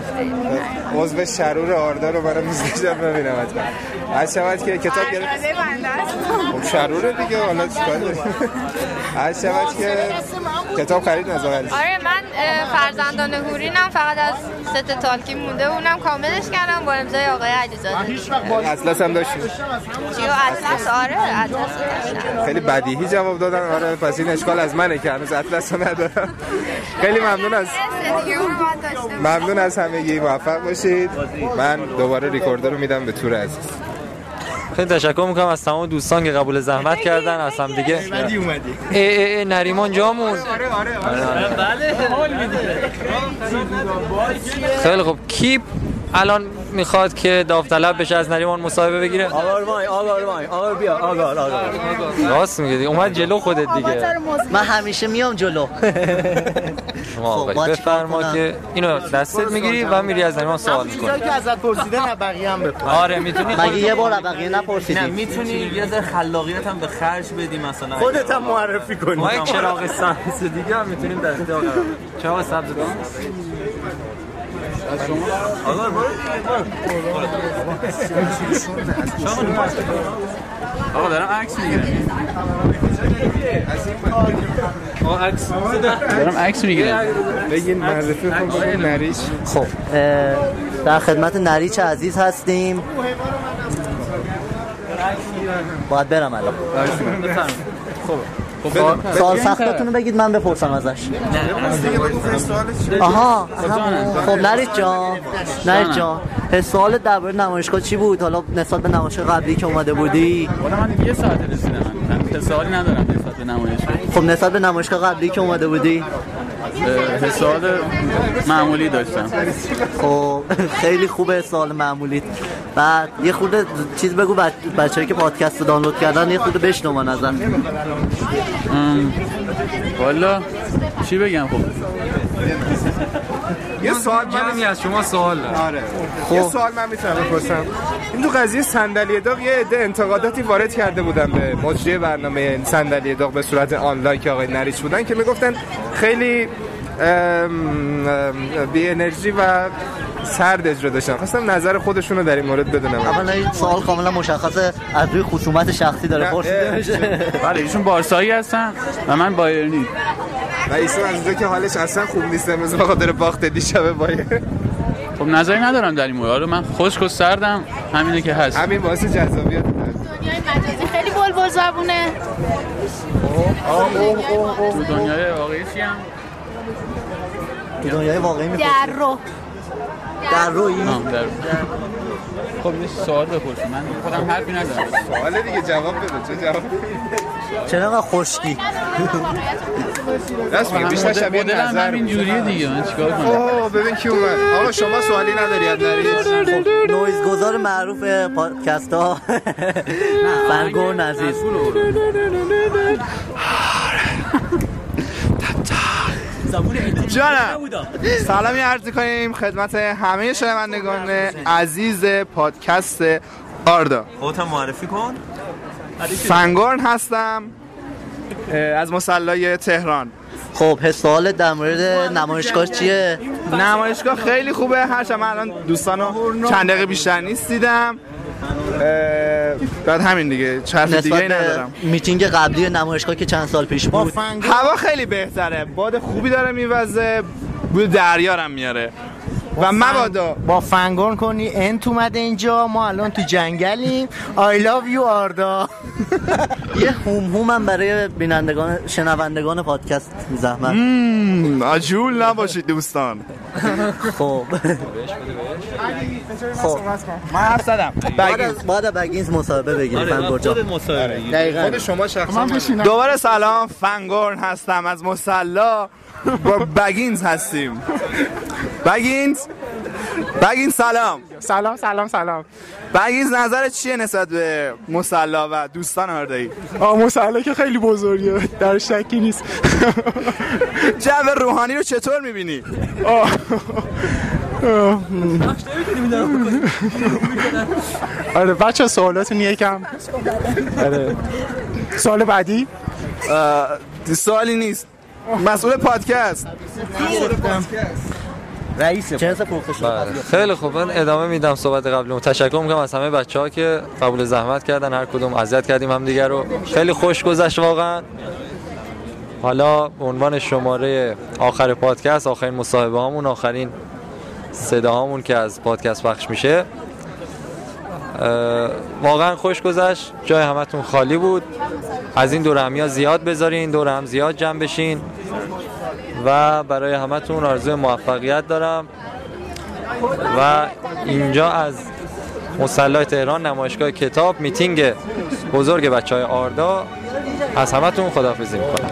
عضو شرور آردا رو برام دوست ببینم حتما از شود که کتاب گرفت خب شروره دیگه حالا چیکار داریم از شود که کتاب خرید نظر آره من فرزندان هورینم فقط از ست تالکی مونده اونم کاملش کردم با امضای آقای علیزاده اطلس هم داشتیم چیو اطلس آره اطلس رو خیلی بدیهی جواب دادن. آره پس این اشکال از منه که هنوز اطلس رو ندارم. خیلی ممنون از ممنون از همگی. موفق باشید. من دوباره ریکوردر رو میدم به تور عزیز. خیلی تشکر می‌کنم. از تمام دوستان که قبول زحمت کردن از هم دیگه اومدی اومدی. ای ای ای نریمان جامون. خیلی خوب. کی الان می‌خواد که داوطلب بشه از نریمان مصاحبه بگیره. آگار وای آگار وای آگار بیا آگار آگار راست میگه دیگه. اومد جلو خودت دیگه. من همیشه میام جلو. شما آقای با چیکار بفرما؟ که اینو دستت می‌گیری و میری از نریمان سوال چیزایی می‌کنی. که ازت پرسیده نه بقیه هم بپرس آره می‌تونی مگه یه بار بقیه نه نپرسیدی می‌تونی یه ذره خلاقیت هم به خرج بدی مثلا. خودت هم معرفی کنی. ما یک چراغ سبز دیگه هم می‌تونیم دسته قرار بدیم. چراغ سبز آقا برو آقا دارم عکس می‌گیرم. دارم عکس می‌گیرم بگین معرفی کن نریش خب. در خدمت نریچ عزیز هستیم؟ باید برم الان. سوال سختتون رو بگید من بپرسم ازش. آها آها. خب نریچ جان. نریچ جان. حس سوالت درباره نمایشگاه چی بود؟ حالا نسبت به نمایشگاه قبلی که اومده بودی؟ والا من یه ساعت رسیدم. من سوالی ندارم نسبت به نمایشگاه خب نسبت به نمایشگاه قبلی که اومده بودی؟ سوال معمولی داشتم. خب خیلی خوبه سوال معمولی. بعد یه خورده چیز بگو بچ... بچه‌ای که پادکست رو دانلود کردن یه خورده بشنون ازن ام، والا چی بگم خب؟ یه سوال کمی از شما سوال دارم. آره. یه سوال من می‌تونم بپرسم. این تو قضیه صندلی داغ یه عده انتقاداتی وارد کرده بودن به مجری برنامه صندلی داغ به صورت آنلاین که آقای نریچ بودن که می‌گفتن خیلی بی انرژی و سرد اجرا داشتن. خواستم نظر خودشون رو در این مورد بدونم. اولا این سوال کاملا مشخصه. از روی خصومت شخصی داره پرسیده میشه. بله ایشون بارسایی هستن و من بایرنی. و ایشون از اونجا که حالش اصلا خوب نیست امروز به خاطر باخت دیشب بایر خب نظری ندارم در این مورد. آره، من خشک و سردم همینه که هست. همین باعث جذابیت دنیای مجازی. خیلی بلبل زبونه. تو دنیای واقعی هم. تو دنیای واقعی می‌پرسی. در رو. در روی در خب یه سوال بپرسیم. من خودم حرفی ندارم. سوال دیگه جواب بده. چه جواب؟ چرا خشکی؟ راست میگه بیشتر شبیه نظر همین جوریه دیگه. من چیکار کنم؟ اوه ببین کی اومد. آقا شما سوالی نداری از نریچ خب نویزگذار معروف پادکست ها. فنگور عزیز. جانم. سلامی عرض کنیم خدمت همه شنوندگان عزیز پادکست آردا. خودت معرفی کن. فنگورن هستم از مسلای تهران. خب حس سوالت در مورد نمایشگاه چیه؟ نمایشگاه خیلی خوبه هرچند من الان دوستانو چند دقیقه بیشتر نیست دیدم. بعد همین دیگه چرت دیگه ای ندارم. میتینگ قبلی نمایشگاه که چند سال پیش بود. هوا خیلی بهتره. باد خوبی داره میوزه بوی دریا رو هم میاره. و مبادا. با فنگورن کنی انت اومده اینجا ما الان تو جنگلیم. I love you آردا. یه هوم هوم هم برای بینندگان شنوندگان پادکست زحمت. عجول نباشید دوستان. خب. خب. من حرف زدم. بعد بگینز مصاحبه بگیریم آره، فن کجا دقیقاً. خود شما شخصا دوباره سلام فنگورن هستم از مسلا. با بگینز هستیم. بگینز؟ بگینز سلام. سلام سلام سلام. بگینز نظر چیه نسبت به مسلا و دوستان آردایی آه مسئله که خیلی بزرگه. در شکی نیست. جو روحانی رو چطور می‌بینی؟ آه. آه. آره بچه سوالاتون یکم. آره. سوال بعدی؟ سوالی نیست. مسئول پادکست. رئیس بله. خیلی خوب. من ادامه میدم صحبت قبلی تشکر می‌کنم از همه بچه ها که قبول زحمت کردن. هر کدوم اذیت کردیم هم دیگر رو. خیلی خوش گذشت واقعا. حالا به عنوان شماره آخر پادکست آخرین مصاحبه هامون آخرین صدا هامون که از پادکست پخش میشه. واقعا خوش گذشت. جای همتون خالی بود. از این دور همی زیاد بذارین دور هم زیاد جمع بشین. و برای همتون آرزوی موفقیت دارم. و اینجا از مسلح تهران نمایشگاه کتاب میتینگ بزرگ بچه های آردا. از همتون خداحافظی می‌کنم.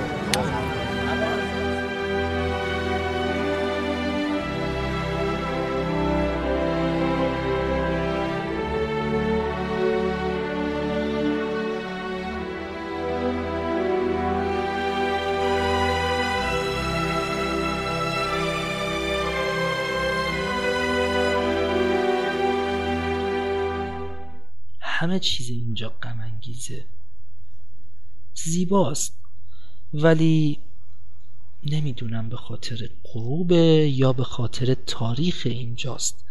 همه چیز اینجا غم انگیزه زیباست. ولی نمی‌دونم به خاطر غروبه یا به خاطر تاریخ اینجاست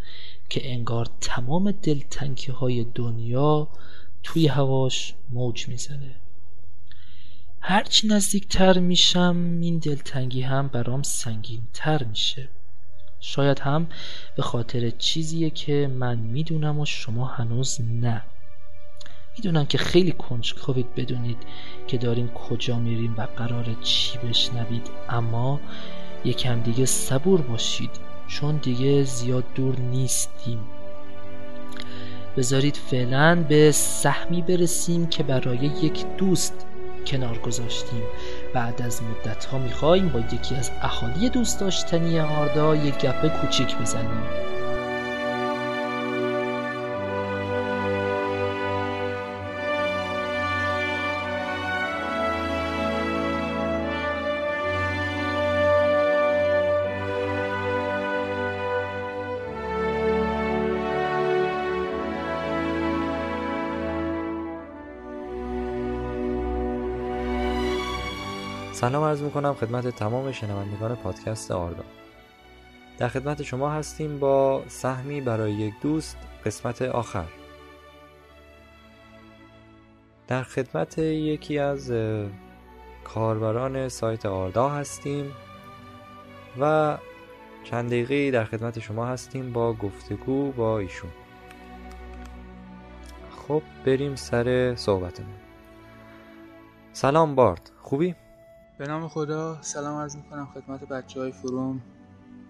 که انگار تمام دلتنگی های دنیا توی هواش موج می‌زنه. هرچی نزدیکتر میشم این دلتنگی هم برام سنگین تر میشه. شاید هم به خاطر چیزیه که من می‌دونم و شما هنوز نه. می‌دونم که خیلی کنجکاوید بدونید که داریم کجا میریم و قرار چی بشنوید. اما یکم دیگه صبور باشید چون دیگه زیاد دور نیستیم. بذارید فعلا به سهمی برسیم که برای یک دوست کنار گذاشتیم. بعد از مدت ها می‌خوایم با یکی از اهالی دوست داشتنی آردا یک گپه کوچیک بزنیم. سلام عرض می‌کنم خدمت تمام شنوندگان پادکست آردا. در خدمت شما هستیم با سهمی برای یک دوست قسمت آخر. در خدمت یکی از کاربران سایت آردا هستیم و چند دقیقه در خدمت شما هستیم با گفتگو با ایشون. خب بریم سر صحبتمون. سلام بارد. خوبی؟ به نام خدا سلام عرض می‌کنم خدمت بچه های فروم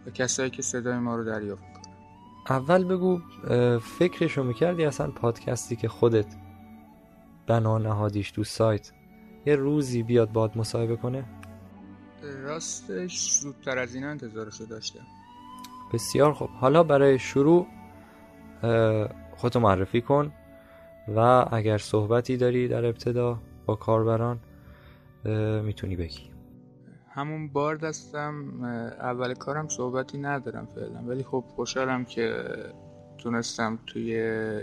و کسایی که صدای ما رو دریافت می‌کنن. اول بگو فکرشو می‌کردی اصلا پادکستی که خودت بنا نهادیش تو سایت یه روزی بیاد باد مصاحبه کنه؟ راستش زودتر از این انتظارشو داشتم. بسیار خوب. حالا برای شروع خودتو معرفی کن و اگر صحبتی داری در ابتدا با کاربران می‌تونی بگی. همون بار دستم اول کارم صحبتی ندارم فعلا ولی خب خوشحالم که تونستم توی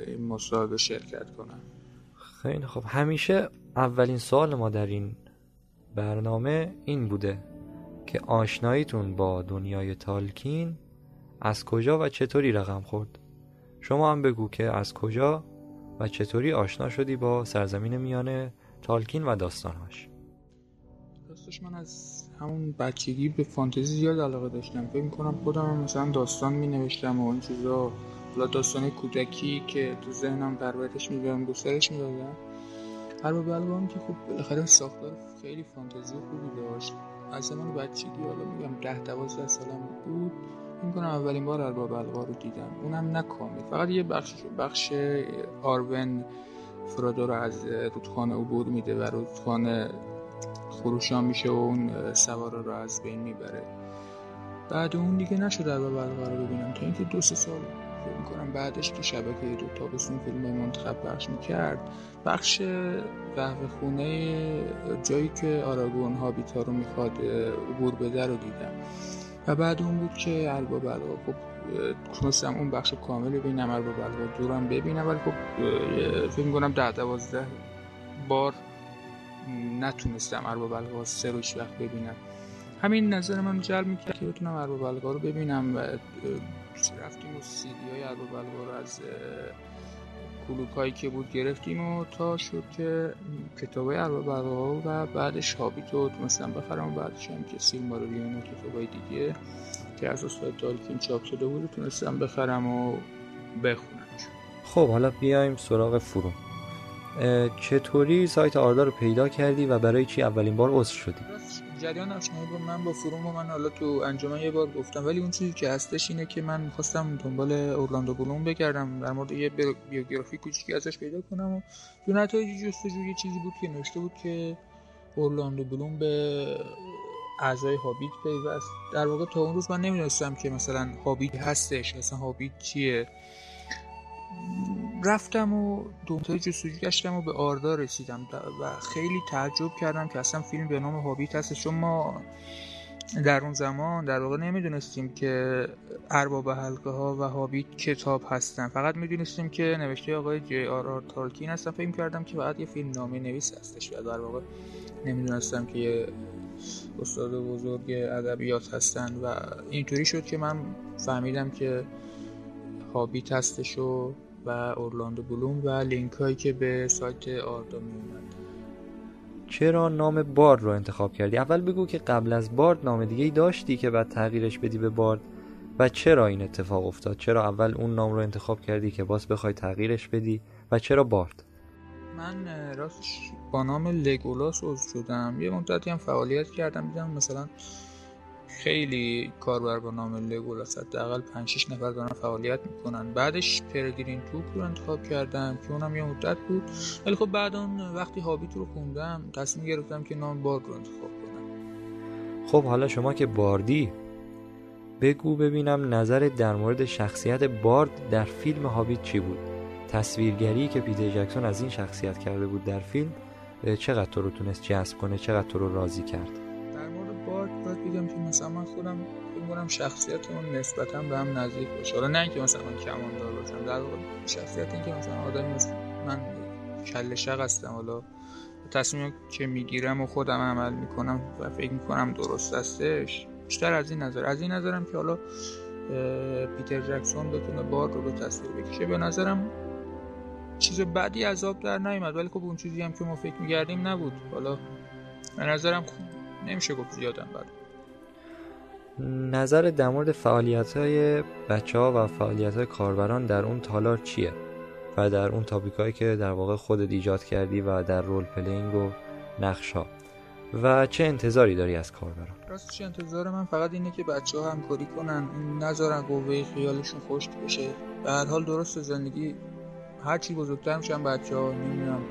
این مصاحبه شرکت کنم. خیلی خب. همیشه اولین سوال ما در این برنامه این بوده که آشناییتون با دنیای تالکین از کجا و چطوری رقم خورد؟ شما هم بگو که از کجا و چطوری آشنا شدی با سرزمین میانه تالکین و داستانهاش. راستش من از همون بچگی به فانتزی زیاد علاقه داشتم. فکر می‌کنم خودم مثلا داستان می نوشتم و این چیزا. حالا داستان کودکی که تو ذهنم پروردش میدم گسترش می‌دادم. البته البته که خب بالاخره ساختار خیلی فانتزی خوبی داشت. از زمان بچگی حالا میگم ده دوازده سالم بود. این کنم اولین بار ارباب القا رو دیدم. اونم نه فقط یه بخش بخش آرون فرادو رو از رودخانه عبور میده و رودخانه خروشان میشه و اون سوارا رو از بین می‌بره. بعد اون دیگه نشد القا رو ببینم. تا اینکه دو سه سال فکر می‌کنم بعدش که شبکه دو تابستون فیلم منتخب پخش می‌کرد. بخش قهوه خونه جایی که آراگون هابیتا رو می‌خواد عبور بده رو دیدم. و بعد اون بود که البا بلغا خب تونستم اون بخش کامل ببینم البا بلغا دورم ببینم. ولی خب فکر می‌کنم ده دوازده بار نتونستم ارباب بلغا سه رو وقت ببینم. همین نظر من جلب می‌کرد که بتونم ارباب بلغا رو ببینم و رفتیم و سیدی های ارباب رو از کلوک هایی که بود گرفتیم و تا شد که کتاب های ارباب و بعدش هابیت رو تونستم بخرم و بعدش هم که سیلماریلیون و کتاب های دیگه که از استاد تالکین چاپ شده بود تونستم بخرم و بخونم. خب حالا بیایم سراغ فروم. چطوری سایت آردا رو پیدا کردی و برای چی اولین بار عضو شدی؟ جریان آشنایی با من با فروم و من حالا تو انجمن یه بار گفتم. ولی اون چیزی که هستش اینه که من می‌خواستم دنبال اورلاندو بلوم بگردم در مورد یه بیوگرافی کوچیکی ازش پیدا کنم و تو نتایج جستجو یه چیزی بود که نوشته بود که اورلاندو بلوم به اعضای هابیت پیوست. در واقع تا اون روز من نمی‌دونستم که مثلا هابیت هستش مثلا هابیت چیه. رفتم و دومتای جستجو گشتم و به آردا رسیدم و خیلی تعجب کردم که اصلا فیلم به نام هابیت هست. چون ما در اون زمان در واقع نمی‌دونستیم که ارباب حلقه ها و هابیت کتاب هستن. فقط می‌دونستیم که نوشته آقای جی آر آر تالکین هستن. فکر کردم که بعد یه فیلم نامه نویس هستش و در واقع نمی‌دونستم که یه استاد بزرگ ادبیات هستن و اینطوری شد که من فهمیدم که هابیت هستش و و اورلاندو بلوم و لینک هایی که به سایت آردا میومد چرا نام بارد رو انتخاب کردی؟ اول بگو که قبل از بارد نام دیگه ای داشتی که بعد تغییرش بدی به بارد و چرا این اتفاق افتاد؟ چرا اول اون نام رو انتخاب کردی که باز بخوای تغییرش بدی و چرا بارد؟ من راستش با نام لگولاس عضو شدم یه مدتی هم فعالیت کردم دیدم مثلا خیلی کاربر با نام لگولاس حداقل 5 6 نفر دارن فعالیت می‌کنن. بعدش پرگرین توپ رو انتخاب کردم که اونم یه مدت بود. ولی خب بعد اون وقتی هابیت رو خوندم تصمیم گرفتم که نام بارد رو انتخاب کنم. خب حالا شما که باردی بگو ببینم نظر در مورد شخصیت بارد در فیلم هابیت چی بود؟ تصویرگری که پیتر جکسون از این شخصیت کرده بود در فیلم چقدر تو رو تونست جذب کنه؟ چقدر تو رو راضی کرد؟ باید بگم که مثلا من خودم فکر شخصیت اون نسبتا به هم نزدیک باشه. حالا نه اینکه مثلا من کماندار باشم در واقع شخصیت این که مثلا آدمی مثل من کل شق هستم. حالا تصمیم که می‌گیرم و خودم عمل می‌کنم و فکر می‌کنم درست هستش بیشتر از این نظر. از این نظرم که حالا پیتر جکسون بتونه بار رو به تصویر بکشه به نظرم چیز بعدی عذاب در نیومد. ولی خب اون چیزی هم که ما فکر میگردیم نبود. حالا به نظرم خوب نمیشه گفت زیادم بد. نظر در مورد فعالیت های بچه ها و فعالیت های کاربران در اون تالار چیه؟ و در اون topic هایی که در واقع خودت ایجاد کردی و در role playing و نقش ها و چه انتظاری داری از کاربران؟ راستش انتظار من فقط اینه که بچه ها همکاری کنن نذارن قوه خیالشون خشک بشه به هر حال درست زندگی هرچی بزرگتر میشن بچه ها نمی‌دونم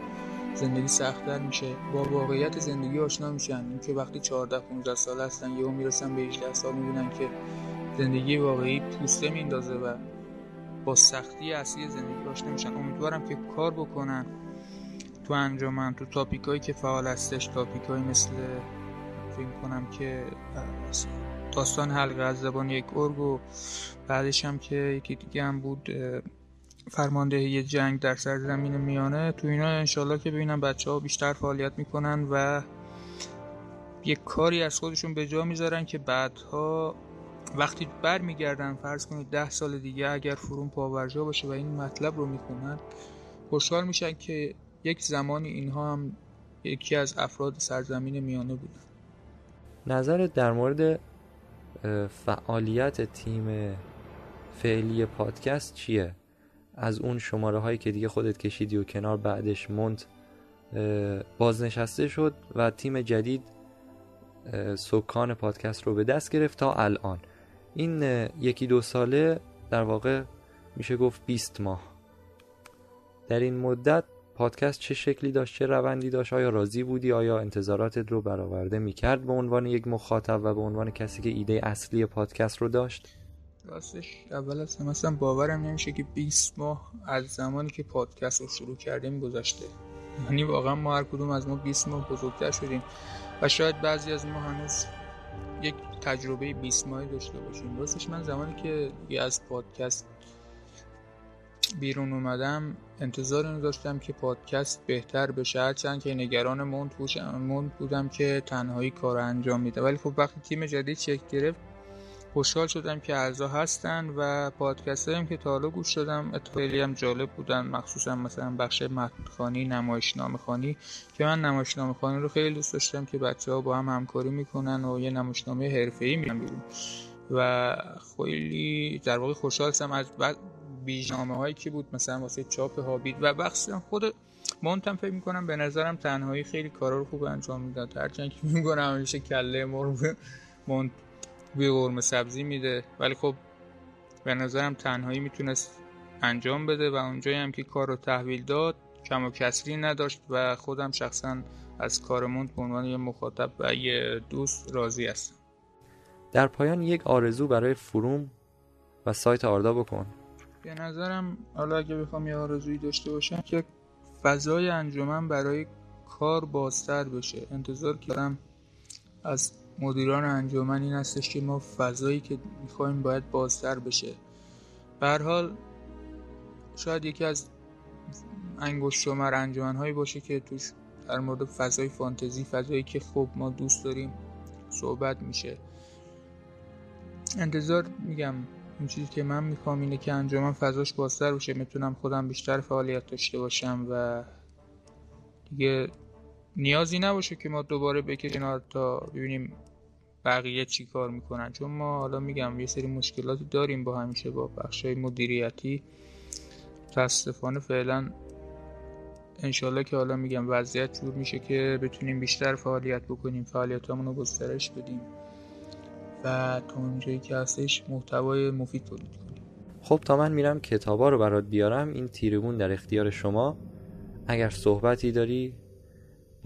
زندگی سختتر میشه. با واقعیت زندگی آشنا میشن. اینکه وقتی 14 15 سال هستن یهو می‌رسن به 18 سال می‌بینن که زندگی واقعی پوسته میندازه و با سختی اصلی زندگی آشنا میشن. امیدوارم که کار بکنن تو انجامن تو تاپیکایی که فعال هستش. تاپیکایی مثل فکر کنم که داستان حلقه از زبان یک ارگ و بعدش هم که یکی دیگه هم بود فرماندهی جنگ در سرزمین میانه تو اینا انشالله که ببینم بچه ها بیشتر فعالیت می‌کنن و یک کاری از خودشون به جا می‌ذارن که بعدها وقتی بر میگردن فرض کنید ده سال دیگه اگر فرون پاورجا باشه و این مطلب رو می‌خونن خوشحال میشن که یک زمانی اینها هم یکی از افراد سرزمین میانه بودن نظرت در مورد فعالیت تیم فعلی پادکست چیه؟ از اون شماره هایی که دیگه خودت کشیدی و کنار بعدش مونت بازنشسته شد و تیم جدید سکان پادکست رو به دست گرفت تا الان. این یکی دو ساله در واقع میشه گفت 20 ماه. در این مدت پادکست چه شکلی داشت چه روندی داشت آیا راضی بودی؟ آیا انتظاراتت رو برآورده می‌کرد به عنوان یک مخاطب و به عنوان کسی که ایده اصلی پادکست رو داشت؟ راستش اول از همه اصلا باورم نمیشه که 20 ماه از زمانی که پادکست رو شروع کردیم گذشته. یعنی واقعا ما هر کدوم از ما 20 ماه بزرگتر شدیم و شاید بعضی از ما هنوز یک تجربه 20 ماهی داشته باشیم. راستش من زمانی که یه از پادکست بیرون اومدم انتظار اینو داشتم که پادکست بهتر بشه. هرچند که نگران موند بودم که تنهایی کار انجام میده ولی خب وقتی تیم جدید شکل گرفت خوشحال شدم که اعضا هستن و پادکست هم که تا حالا گوش دادم خیلی هم جالب بودن مخصوصا مثلا بخش متنخانی نمایشنامه خانی که من نمایشنامه خانی رو خیلی دوست داشتم که بچه ها با هم همکاری می‌کنن و یه نمایشنامه حرفه‌ای میرن بیرون. و خیلی در واقع خوشحال هستم از بیژنامه هایی که بود مثلا واسه چاپ هابیت و بخش خود مونتم فکر می‌کنم به نظرم تنهایی خیلی کارا رو خوب انجام می‌داد. هرچند که میگنم همیشه کله مرغ مونت بوی قرمه سبزی میده. ولی خب به نظرم تنهایی می‌تونست انجام بده و اونجایی هم که کار رو تحویل داد کم و کسری نداشت و خودم شخصا از کارمون به عنوان یه مخاطب و یه دوست راضی هستم. در پایان یک آرزو برای فروم و سایت آردا بکن. به نظرم حالا اگه بخوام یه آرزویی داشته باشم که فضای انجمن برای کار بازتر بشه. انتظار کردم از مدیران انجمن این هستش که ما فضایی که می‌خوایم باید بازتر بشه. به حال شاید یکی از انگشت شمر انجمن هایی باشه که توش در مورد فضای فانتزی فضایی که خب ما دوست داریم صحبت میشه. انتظار میگم این چیزی که من می‌خوام اینه که انجام فضاش بازتر بشه. می‌تونم خودم بیشتر فعالیت داشته باشم و دیگه نیازی نباشه که ما دوباره بکشیم تا ببینیم بقیه چی کار می‌کنن؟ چون ما حالا میگم یه سری مشکلاتی داریم با همیشه با بخشای مدیریتی. متاسفانه فعلا انشالله که حالا میگم وضعیت جور میشه که بتونیم بیشتر فعالیت بکنیم فعالیتامون رو گسترش بدیم. و تا اونجایی که هستش محتوای مفید تولید کنیم. خب تا من میرم کتابا رو برات بیارم. این تیرگون در اختیار شما. اگر صحبتی داری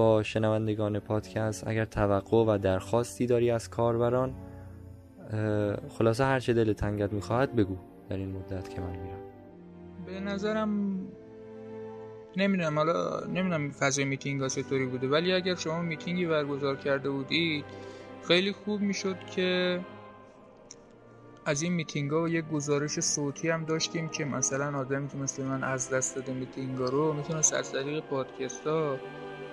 با شنوندگان پادکست اگر توقع و درخواستی داری از کاربران خلاصه هر چه دل تنگت می‌خواهد بگو در این مدت که من میرم. به نظرم نمی‌دونم حالا نمی‌دونم فضای میتینگ ها چطوری بوده ولی اگر شما میتینگی برگزار کرده بودید خیلی خوب می‌شد که از این میتینگ ها یک گزارش صوتی هم داشتیم که مثلا آدمی که مثل من از دست داده میتینگ ها رو می‌تونست از طریق پادکست ها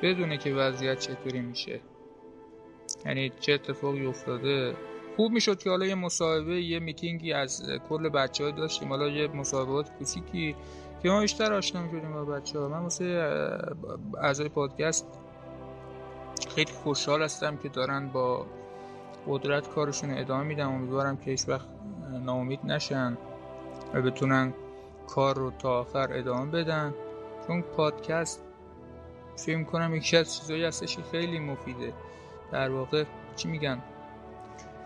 بدونه که وضعیت چطوری میشه. یعنی چه اتفاقی افتاده. خوب می‌شد که حالا یه مصاحبه یه میتینگی از کل بچه های داشتیم. حالا یه مصاحبات کوچیکی که ما بیشتر آشنا می‌شدیم با بچه ها من واسه اعضای پادکست خیلی خوشحال هستم که دارن با قدرت کارشون ادامه میدم امیدوارم که هیچ وقت ناامید نشن و بتونن کار رو تا آخر ادامه بدن. چون پادکست فکر کنم یکی از چیزایی هستش که خیلی مفیده. در واقع چی میگن؟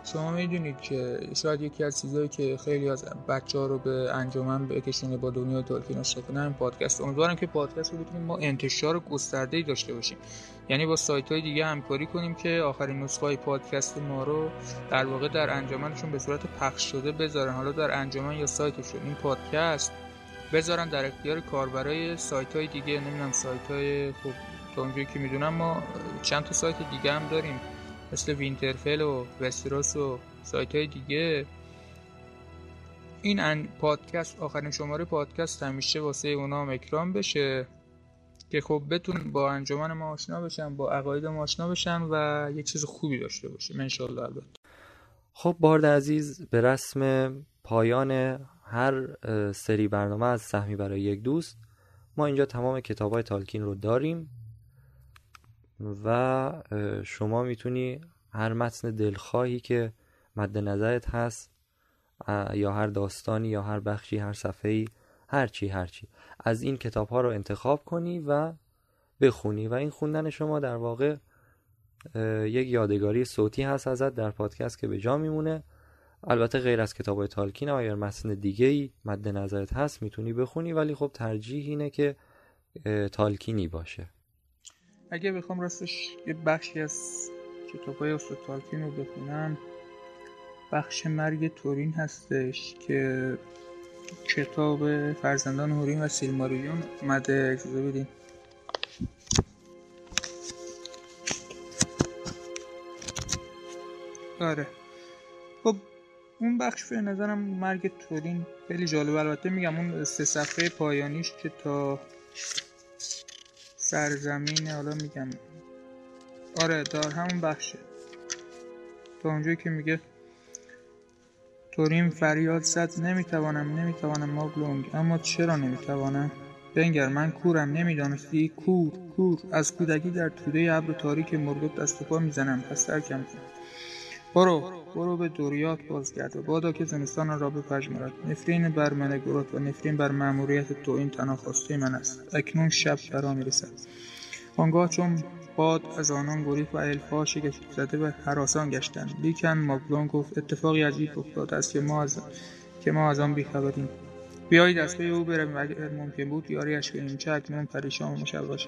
شما می‌دونید که شاید یکی از چیزهایی که خیلی از بچه ها رو به انجمن بکشونه با دنیا تولکین آشنا کنه پادکست. امیدوارم که پادکست رو بتونیم ما انتشار گسترده ای داشته باشیم. یعنی با سایت های دیگه همکاری کنیم که آخرین نسخه های پادکست ما رو در واقع در انجمنشون به صورت پخش شده بذارن. حالا در انجمن یا سایتشون این پادکست بذارن در اختیار کاربرای سایت های دیگه نمی‌دونم سایت های خب تا اونجایی که می‌دونم ما چند تا سایت دیگه هم داریم. مثل وینترفل و وستروس و سایت های دیگه. این پادکست آخرین شماره پادکست همیشه واسه اونا هم اکرام بشه که خب بتون با انجمن ما آشنا بشن با عقاید ما آشنا بشن و یه چیز خوبی داشته باشه. انشالله البته. خب بارد عزیز به رسم پایان هر سری برنامه از سهمی برای یک دوست. ما اینجا تمام کتاب های تالکین رو داریم و شما می‌تونی هر متن دلخواهی که مد نظرت هست یا هر داستانی یا هر بخشی هر صفحه‌ای هر چی هر چی از این کتاب ها رو انتخاب کنی و بخونی. و این خوندن شما در واقع یک یادگاری صوتی هست ازت در پادکست که به جا میمونه. البته غیر از کتاب های تالکین هم اگر متن دیگه ای مد نظرت هست می‌تونی بخونی ولی خب ترجیح اینه که تالکینی باشه. اگه بخوام راستش یه بخشی از کتاب های استاد تالکین رو بخونم بخش مرگ تورین هستش که کتاب فرزندان هورین و سیلماریون. اومده اجازه بدین. آره. خب اون بخش به نظرم مرگ تورین خیلی جالب البته میگم اون سه صفحه پایانیش که تا سرزمین حالا میگم. آره دار همون بخشه. تا اونجایی که میگه تورین فریاد زد نمی‌توانم نمی‌توانم مابلونگ اما چرا نمی‌توانم؟ بنگر من کورم نمی‌دانستی؟ کور کور. از کودکی در توده ابر تاریک مرگوت دست پا می‌زنم. پس ترکم کن. برو برو به دوریات بازگرد و بادا که زمستان را بپژمرد نفرین بر من و نفرین بر مأموریت تو این تنها من است. اکنون شب فرا می‌رسد. آنگاه چون باد از آنان گریخت و الفا شگفت زده و حراسان گشتند. لیکن مابلون گفت اتفاقی عجیب افتاده است که ما از که ما از آن بیخبریم. بیایید از پی او برویم اگر ممکن بود یاریش کنیم چه اکنون پریشان و مشوش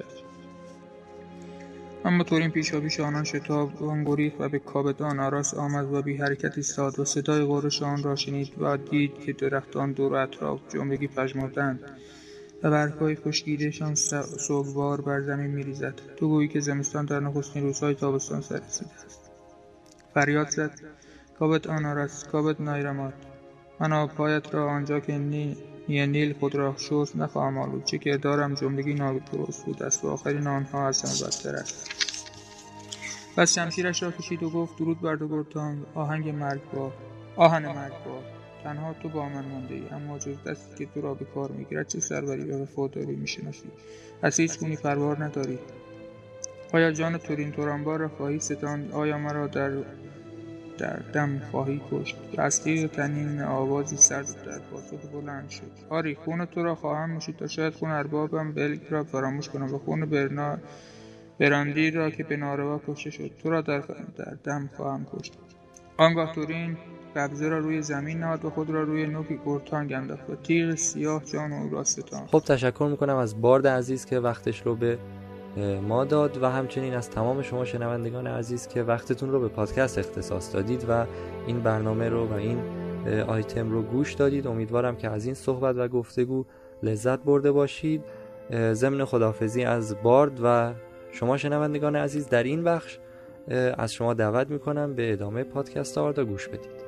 اما تورین پیشا پیش آنان شتاب گریخت و به کابدان آراس آمد و بی حرکت ایستاد و صدای غرش آن را شنید و دید که درختان دور اطراف جملگی پژمردند و برگهای خشکیدهشان سوگوار بر زمین میریزد. تو گویی که زمستان در نخستین روزهای تابستان سر رسیده است. فریاد زد. کابت آنارس کابت نایرمات من آبهایت را آنجا که نی نیل خود را شست نخواهم آلود. چه که دارم جملگی نادرست بود. است و آخرین آنها همه بدتر است. پس شمشیرش را کشید و گفت درود بر دو گرتان. آهنگ مرگبار آهن مرگبار تنها تو با من مانده ای. اما جز دستی که تو را به کار می‌گیرد چه سروری و وفاداری می‌شناسی؟ از هیچ گونی پروار نداری. آیا جان تورین تورانبار را خواهی ستاند؟ آیا مرا در در دم خواهی کشت. و از تیغ تنین آوازی سرد در پاسخ بلند شد. آری خون تو را خواهم نوشید تا شاید خون اربابم بلگ را فراموش کنم و خون برنا براندی را که به ناروا کشته شد تو را در, در دم خواهم کشت. آنگاه تورین قبضه را روی زمین نهاد و خود را روی نوک گرتانگ انداخت و تیغ سیاه جان او را خب تشکر می‌کنم از بارد عزیز که وقتش رو به ما داد و همچنین از تمام شما شنوندگان عزیز که وقتتون رو به پادکست اختصاص دادید و این برنامه رو و این آیتم رو گوش دادید. امیدوارم که از این صحبت و گفتگو لذت برده باشید. ضمن خدافزی از بارد و شما شنوندگان عزیز در این بخش از شما دعوت می‌کنم به ادامه پادکست آردا گوش بدید.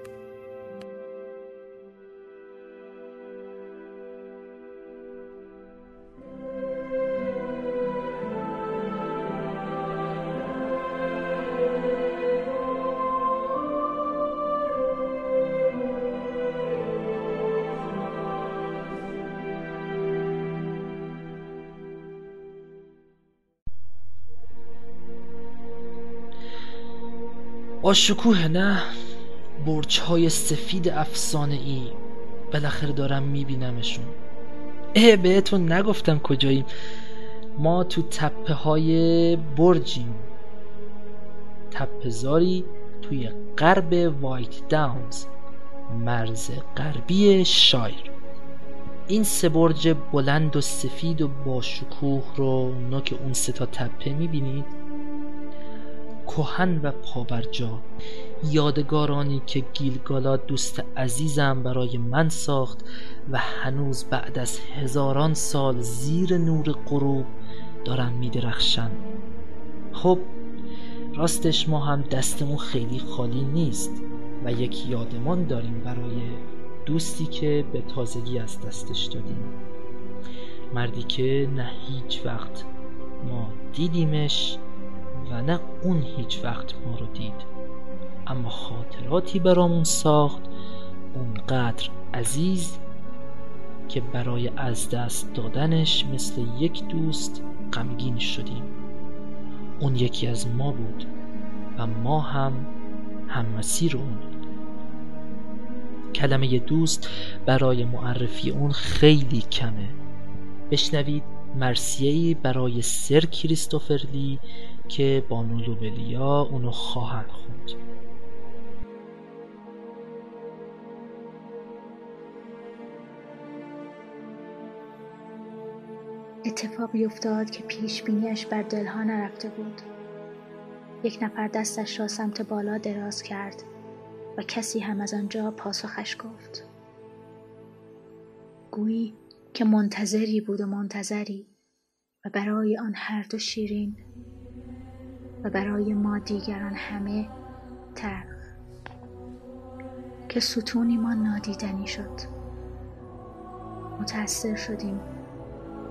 با شکوه نه برچ های سفید افسانه ای بالاخره دارم میبینمشون. اه بهتون نگفتم کجاییم. ما تو تپه های برجیم. تپهزاری توی غرب وایت داونز مرز غربی شایر. این سه برج بلند و سفید و با شکوه رو نوک اون سه تا تپه می‌بینید؟ کهن و پابرجا. یادگارانی که گیلگالا دوست عزیزم برای من ساخت و هنوز بعد از هزاران سال زیر نور غروب دارن میدرخشن خب راستش ما هم دستمون خیلی خالی نیست و یک یادمان داریم برای دوستی که به تازگی از دستش دادیم. مردی که نه هیچ وقت ما دیدیمش و نه اون هیچ وقت ما رو دید. اما خاطراتی برامون ساخت اونقدر عزیز که برای از دست دادنش مثل یک دوست غمگین شدیم. اون یکی از ما بود و ما هم هم اون. کلمه دوست برای معرفی اون خیلی کمه. بشنوید مرسیهی برای سر کریستوفر لی که بانو لوبلیا اونو خواهند خوند. اتفاقی افتاد که پیش بینیش بر دلها نرفته بود. یک نفر دستش را سمت بالا دراز کرد و کسی هم از آنجا پاسخش گفت. گویی که منتظری بود و منتظری و برای آن هر دو شیرین و برای ما دیگران همه تلخ که ستونی ما نادیدنی شد. متأثر شدیم.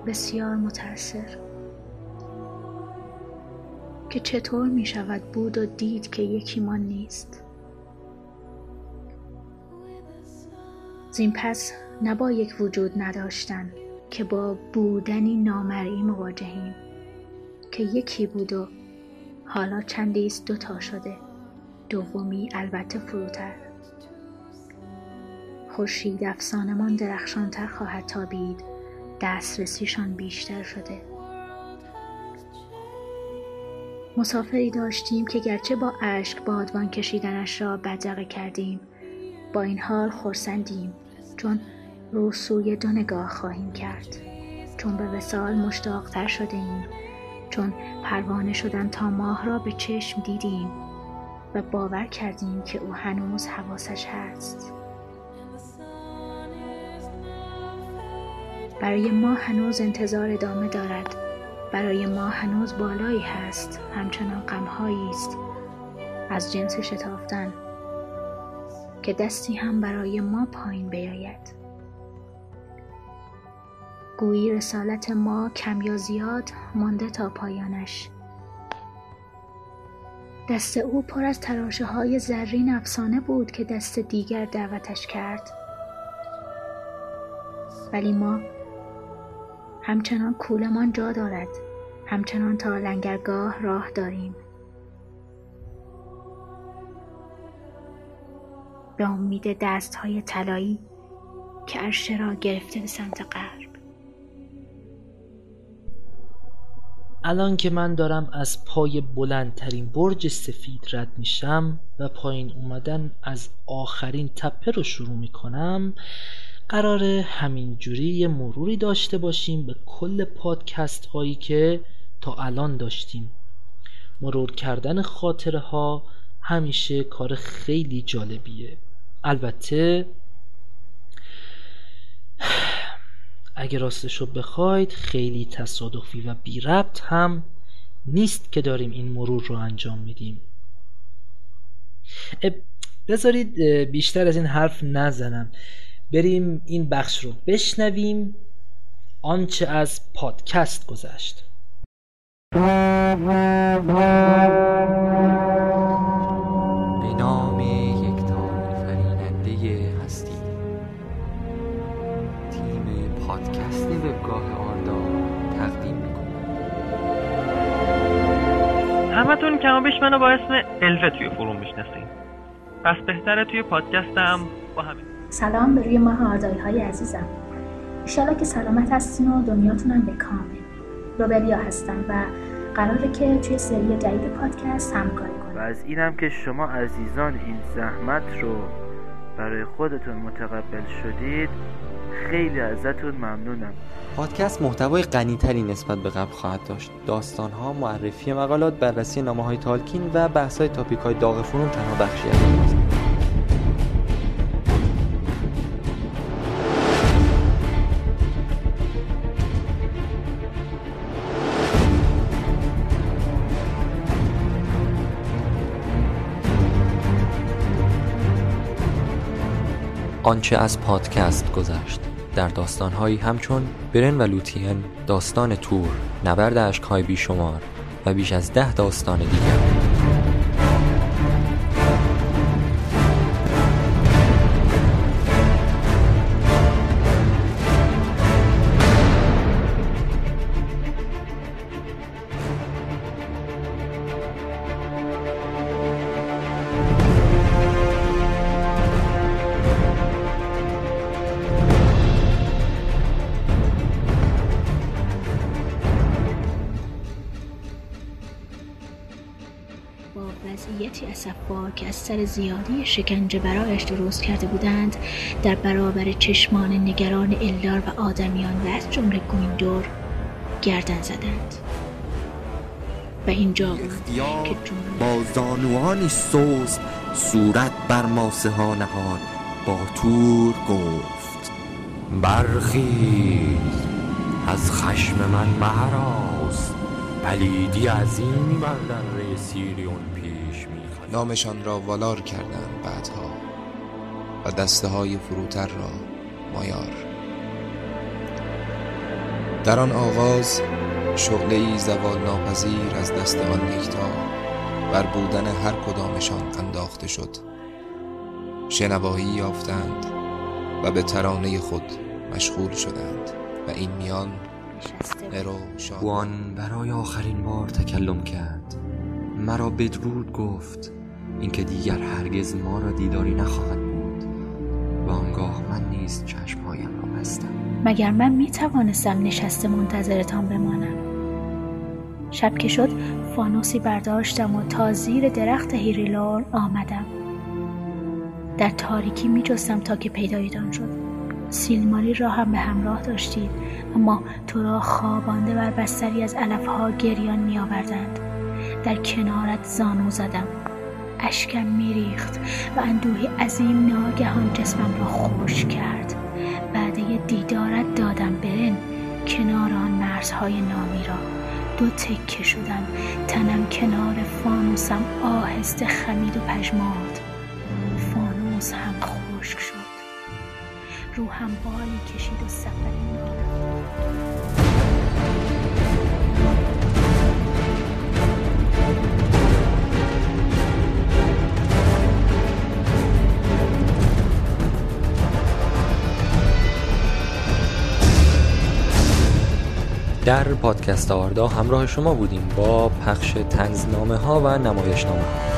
بسیار متأثر. که چطور می شود بود و دید که یکی ما نیست. زین پس نبا یک وجود نداشتن که با بودنی نامرئی مواجهیم که یکی بود و حالا چندیست دوتا شده. دومی البته فروتر. خورشید افسانمان درخشانتر خواهد تابید. دسترسیشان بیشتر شده. مسافری داشتیم که گرچه با اشک بادبان کشیدنش را بدرقه کردیم. با این حال خورسندیم چون رو سوی دو نگاه خواهیم کرد. چون به وسال مشتاقتر شده ایم چون پروانه شدن تا ماه را به چشم دیدیم و باور کردیم که او هنوز حواسش هست. برای ما هنوز انتظار ادامه دارد. برای ما هنوز بالایی هست. همچنان غمهایی است. از جنس شتافتن. که دستی هم برای ما پایین بیاید. گویی رسالت ما کم یا زیاد مانده تا پایانش. دست او پر از تراشه های زرین افسانه بود که دست دیگر دعوتش کرد. ولی ما همچنان کولمان جا دارد. همچنان تا لنگرگاه راه داریم. به امید دست های طلایی که عرشه را گرفته به سمت غرب الان که من دارم از پای بلندترین برج سفید رد میشم و پایین اومدن از آخرین تپه رو شروع می‌کنم قراره همینجوری یه مروری داشته باشیم به کل پادکست هایی که تا الان داشتیم. مرور کردن خاطره ها همیشه کار خیلی جالبیه. البته اگه راستش رو بخواید خیلی تصادفی و بی ربط هم نیست که داریم این مرور رو انجام میدیم. بذارید بیشتر از این حرف نزنم. بریم این بخش رو بشنویم. آنچه از پادکست گذشت. همتون کما بیش منو با اسم الوه توی فروم می‌شناسین. پس بهتره توی پادکستم با همین. سلام به روی ماه آردایی های عزیزم. ایشالا که سلامت هستین و دنیاتونم به کامل روبریا هستم و قراره که توی سری جدید پادکست همکاری کنیم و از اینم که شما عزیزان این زحمت رو برای خودتون متقبل شدید خیلی ازتون ممنونم. پادکست محتوای غنیتری نسبت به قبل خواهد داشت. داستانها معرفی مقالات بررسی نامه های تالکین و بحث های تاپیک های داغ فروم تنها بخشی از آنچه از پادکست گذشت. در داستانهایی همچون برن و لوتین داستان تور نبرد اشکهای بیشمار و بیش از ده داستان دیگر. از سر زیادی شکنجه برایش درست کرده بودند. در برابر چشمان نگران الدار و آدمیان و از جمله گویندور گردن زدند. و اینجا بود که با زانوانی سوز صورت بر ماسه ها نهاد. با تور گفت برخیز از خشم من مهراز پلیدی عظیمی بر در سیریون. پیش می‌خواد نامشان را والار کردند بعدها و دسته های فروتر را مایار. در آن آغاز شغله ای زوال ناپذیر از دست آن یکتا بر بودن هر کدامشان انداخته شد. شنوایی یافتند و به ترانه خود مشغول شدند و این میان نرو برای آخرین بار تکلم کرد. مرا بدرود گفت. اینکه دیگر هرگز ما را دیداری نخواهد بود و آنگاه من نیز چشمهایم را بستم. مگر من می توانستم نشسته منتظرتان بمانم؟ شب که شد فانوسی برداشتم و تا زیر درخت هیریلور آمدم. در تاریکی می جستم تا که پیدایتان شد. سیلماری را هم به همراه داشتید اما تو را خوابانده بر بستری از علفها گریان می آوردند در کنارت زانو زدم. اشکم میریخت و اندوهی عظیم ناگهان جسمم را خوش کرد. بعد دیدارت دادم برن کنار آن مرزهای نامی را. دو تکه شدم تنم کنار فانوسم آهسته خمید و پژمرد. فانوس هم خشک شد. روحم بالی کشید و سفری در پادکست آردا همراه شما بودیم با پخش تنزنامه ها و نمایشنامه ها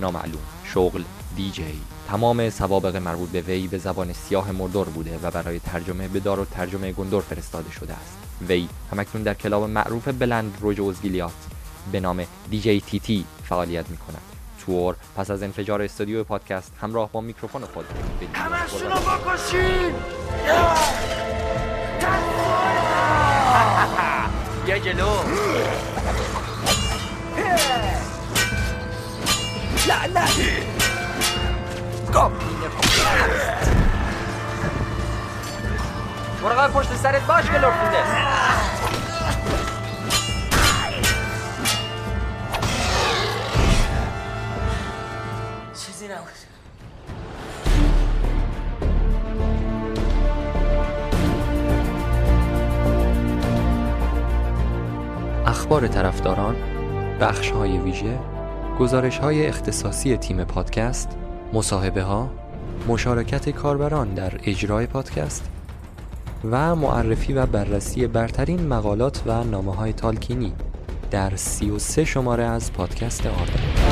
نامعلوم. شغل دیجی تمام سوابق مربوط به وی به زبان سیاه مردور بوده و برای ترجمه به دار و ترجمه گندور فرستاده شده است. وی همکنون در کلاب معروف بلند روج اوزگیلیات به نام دیجی تی تی فعالیت می کند تور پس از انفجار استودیو پادکست همراه با میکروفون خود همشونو بکشین! یه جلو. لعنت. مراقب پشت سرت باش که چیزی نبود. اخبار طرفداران بخش های ویژه گزارش های اختصاصی تیم پادکست مصاحبه ها مشارکت کاربران در اجرای پادکست و معرفی و بررسی برترین مقالات و نامه های تالکینی در 33 شماره از پادکست آردا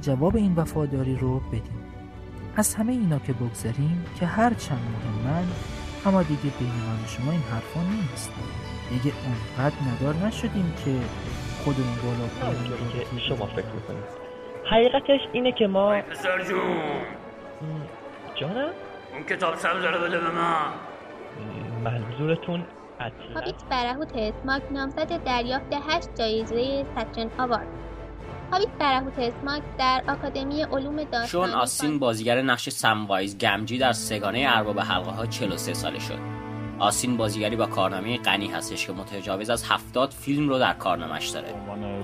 جواب این وفاداری رو بدیم. از همه اینا که بگذاریم که هر چند مهمن اما دیگه بین من شما این حرفا نیست. دیگه اونقدر ندار نشدیم که خودمون بالا که شما فکر می‌کنید. حقیقتش اینه که ما پسر جون. جانم؟ اون کتاب سبز رو بده به من منظورتون هابیت برهوت. اسماک نامزد دریافت هشت جایزه سچن آوارد. هابیت برهوت اسماک در آکادمی علوم داستان شون آستین بازیگر نقش سموایز گمجی در سگانه ارباب حلقه ها 43 ساله شد. آسین بازیگری با کارنامه غنی هستش که متجاوز از هفتاد فیلم رو در کارنامش داره.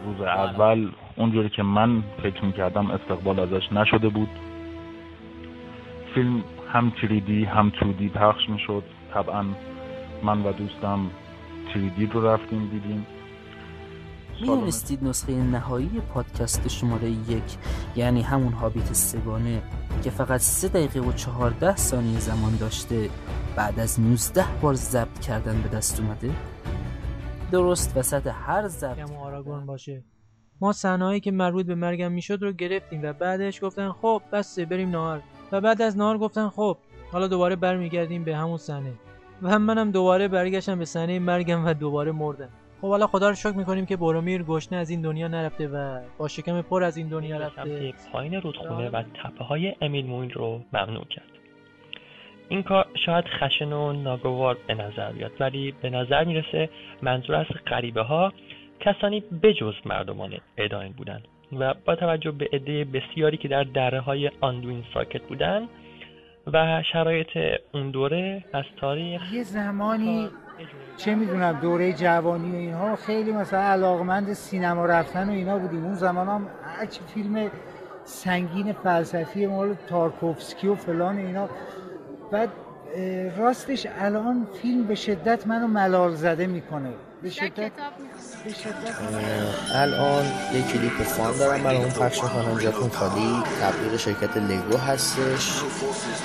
روز اول اونجوری که من فکر می‌کردم استقبال ازش نشده بود. فیلم هم تریدی هم تودی پخش می‌شد. طبعا من و دوستم تریدی رو رفتیم دیدیم. می‌دونستید نسخه نهایی پادکست شماره یک یعنی همون هابیت سگانه که فقط سه دقیقه و چهارده ثانیه زمان داشته بعد از 19 بار ضبط کردن به دست اومده؟ درست وسط هر ضبط. آراگون باشه. ما صحنه‌ای که مربوط به مرگم می‌شد رو گرفتیم و بعدش گفتن خب بسه بریم نهار. و بعد از نهار گفتن خب حالا دوباره برمیگردیم به همون صحنه. و منم دوباره برگشتم به صحنه مرگم و دوباره مردم. خب حالا خدا رو شکر می‌کنیم که برومیر گشنه از این دنیا نرفته و با شکم پر از این دنیا رفته. پایین رودخونه و تپه های امیل موین رو ممنوع کرد. این کار شاید خشن و ناگوار به نظر بیاد ولی به نظر می‌رسه منظور از غریبه ها کسانی بجز مردمان اداین بودن و با توجه به عده بسیاری که در دره های آندوین ساکت بودن و شرایط اون دوره از تاریخ یه زمانی چه می‌دونم دوره جوانی و اینها خیلی مثلا علاقمند سینما رفتن و اینا بودیم. اون زمان هم هرچی فیلم سنگین فلسفی مال تارکوفسکی و فلان اینا. بعد راستش الان فیلم به شدت منو ملال زده می‌کنه. به شدت الان یه کلیپ فان دارم برای اون پخش می‌کنم جاتون خالی. تبلیغ شرکت لگو هستش.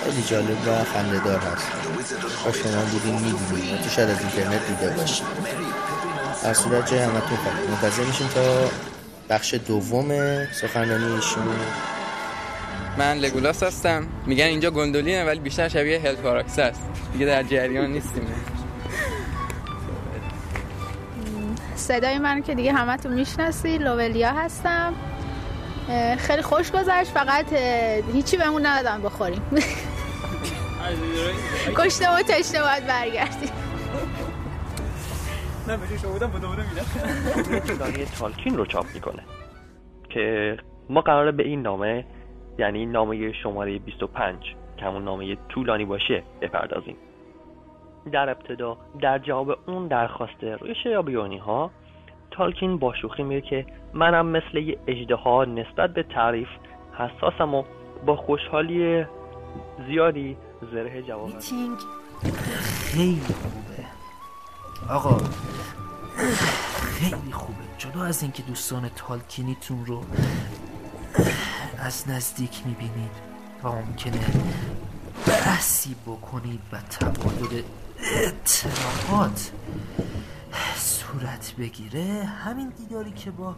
خیلی جالب و خندهدار هست. با شما بودین می‌دونید تو شاید از اینترنت دیده باشید در صورت جای همتون خالی منتظر میشیم تا بخش دوم سخنرانی ایشون من لگولاس هستم. میگن اینجا گندولینه ولی بیشتر شبیه هل پاراکس است دیگه در جریان نیستیم. صدای من که دیگه همه تو می‌شناسی لوولیا هستم. خیلی خوش گذشت. فقط هیچی بهمون ندادن بخوریم. کشته و تشته باید برگردیم. نه شما بودم بودم بودم تالکین رو چاپ می‌کنه که ما قراره به این نامه یعنی نامه شماره 25 که همون نامه طولانی باشه بپردازیم. در ابتدا در جواب اون درخواست ریش یا ها تالکین با شوخی میگه که منم مثل یه اجده ها نسبت به تعریف حساسم و با خوشحالی زیادی زره جواب خیلی خوبه. آقا خیلی خوبه. جدا از اینکه دوستان تالکینیتون رو از نزدیک می‌بینید و ممکنه بحثی بکنید و تبادل اطلاعات. صورت بگیره همین دیداری که با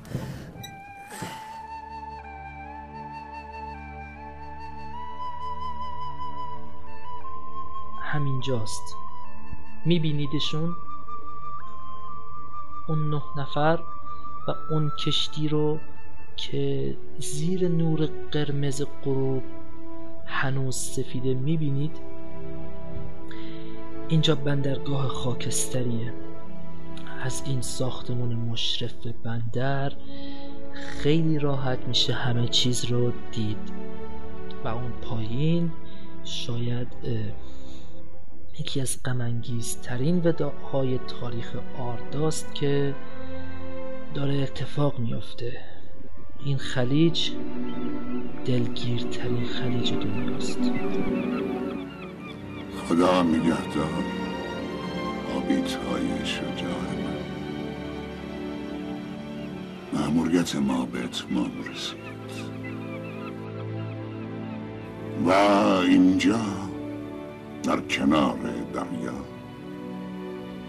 همینجاست. میبینیدشون؟ اون نه نفر و اون کشتی رو که زیر نور قرمز غروب هنوز سفیده می‌بینید؟ اینجا بندرگاه خاکستریه. از این ساختمون مشرف به بندر خیلی راحت میشه همه چیز رو دید. و اون پایین شاید یکی از غمانگیزترین وداهای تاریخ آرداست که داره اتفاق میافته. این خلیج دلگیرترین خلیج دنیاست. خدا نگهدار. آبیت های شجاع من. مأموریت ما به اتمام رسید. و اینجا در کنار دریا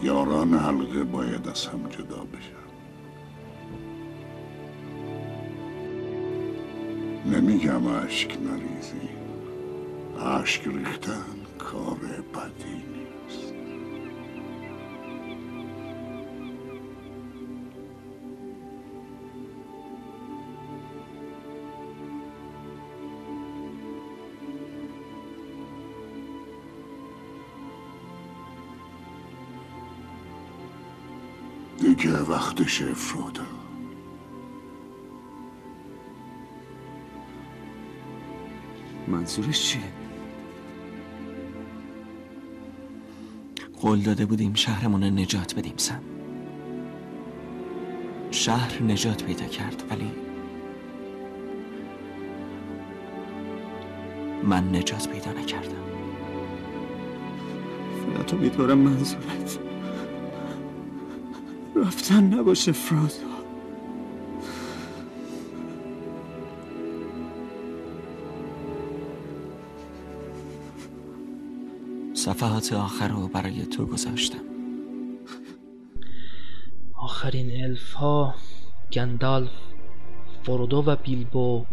یاران حلقه باید از هم جدا بشن. نمیگم اشک نریزی اشک ریختن. کار بدی نیست دیگه وقتش افرودا منظورش چیه؟ قول داده بودیم شهرمون نجات بدیم سم. شهر نجات پیدا کرد ولی من نجات پیدا نکردم. فقط امیدوارم منظورت. رفتن نباشه فراد. صفحات آخر رو برای تو گذاشتم. آخرین الف ها گندالف فرودو و بیلبو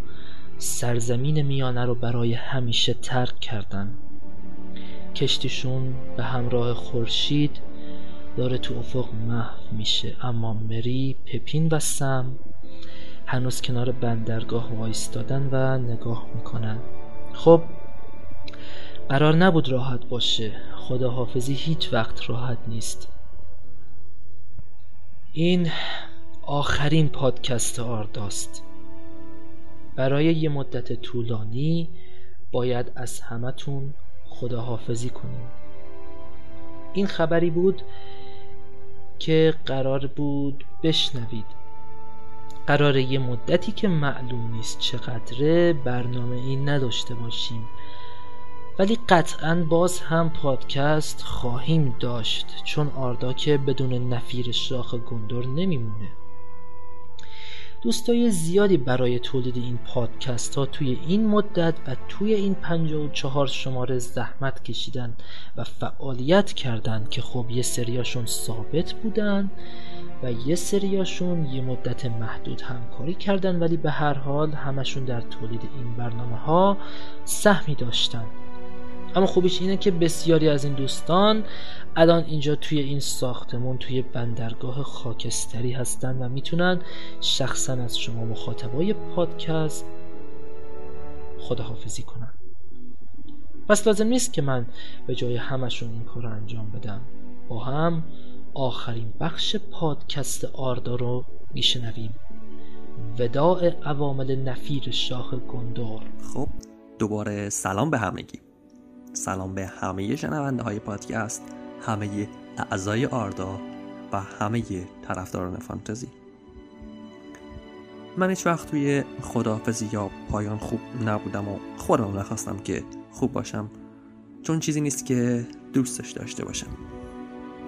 سرزمین میانه رو برای همیشه ترک کردن. کشتیشون به همراه خورشید داره تو افق محو میشه. اما مری پپین و سم هنوز کنار بندرگاه وایستادن و نگاه می‌کنن. خب قرار نبود راحت باشه. خداحافظی هیچ وقت راحت نیست. این آخرین پادکست آرداست. برای یه مدت طولانی باید از همتون خداحافظی کنیم. این خبری بود که قرار بود بشنوید. قرار یه مدتی که معلوم نیست چقدره برنامه این نداشته باشیم. ولی قطعا باز هم پادکست خواهیم داشت چون آردا که بدون نفیر شاخ گندور نمیمونه. دوستای زیادی برای تولید این پادکست ها توی این مدت و توی این 54 شماره زحمت کشیدن و فعالیت کردن که خب یه سریاشون ثابت بودن و یه سریاشون یه مدت محدود همکاری کردن ولی به هر حال همشون در تولید این برنامه ها سهمی داشتن. اما خوبیش اینه که بسیاری از این دوستان الان اینجا توی این ساختمون توی بندرگاه خاکستری هستن و می‌تونن شخصا از شما مخاطبای پادکست خداحافظی کنن. پس لازم نیست که من به جای همشون این کار رو انجام بدم. با هم آخرین بخش پادکست آردا رو میشنویم. وداع عوامل نفیر شاخ گندور. خب دوباره سلام به همگی. سلام به همه شنونده های پادکست همه اعضای آردا و همه طرفداران فانتزی. من هیچ وقت توی خداحافظی یا پایان خوب نبودم و خودم نخواستم که خوب باشم چون چیزی نیست که دوستش داشته باشم.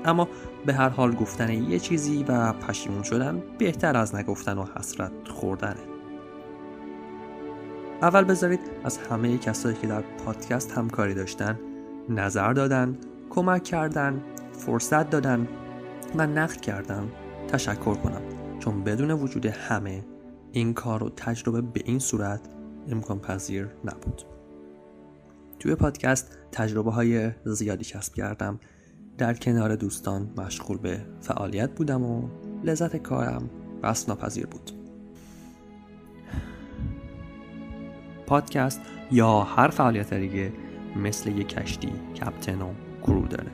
اما به هر حال گفتن یه چیزی و پشیمون شدن بهتر از نگفتن و حسرت خوردنه. اول بذارید از همه کسایی که در پادکست همکاری داشتن نظر دادن کمک کردن فرصت دادن و نقد کردن تشکر کنم. چون بدون وجود همه این کار و تجربه به این صورت امکان پذیر نبود. توی پادکست تجربه های زیادی کسب کردم. در کنار دوستان مشغول به فعالیت بودم و لذت کارم بس ناپذیر بود. پادکست یا هر فعالیت دیگه مثل یک کشتی کپتن و کرو داره.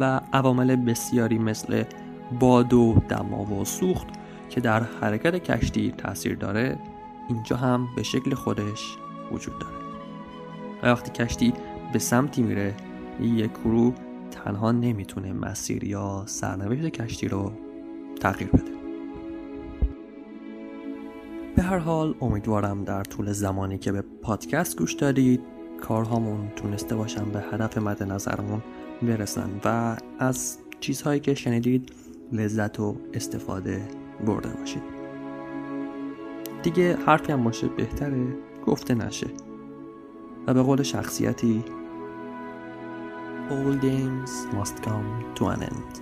و عوامل بسیاری مثل باد و دما و سوخت که در حرکت کشتی تاثیر داره اینجا هم به شکل خودش وجود داره. و وقتی کشتی به سمتی میره یک کرو تنها نمی‌تونه مسیر یا سرنوشت کشتی رو تغییر بده. به هر حال امیدوارم در طول زمانی که به پادکست گوش دادید کارهامون تونسته باشن به هدف مد نظرمون برسن و از چیزهایی که شنیدید لذت و استفاده برده باشید. دیگه حرفی هم باشه بهتره گفته نشه. و به قول شخصیتی All games must come to an end.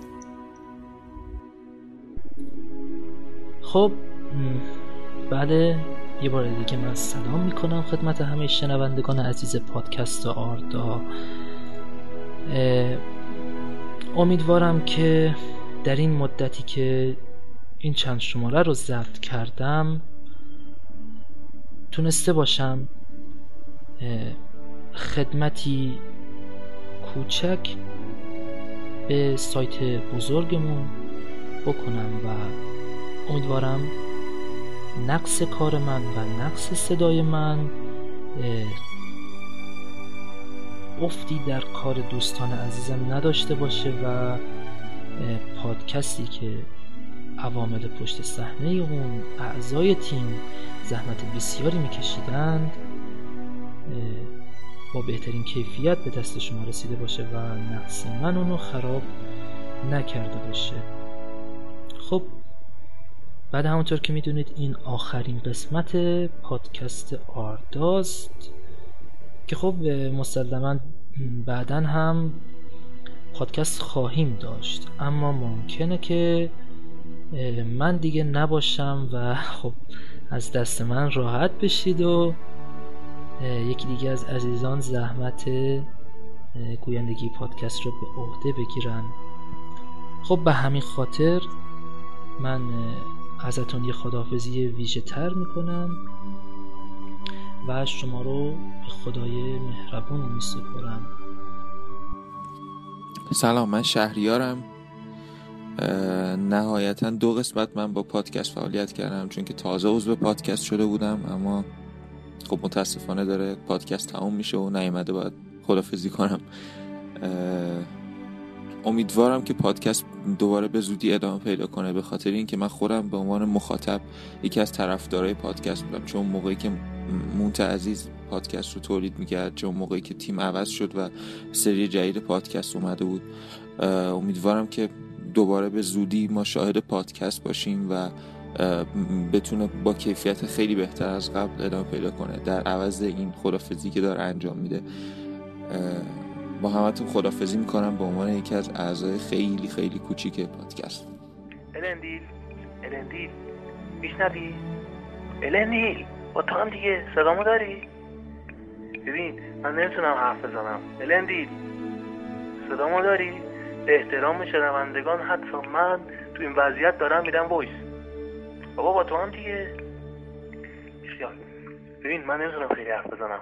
خب بله یه بار دیگه من سلام می‌کنم خدمت همه شنوندگان عزیز پادکست آردا. امیدوارم که در این مدتی که این چند شماره رو ضبط کردم تونسته باشم خدمتی کوچک به سایت بزرگمون بکنم و امیدوارم نقص کار من و نقص صدای من افتی در کار دوستان عزیزم نداشته باشه و پادکستی که عوامل پشت صحنه اون اعضای تیم زحمت بسیاری میکشیدند با بهترین کیفیت به دست شما رسیده باشه و نقص من اونو خراب نکرده باشه. خب بعد همونطور که می‌دونید این آخرین قسمت پادکست آرداست که خب مسلما بعدا هم پادکست خواهیم داشت. اما ممکنه که من دیگه نباشم و خب از دست من راحت بشید و یکی دیگه از عزیزان زحمت گویندگی پادکست رو به عهده بگیرن. خب به همین خاطر من ازتون یه خداحافظی ویژه تر می‌کنم و شما رو به خدای مهربون می سپرم سلام من شهریارم. نهایتا دو قسمت من با پادکست فعالیت کردم چون که تازه عضو پادکست شده بودم اما خب متاسفانه داره پادکست تموم میشه و نیومده باید خدافزی کنم. امیدوارم که پادکست دوباره به زودی ادامه پیدا کنه به خاطر اینکه من خودم به عنوان مخاطب یکی از طرفدارای پادکست بودم. چون موقعی که مونت عزیز پادکست رو تولید می‌کرد چون موقعی که تیم عوض شد و سری جدید پادکست اومده بود امیدوارم که دوباره به زودی ما شاهد پادکست باشیم و بتونه با کیفیت خیلی بهتر از قبل ادامه پیدا کنه. در عوض این خدافزی که داره انجام میده. با همتون خدافزی می‌کنم به عنوان یکی از اعضای خیلی خیلی کوچیک پادکست. الندیل الندیل میشنوی؟ الندیل با تو هم دیگه. صدامو داری؟ ببین من نمی‌تونم حرف بزنم. الندیل صدامو داری؟ به احترام شنوندگان حتی من تو این وضعیت دارم میدم voice. بابا با تو هم دیگه. ببین من نمی‌تونم خیلی حرف بزنم.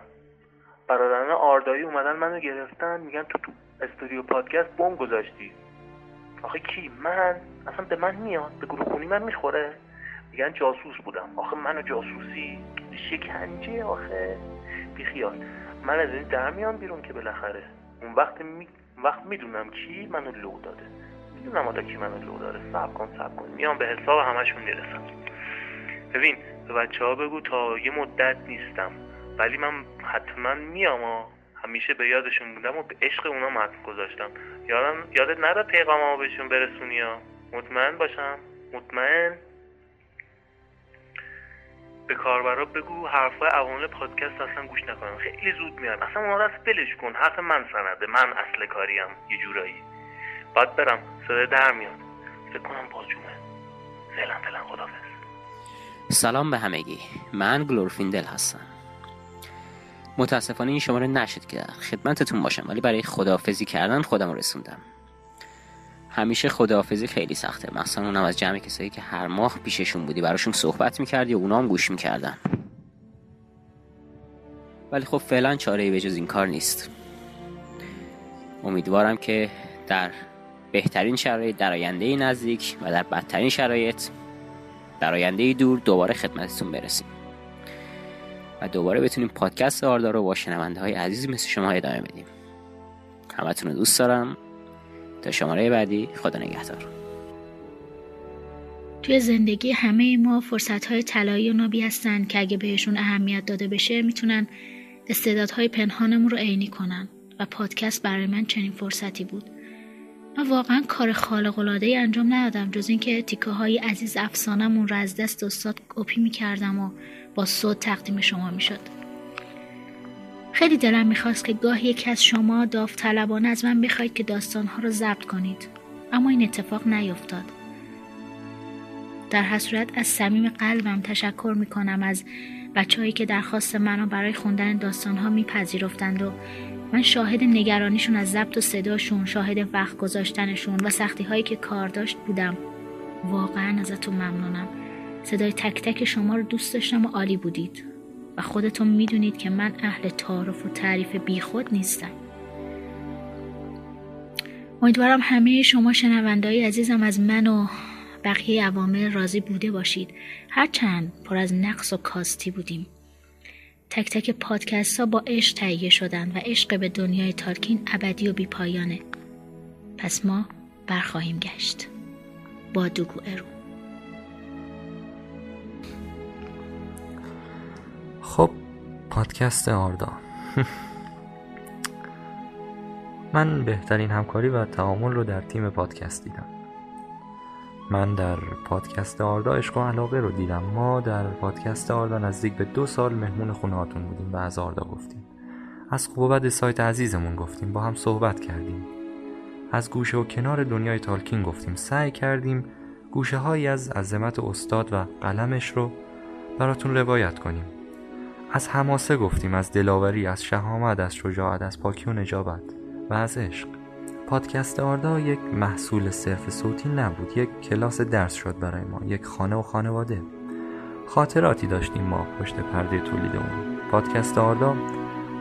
برادران آردایی اومدن منو گرفتن میگن تو تو استودیو پادکست بم گذاشتی. آخه کی؟ من؟ اصلا به من میاد؟ به گروه خونی من می‌خوره؟ میگن جاسوس بودم. آخه منو جاسوسی شکنجه آخه. بیخیال من از این در میام بیرون که بالاخره. اون وقت می... وقت می‌دونم کی منو لو داده. می‌دونم آتا کی منو لو داده. سب کن سب کن. میام به حساب همشون می‌رسم. ببین به بچه ها بگو تا یه مدت نیستم. ولی من حتما میام و همیشه به یادشون بودم و به عشق اونا متن گذاشتم. یادم یادت نره پیغاممو بهشون برسونی ها مطمئن باشم؟ مطمئن؟ به کاربرا بگو حرفای عوامل پادکست اصلا گوش نکنم خیلی زود میان اصلا اونا دست بلش کن. حرف من سنده. من اصل کاریم. یه جورایی. باید برم. صدای در میاد. فکر کنم بازجومه فعلا فعلا خدافز سلام به همگی. من گلورفیندل هستم. متاسفانه این شماره نشد که خدمتتون باشم ولی برای خداحافظی کردن خودم رسوندم. همیشه خداحافظی خیلی سخته. مثلا اونم از جمع کسایی که هر ماه پیششون بودی براشون صحبت می‌کردی و اونا هم گوش می‌کردن. ولی خب فعلا چاره به جز این کار نیست. امیدوارم که در بهترین شرایط در آینده نزدیک و در بدترین شرایط در آینده دور دوباره خدمتتون برسیم. و دوباره بتونیم پادکست آردار رو با شنونده های عزیز مثل شما ادامه بدیم. همتون رو دوست دارم. تا شماره بعدی خدا نگهدار. توی زندگی همه ما فرصت های طلایی و نابی هستن که اگه بهشون اهمیت داده بشه می‌تونن استعدادهای پنهانمون رو عینی کنن و پادکست برای من چنین فرصتی بود. من واقعا کار خالق العاده انجام ندادم جز اینکه تیکه های عزیز افسانمون رو از دست استاد کپی می‌کردم و با صوت تقدیم شما می‌شد. خیلی دلم می‌خواست که گاه یکی از شما داوطلبانه از من بخواید که داستانها رو ضبط کنید. اما این اتفاق نیفتاد. در هر صورت از صمیم قلبم تشکر می‌کنم از بچههایی که درخواست منو برای خوندن داستانها میپذیرفتند و من شاهد نگرانیشون از ضبط و صداشون شاهد وقت گذاشتنشون و سختی هایی که کار داشت بودم. واقعا ازتون ممنونم. صدای تک تک شما رو دوست داشتم و عالی بودید. و خودتون می‌دونید که من اهل تعارف و تعریف بیخود نیستم. امیدوارم همه شما شنوندهای عزیزم از من و بقیه عوامل راضی بوده باشید. هرچند پر از نقص و کاستی بودیم. تک تک پادکست ها با عشق تهیه شدن و عشق به دنیای تالکین ابدی و بیپایانه. پس ما برخواهیم گشت. با دوگو ارو. خب پادکست آردا. من بهترین همکاری و تعامل رو در تیم پادکست دیدم. من در پادکست آردا عشق و علاقه رو دیدم. ما در پادکست آردا نزدیک به دو سال مهمون خونه هاتون بودیم و از آردا گفتیم. از خوب و بد سایت عزیزمون گفتیم. با هم صحبت کردیم. از گوشه و کنار دنیای تالکین گفتیم. سعی کردیم گوشه هایی از عظمت استاد و قلمش رو براتون روایت کنیم. از حماسه گفتیم از دلاوری از شهامت از شجاعت از پاکی و نجابت و از عشق. پادکست آردا یک محصول صرف صوتی نبود یک کلاس درس شد برای ما یک خانه و خانواده. خاطراتی داشتیم ما پشت پرده تولید اون. پادکست آردا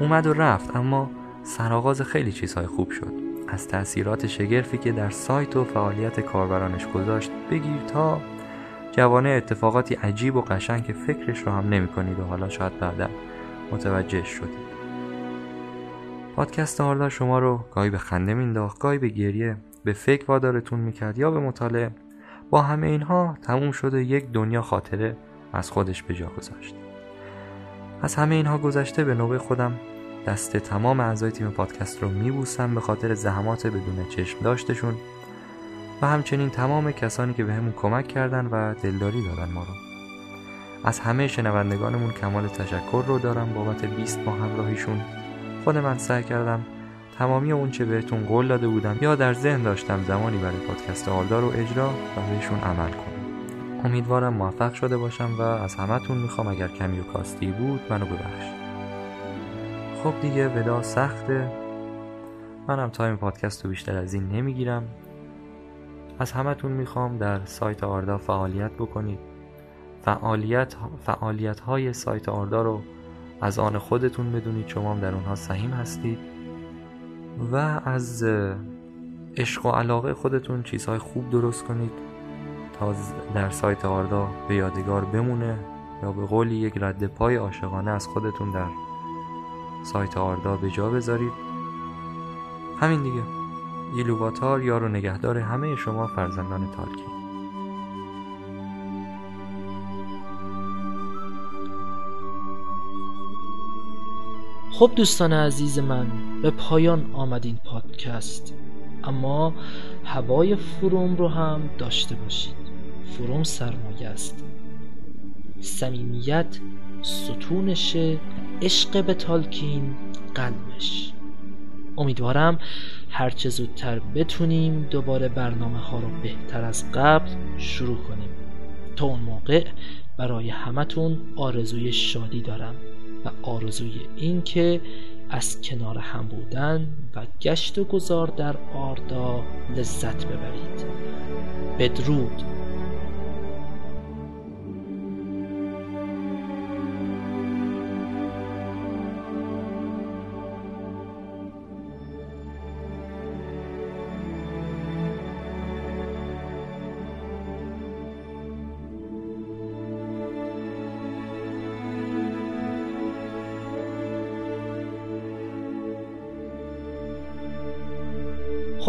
اومد و رفت اما سرآغاز خیلی چیزهای خوب شد. از تأثیرات شگرفی که در سایت و فعالیت کاربرانش گذاشت بگیر تا جوانه اتفاقاتی عجیب و قشنگ که فکرش رو هم نمی کنید و حالا شاید بعدا متوجه شدید. پادکست آردا شما رو گاهی به خنده مینداخت گاهی به گریه به فکر وادارتون می‌کرد یا به مطالعه. با همه اینها تموم شد و یک دنیا خاطره از خودش به جا گذاشت. از همه اینها گذشته به نوبه خودم دست تمام اعضای تیم پادکست رو میبوسم به خاطر زحمات بدون چشم داشتشون. و همچنین تمام کسانی که بهمون به کمک کردن و دلداری دادن ما رو. از همه شنوندگانمون کمال تشکر رو دارم بابت 20 ماه همراهیشون. خود من سعی کردم تمامی اون چه بهتون قول داده بودم یا در ذهن داشتم زمانی برای پادکست آلدار رو اجرا و بهشون عمل کنم. امیدوارم موفق شده باشم و از همتون می‌خوام اگر کمی و کاستی بود منو ببخشید. خب دیگه ودا سخته. منم تایم پادکست رو بیشتر از این نمی‌گیرم. از همتون می‌خوام در سایت آردا فعالیت بکنید. فعالیت, فعالیت های سایت آردا رو از آن خودتون بدونید. شما هم در اونها سهیم هستید. و از عشق و علاقه خودتون چیزهای خوب درست کنید تا در سایت آردا به یادگار بمونه یا به قولی یک رد پای عاشقانه از خودتون در سایت آردا به جا بذارید. همین دیگه. ایلوواتار یار و نگهدار همه شما فرزندان تالکی. خب دوستان عزیز من به پایان آمد این پادکست. اما هوای فروم رو هم داشته باشید. فروم سرمایه است. صمیمیت ستونشه عشق به تالکین قلبش. امیدوارم هرچه زودتر بتونیم دوباره برنامه ها رو بهتر از قبل شروع کنیم. تا اون موقع برای همتون آرزوی شادی دارم و آرزوی این که از کنار هم بودن و گشت و گذار در آردا لذت ببرید. بدرود.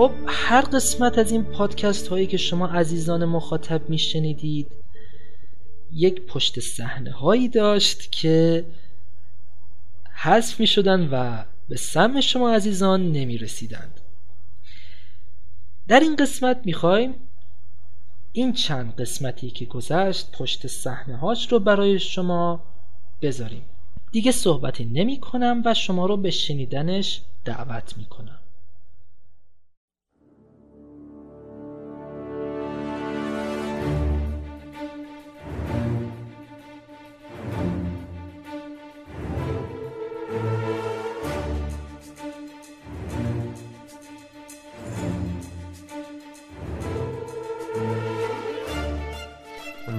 خب هر قسمت از این پادکست هایی که شما عزیزان مخاطب میشنیدید یک پشت صحنه هایی داشت که حذف می شدن و به سم شما عزیزان نمی رسیدند در این قسمت می‌خوایم این چند قسمتی که گذشت پشت صحنه هاش رو برای شما بذاریم. دیگه صحبتی نمی کنم و شما رو به شنیدنش دعوت می کنم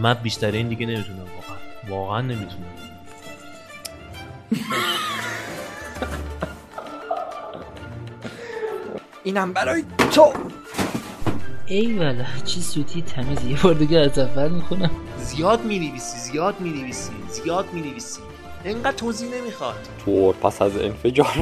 من بیشتر این دیگه نمی‌تونم واقعا. واقعا نمی‌تونم. اینم برای تو. ای والا چی سوتی تمیز یه بار دیگه از اول می‌کنم زیاد می‌نویسی زیاد می‌نویسی زیاد می‌نویسی. اینقدر توضیح نمی‌خواد. طور پس از انفجار.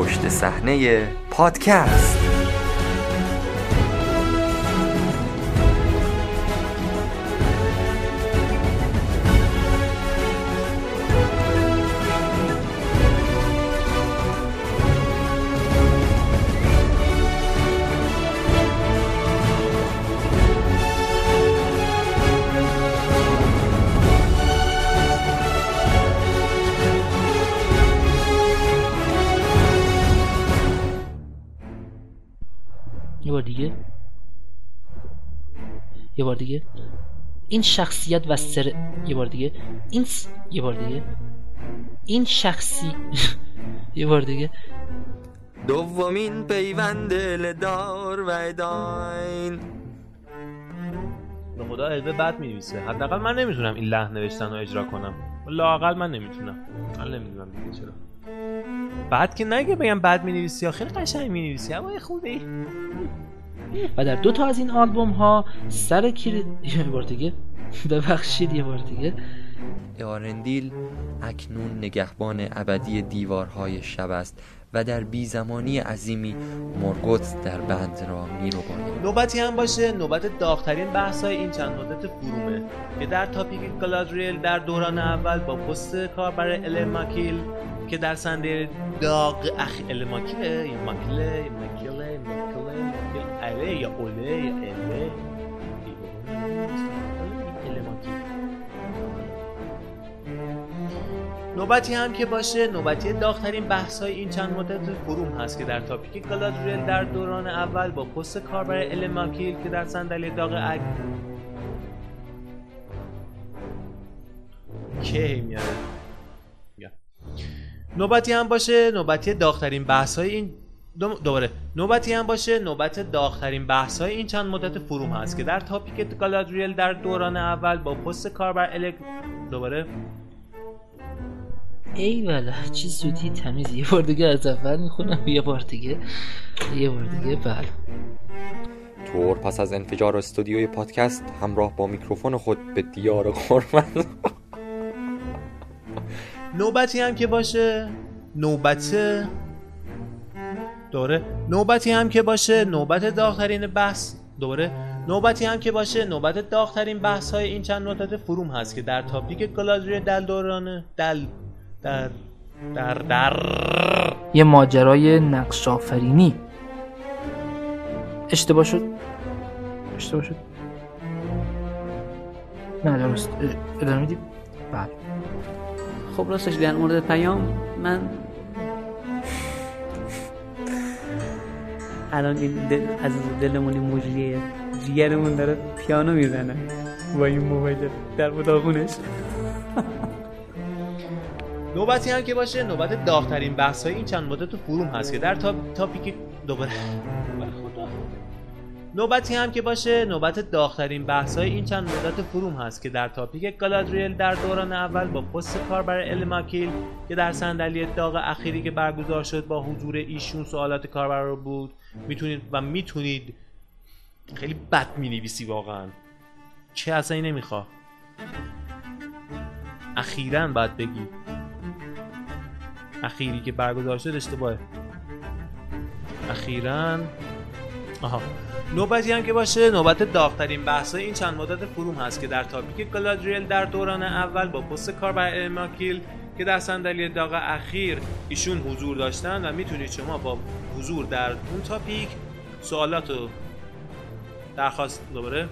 پشت صحنه پادکست. یه بار دیگه. یه بار دیگه. این شخصیت و سر یه بار دیگه. این س... یه بار دیگه. این شخصی یه بار دیگه. دومین پیوند دار و اداین. به خدا علبه بد می‌نویسه. حداقل من نمی‌تونم این لحن نوشتن رو اجرا کنم. لاقل من نمی‌تونم. من نمی‌دونم دیگه چرا. بعد که نگه بگم بد می‌نویسی یا خیلی قشنگ می‌نویسی اما خوبی. و در دو تا از این آلبوم ها سر کلید یه بار دیگه. ببخشید یه بار دیگه. آرندیل اکنون نگهبان ابدی دیوارهای شب است. و در بیزمانی عظیمی مرگوت در بند را میروباید نوبتی هم باشه نوبت داغترین بحث‌های این چند مدت فرومه که در تاپیک گلادریل در دوران اول با پست کاربر الماکیل که در سنده داغ اخ الماکیله یا ماکیله یا ماکیله یا ماکیله یا اله یا اوله یا اله نوبتی هم که باشه نوبتی داغترین بحث های این چند مدت فروم هست که در تاپیک گلادریل در دوران اول با پست کاربر الماکیل که در صندلی داغ اگ که میاره؟ نوبتی هم باشه نوبتی داغترین بحث های این دوباره. نوبتی هم باشه نوبت داغترین بحث های این چند مدت فروم هست که در تاپیک گالادریل در دوران اول با پست کاربر الک دوباره. ای وله چی زودی تمیز یه بار دیگه از اول می‌خونم یه بار دیگه یه بار دیگه بله. طور پس از انفجار استودیوی پادکست همراه با میکروفون خود به دیار قرمز. نوبتی هم که باشه نوبت دوره. نوبتی هم که باشه نوبت داغترین بحث. دوره. نوبتی هم که باشه نوبت داغترین بحث های این چند مدت فروم هست که در تاپیک گلادری دل دورانه دل در در در یه ماجرای نقش آفرینی. اشتباه شد. اشتباه شد. نه درست. ادامه میدیم؟ بله. خب راستش در مورد پیام من الان این دل از دلمون موجیه جیگرمون داره پیانو می‌زنه با این موبایل در اتاقونش نوبتی هم که باشه نوبت داغترین بحث های این چند مدت فروم هست که در تا... تاپیک دوباره. نوبتی هم که باشه نوبت داغترین بحث های این چند مدت فروم هست که در تاپیک گالادریل در دوران اول با پست کاربر الماکیل که در صندلی داغ اخیری که برگزار شد با حضور ایشون سوالات کاربر رو بود. می‌تونید و می‌تونید. خیلی بد می‌نویسی واقعا. چه اصلا نمیخوا اخیرا باید بگی. اخیری که برگزار شد اشتباهه. اخیرا آها. نوبتی هم که باشه نوبت داغترین بحث این چند مدت فروم هست که در تاپیک گلادریل در دوران اول با پست کاربر الماکیل که در صندلی داغ اخیر ایشون حضور داشتن و می‌تونید شما با حضور در اون تاپیک سوالات و درخواست دوباره.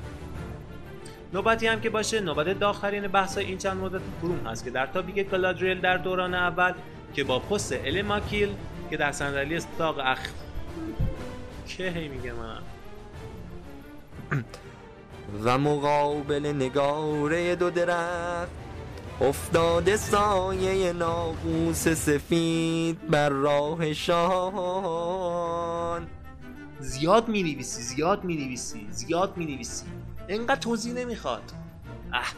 نوبتی هم که باشه نوبت داغترین بحث این چند مدت فروم هست که در تاپیک گلادریل در دوران اول که با پست الماکیل که در صندلی داغ اخ. که هی میگه من؟ و مقابل نگاره دو درخت افتاده سایه ناقوس سفید بر راهشان زیاد می نویسی زیاد می نویسی زیاد می نویسی انقدر توضیح نمی‌خواد. اه.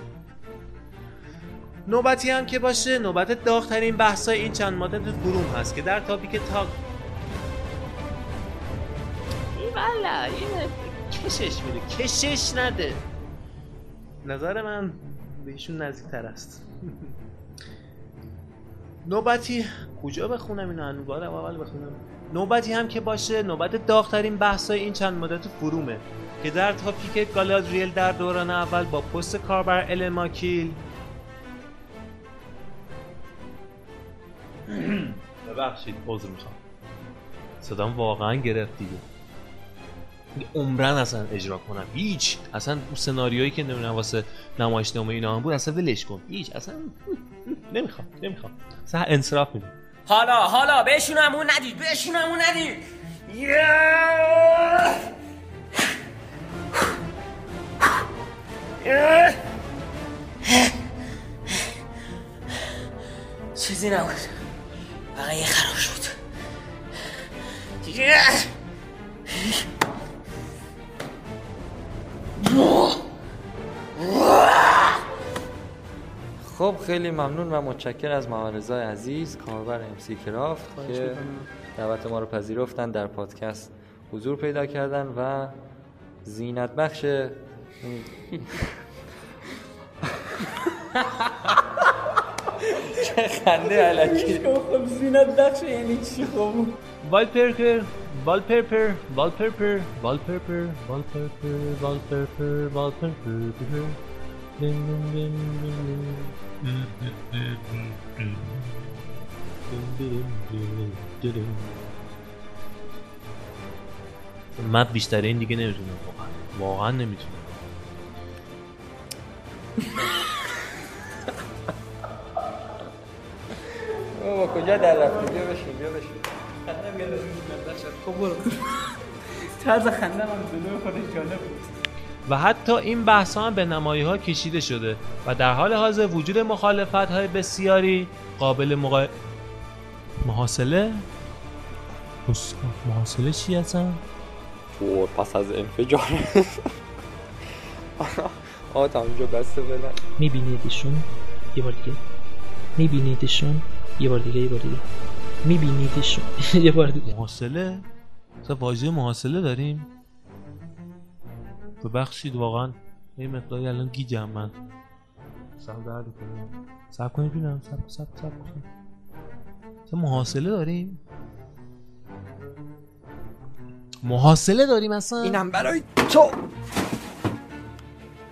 نوبتی هم که باشه نوبت داغترین بحثای این چند مدت فروم هست که در تاپیک تاک والا کشش میده کشش نده. نظر من بهشون نزدیک تر است. نوبتی کجا بخونم اینو؟ بارم اول بخونم. نوبتی هم که باشه نوبت داغترین بحثای این چند مدت فرومه. که در تاپیک گالادریل در دوران اول با پست کاربر الماکیل ببخشید عذر می‌خوام. صدام واقعا گرفت دیگه. عمرن اصلا اجرا کنم. هیچ. اصلا اون سناریویی که نمی‌دونم واسه نمایشنامه اینا هم بود اصلا ولش کن. هیچ. اصلا نمی‌خوام نمی‌خوام. اصلا انصراف میدم. حالا حالا بهشونمون ندید بهشونمون ندید. چیزی نبود. فقط یه خراب شد. خب خیلی ممنون و متشکر از محمد عزیز کاربر امسی کرافت که دعوت ما رو پذیرفتن در پادکست حضور پیدا کردن و زینت بخش چه خنده علکی. خب زینت بخش یعنی چی خب؟ والپرپر والپرپر والپرپر والپرپر والپرپر والپرپر والپرپر من بیشتر این دیگه نمی‌تونم واقعا. واقعا نمی‌تونم. بابا کجا در رفتی؟ بیا بشین بیا بشین. خب برو. طرز خنده من جلوی خودش جالب بود. و حتی این بحث هم به نمایی ها کشیده شده و در حال حاضر وجود مخالفت های بسیاری قابل مقا... محاصله؟ محاصله چی هستن؟ فور پس از انفجار. آه تا اونجا بسته بلن میبینیدشون؟ یه بار دیگه. میبینیدشون؟ یه بار دیگه یه بار دیگه. میبینیدشون یه بار دیگه. محاصله؟ مثلا واژه محاصله داریم؟ ببخشید واقعا یه مقداری الان گیجم من. سر درد کنم سب کنید بینم سب سب سب کنید. مثلا محاصله داریم؟ محاصله داریم اصلا؟ اینم برای تو.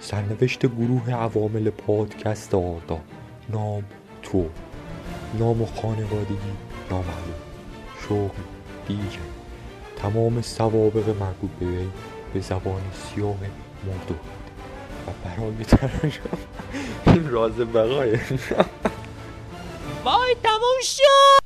سرنوشت گروه عوامل پادکست آردا. نام تو. نام و خانوادگی نامعلوم. شغل دیگه. تمام سوابق مربوط به وی به زبان سیاه مردو و برای ترجمه این راز بقایه وای تموم شد!